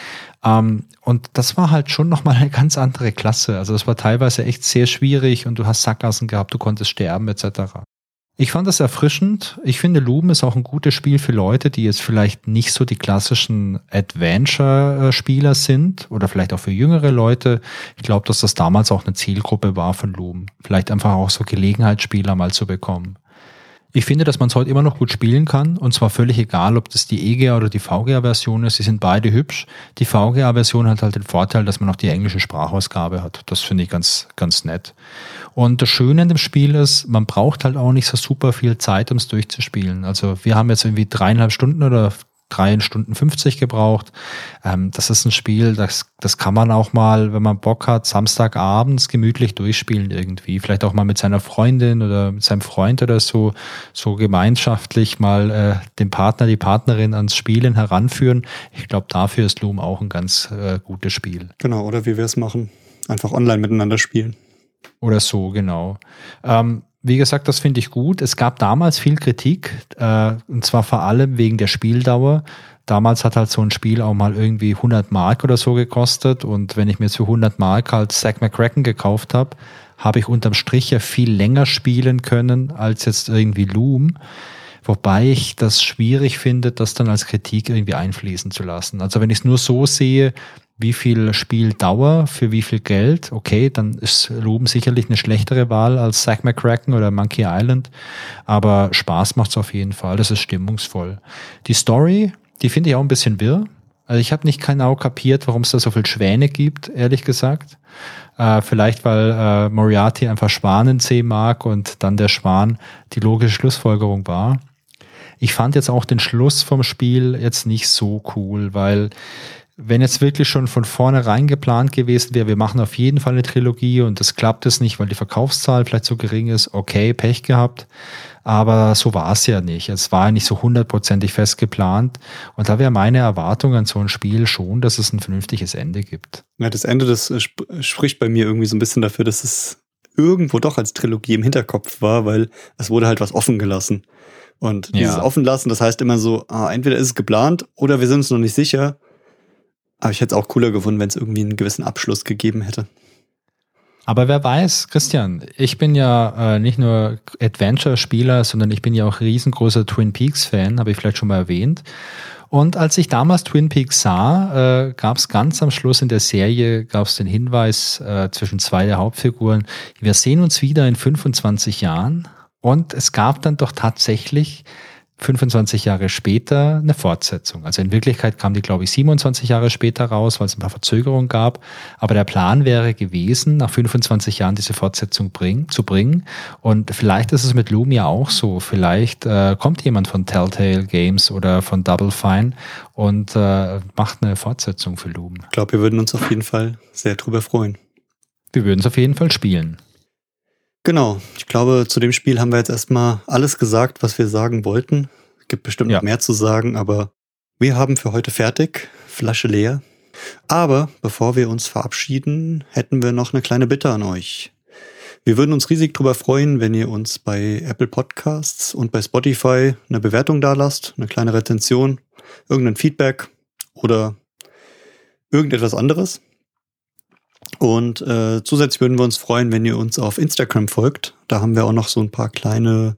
Ähm, und das war halt schon nochmal eine ganz andere Klasse. Also das war teilweise echt sehr schwierig und du hast Sackgassen gehabt, du konntest sterben etc. Ich fand das erfrischend. Ich finde, Loom ist auch ein gutes Spiel für Leute, die jetzt vielleicht nicht so die klassischen Adventure-Spieler sind oder vielleicht auch für jüngere Leute. Ich glaube, dass das damals auch eine Zielgruppe war von Loom. Vielleicht einfach auch so Gelegenheitsspieler mal zu bekommen. Ich finde, dass man es heute immer noch gut spielen kann und zwar völlig egal, ob das die EGA oder die VGA-Version ist. Sie sind beide hübsch. Die VGA-Version hat halt den Vorteil, dass man auch die englische Sprachausgabe hat. Das finde ich ganz, ganz nett. Und das Schöne an dem Spiel ist, man braucht halt auch nicht so super viel Zeit, um es durchzuspielen. Also wir haben jetzt irgendwie dreieinhalb Stunden oder drei Stunden 50 gebraucht. Ähm, das ist ein Spiel, das, das kann man auch mal, wenn man Bock hat, Samstagabends gemütlich durchspielen irgendwie. Vielleicht auch mal mit seiner Freundin oder mit seinem Freund oder so, so gemeinschaftlich mal äh, den Partner, die Partnerin ans Spielen heranführen. Ich glaube, dafür ist Loom auch ein ganz äh, gutes Spiel. Genau, oder wie wir es machen. Einfach online miteinander spielen. Oder so, genau. Ähm, wie gesagt, das finde ich gut. Es gab damals viel Kritik, äh, und zwar vor allem wegen der Spieldauer. Damals hat halt so ein Spiel auch mal irgendwie 100 Mark oder so gekostet und wenn ich mir für 100 Mark halt Zack McCracken gekauft habe, habe ich unterm Strich ja viel länger spielen können als jetzt irgendwie Loom. Wobei ich das schwierig finde, das dann als Kritik irgendwie einfließen zu lassen. Also wenn ich es nur so sehe, wie viel Spieldauer für wie viel Geld, okay, dann ist Loom sicherlich eine schlechtere Wahl als Zack McCracken oder Monkey Island, aber Spaß macht es auf jeden Fall, das ist stimmungsvoll. Die Story Die finde ich auch ein bisschen wirr. Also ich habe nicht genau kapiert, warum es da so viel Schwäne gibt, ehrlich gesagt. Äh, vielleicht, weil äh, Moriarty einfach Schwanensee mag und dann der Schwan die logische Schlussfolgerung war. Ich fand jetzt auch den Schluss vom Spiel jetzt nicht so cool, weil wenn jetzt wirklich schon von vornherein geplant gewesen wäre, wir machen auf jeden Fall eine Trilogie und das klappt es nicht, weil die Verkaufszahl vielleicht so gering ist, okay, Pech gehabt. Aber so war es ja nicht. Es war ja nicht so hundertprozentig fest geplant. Und da wäre meine Erwartung an so ein Spiel schon, dass es ein vernünftiges Ende gibt. Ja, das Ende, das äh, sp spricht bei mir irgendwie so ein bisschen dafür, dass es irgendwo doch als Trilogie im Hinterkopf war, weil es wurde halt was offen gelassen. Und dieses ja. offen lassen, das heißt immer so, ah, entweder ist es geplant oder wir sind uns noch nicht sicher. Aber ich hätte es auch cooler gefunden, wenn es irgendwie einen gewissen Abschluss gegeben hätte. Aber wer weiß, Christian, ich bin ja äh, nicht nur Adventure-Spieler, sondern ich bin ja auch riesengroßer Twin Peaks-Fan, habe ich vielleicht schon mal erwähnt. Und als ich damals Twin Peaks sah, äh, gab es ganz am Schluss in der Serie gab es den Hinweis äh, zwischen zwei der Hauptfiguren, wir sehen uns wieder in 25 Jahren. Und es gab dann doch tatsächlich 25 Jahre später eine Fortsetzung. Also in Wirklichkeit kam die, glaube ich, 27 Jahre später raus, weil es ein paar Verzögerungen gab. Aber der Plan wäre gewesen, nach 25 Jahren diese Fortsetzung bring, zu bringen. Und vielleicht ist es mit Lumia auch so. Vielleicht äh, kommt jemand von Telltale Games oder von Double Fine und äh, macht eine Fortsetzung für Loom. Ich glaube, wir würden uns auf jeden Fall sehr drüber freuen. Wir würden es auf jeden Fall spielen. Genau, ich glaube, zu dem Spiel haben wir jetzt erstmal alles gesagt, was wir sagen wollten. Es gibt bestimmt ja. noch mehr zu sagen, aber wir haben für heute fertig, Flasche leer. Aber bevor wir uns verabschieden, hätten wir noch eine kleine Bitte an euch. Wir würden uns riesig darüber freuen, wenn ihr uns bei Apple Podcasts und bei Spotify eine Bewertung da lasst, eine kleine Rezension, irgendein Feedback oder irgendetwas anderes. Und äh, zusätzlich würden wir uns freuen, wenn ihr uns auf Instagram folgt. Da haben wir auch noch so ein paar kleine,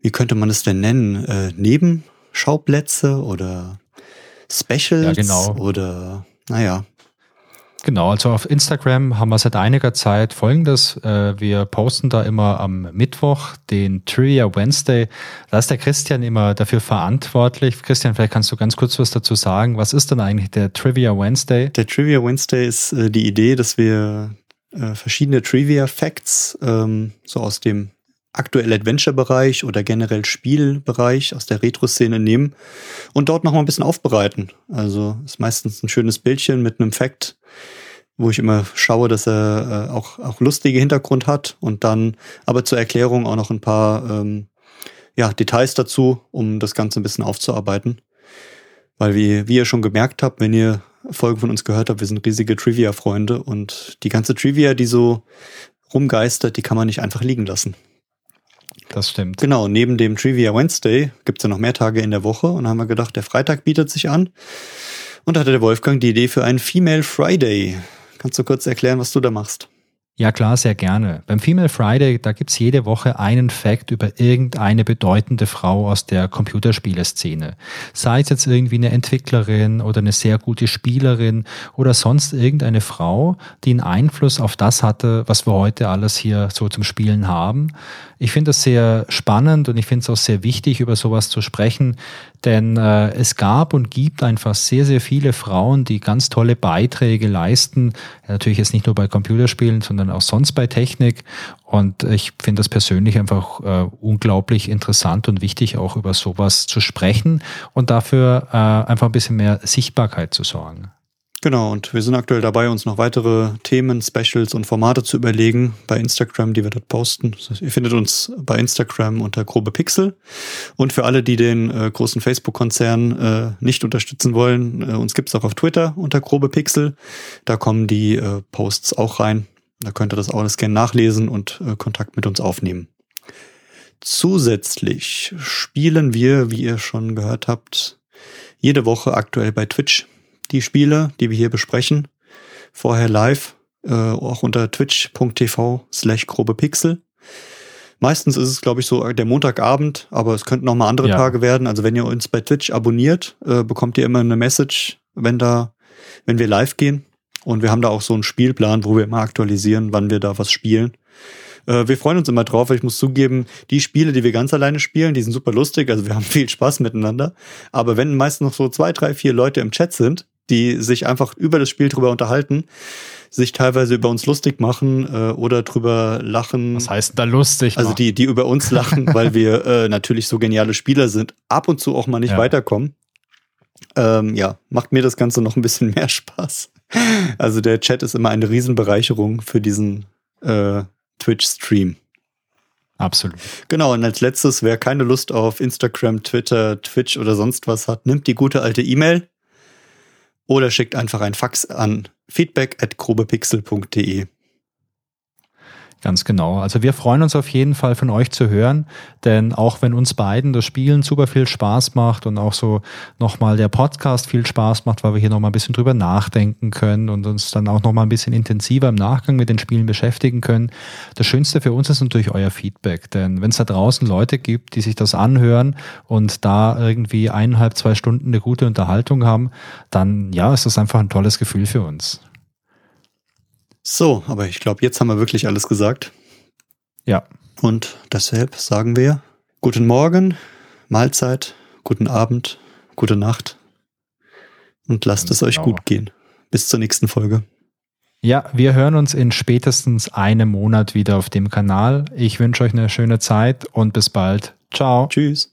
wie könnte man es denn nennen, äh, Nebenschauplätze oder Specials ja, genau. oder naja, Genau, also auf Instagram haben wir seit einiger Zeit folgendes. Äh, wir posten da immer am Mittwoch den Trivia Wednesday. Da ist der Christian immer dafür verantwortlich. Christian, vielleicht kannst du ganz kurz was dazu sagen. Was ist denn eigentlich der Trivia Wednesday? Der Trivia Wednesday ist äh, die Idee, dass wir äh, verschiedene Trivia Facts ähm, so aus dem aktuell Adventure-Bereich oder generell Spielbereich aus der Retro-Szene nehmen und dort noch mal ein bisschen aufbereiten. Also ist meistens ein schönes Bildchen mit einem Fact, wo ich immer schaue, dass er äh, auch, auch lustige Hintergrund hat und dann aber zur Erklärung auch noch ein paar ähm, ja, Details dazu, um das Ganze ein bisschen aufzuarbeiten. Weil wie, wie ihr schon gemerkt habt, wenn ihr Folgen von uns gehört habt, wir sind riesige Trivia-Freunde und die ganze Trivia, die so rumgeistert, die kann man nicht einfach liegen lassen. Das stimmt. Genau, neben dem Trivia Wednesday gibt's ja noch mehr Tage in der Woche und haben wir gedacht, der Freitag bietet sich an. Und da hatte der Wolfgang die Idee für einen Female Friday. Kannst du kurz erklären, was du da machst? Ja klar, sehr gerne. Beim Female Friday, da gibt's jede Woche einen Fact über irgendeine bedeutende Frau aus der Computerspieleszene. Sei es jetzt irgendwie eine Entwicklerin oder eine sehr gute Spielerin oder sonst irgendeine Frau, die einen Einfluss auf das hatte, was wir heute alles hier so zum Spielen haben. Ich finde das sehr spannend und ich finde es auch sehr wichtig, über sowas zu sprechen, denn äh, es gab und gibt einfach sehr, sehr viele Frauen, die ganz tolle Beiträge leisten. natürlich jetzt nicht nur bei Computerspielen, sondern auch sonst bei Technik. Und ich finde das persönlich einfach äh, unglaublich interessant und wichtig, auch über sowas zu sprechen und dafür äh, einfach ein bisschen mehr Sichtbarkeit zu sorgen. Genau, und wir sind aktuell dabei, uns noch weitere Themen, Specials und Formate zu überlegen bei Instagram, die wir dort posten. Ihr findet uns bei Instagram unter grobe Pixel. Und für alle, die den äh, großen Facebook-Konzern äh, nicht unterstützen wollen, äh, uns gibt's auch auf Twitter unter grobe Pixel. Da kommen die äh, Posts auch rein. Da könnt ihr das alles gerne nachlesen und äh, Kontakt mit uns aufnehmen. Zusätzlich spielen wir, wie ihr schon gehört habt, jede Woche aktuell bei Twitch die Spiele, die wir hier besprechen. Vorher live, äh, auch unter twitch.tv slash grobe Pixel. Meistens ist es, glaube ich, so der Montagabend, aber es könnten noch mal andere ja. Tage werden. Also wenn ihr uns bei Twitch abonniert, äh, bekommt ihr immer eine Message, wenn da, wenn wir live gehen. Und wir haben da auch so einen Spielplan, wo wir immer aktualisieren, wann wir da was spielen. Äh, wir freuen uns immer drauf. Ich muss zugeben, die Spiele, die wir ganz alleine spielen, die sind super lustig. Also wir haben viel Spaß miteinander. Aber wenn meist noch so zwei, drei, vier Leute im Chat sind, die sich einfach über das Spiel drüber unterhalten, sich teilweise über uns lustig machen äh, oder drüber lachen. Was heißt da lustig? Also die, die über uns lachen, weil wir äh, natürlich so geniale Spieler sind, ab und zu auch mal nicht ja. weiterkommen. Ähm, ja, macht mir das Ganze noch ein bisschen mehr Spaß. Also der Chat ist immer eine Riesenbereicherung für diesen äh, Twitch-Stream. Absolut. Genau, und als letztes, wer keine Lust auf Instagram, Twitter, Twitch oder sonst was hat, nimmt die gute alte E-Mail oder schickt einfach ein Fax an feedback at grobepixel.de. Ganz genau. Also wir freuen uns auf jeden Fall von euch zu hören, denn auch wenn uns beiden das Spielen super viel Spaß macht und auch so nochmal der Podcast viel Spaß macht, weil wir hier nochmal ein bisschen drüber nachdenken können und uns dann auch nochmal ein bisschen intensiver im Nachgang mit den Spielen beschäftigen können. Das Schönste für uns ist natürlich euer Feedback, denn wenn es da draußen Leute gibt, die sich das anhören und da irgendwie eineinhalb, zwei Stunden eine gute Unterhaltung haben, dann ja, ist das einfach ein tolles Gefühl für uns. So, aber ich glaube, jetzt haben wir wirklich alles gesagt. Ja. Und deshalb sagen wir guten Morgen, Mahlzeit, guten Abend, gute Nacht und lasst Ganz es euch genau. gut gehen. Bis zur nächsten Folge. Ja, wir hören uns in spätestens einem Monat wieder auf dem Kanal. Ich wünsche euch eine schöne Zeit und bis bald. Ciao. Tschüss.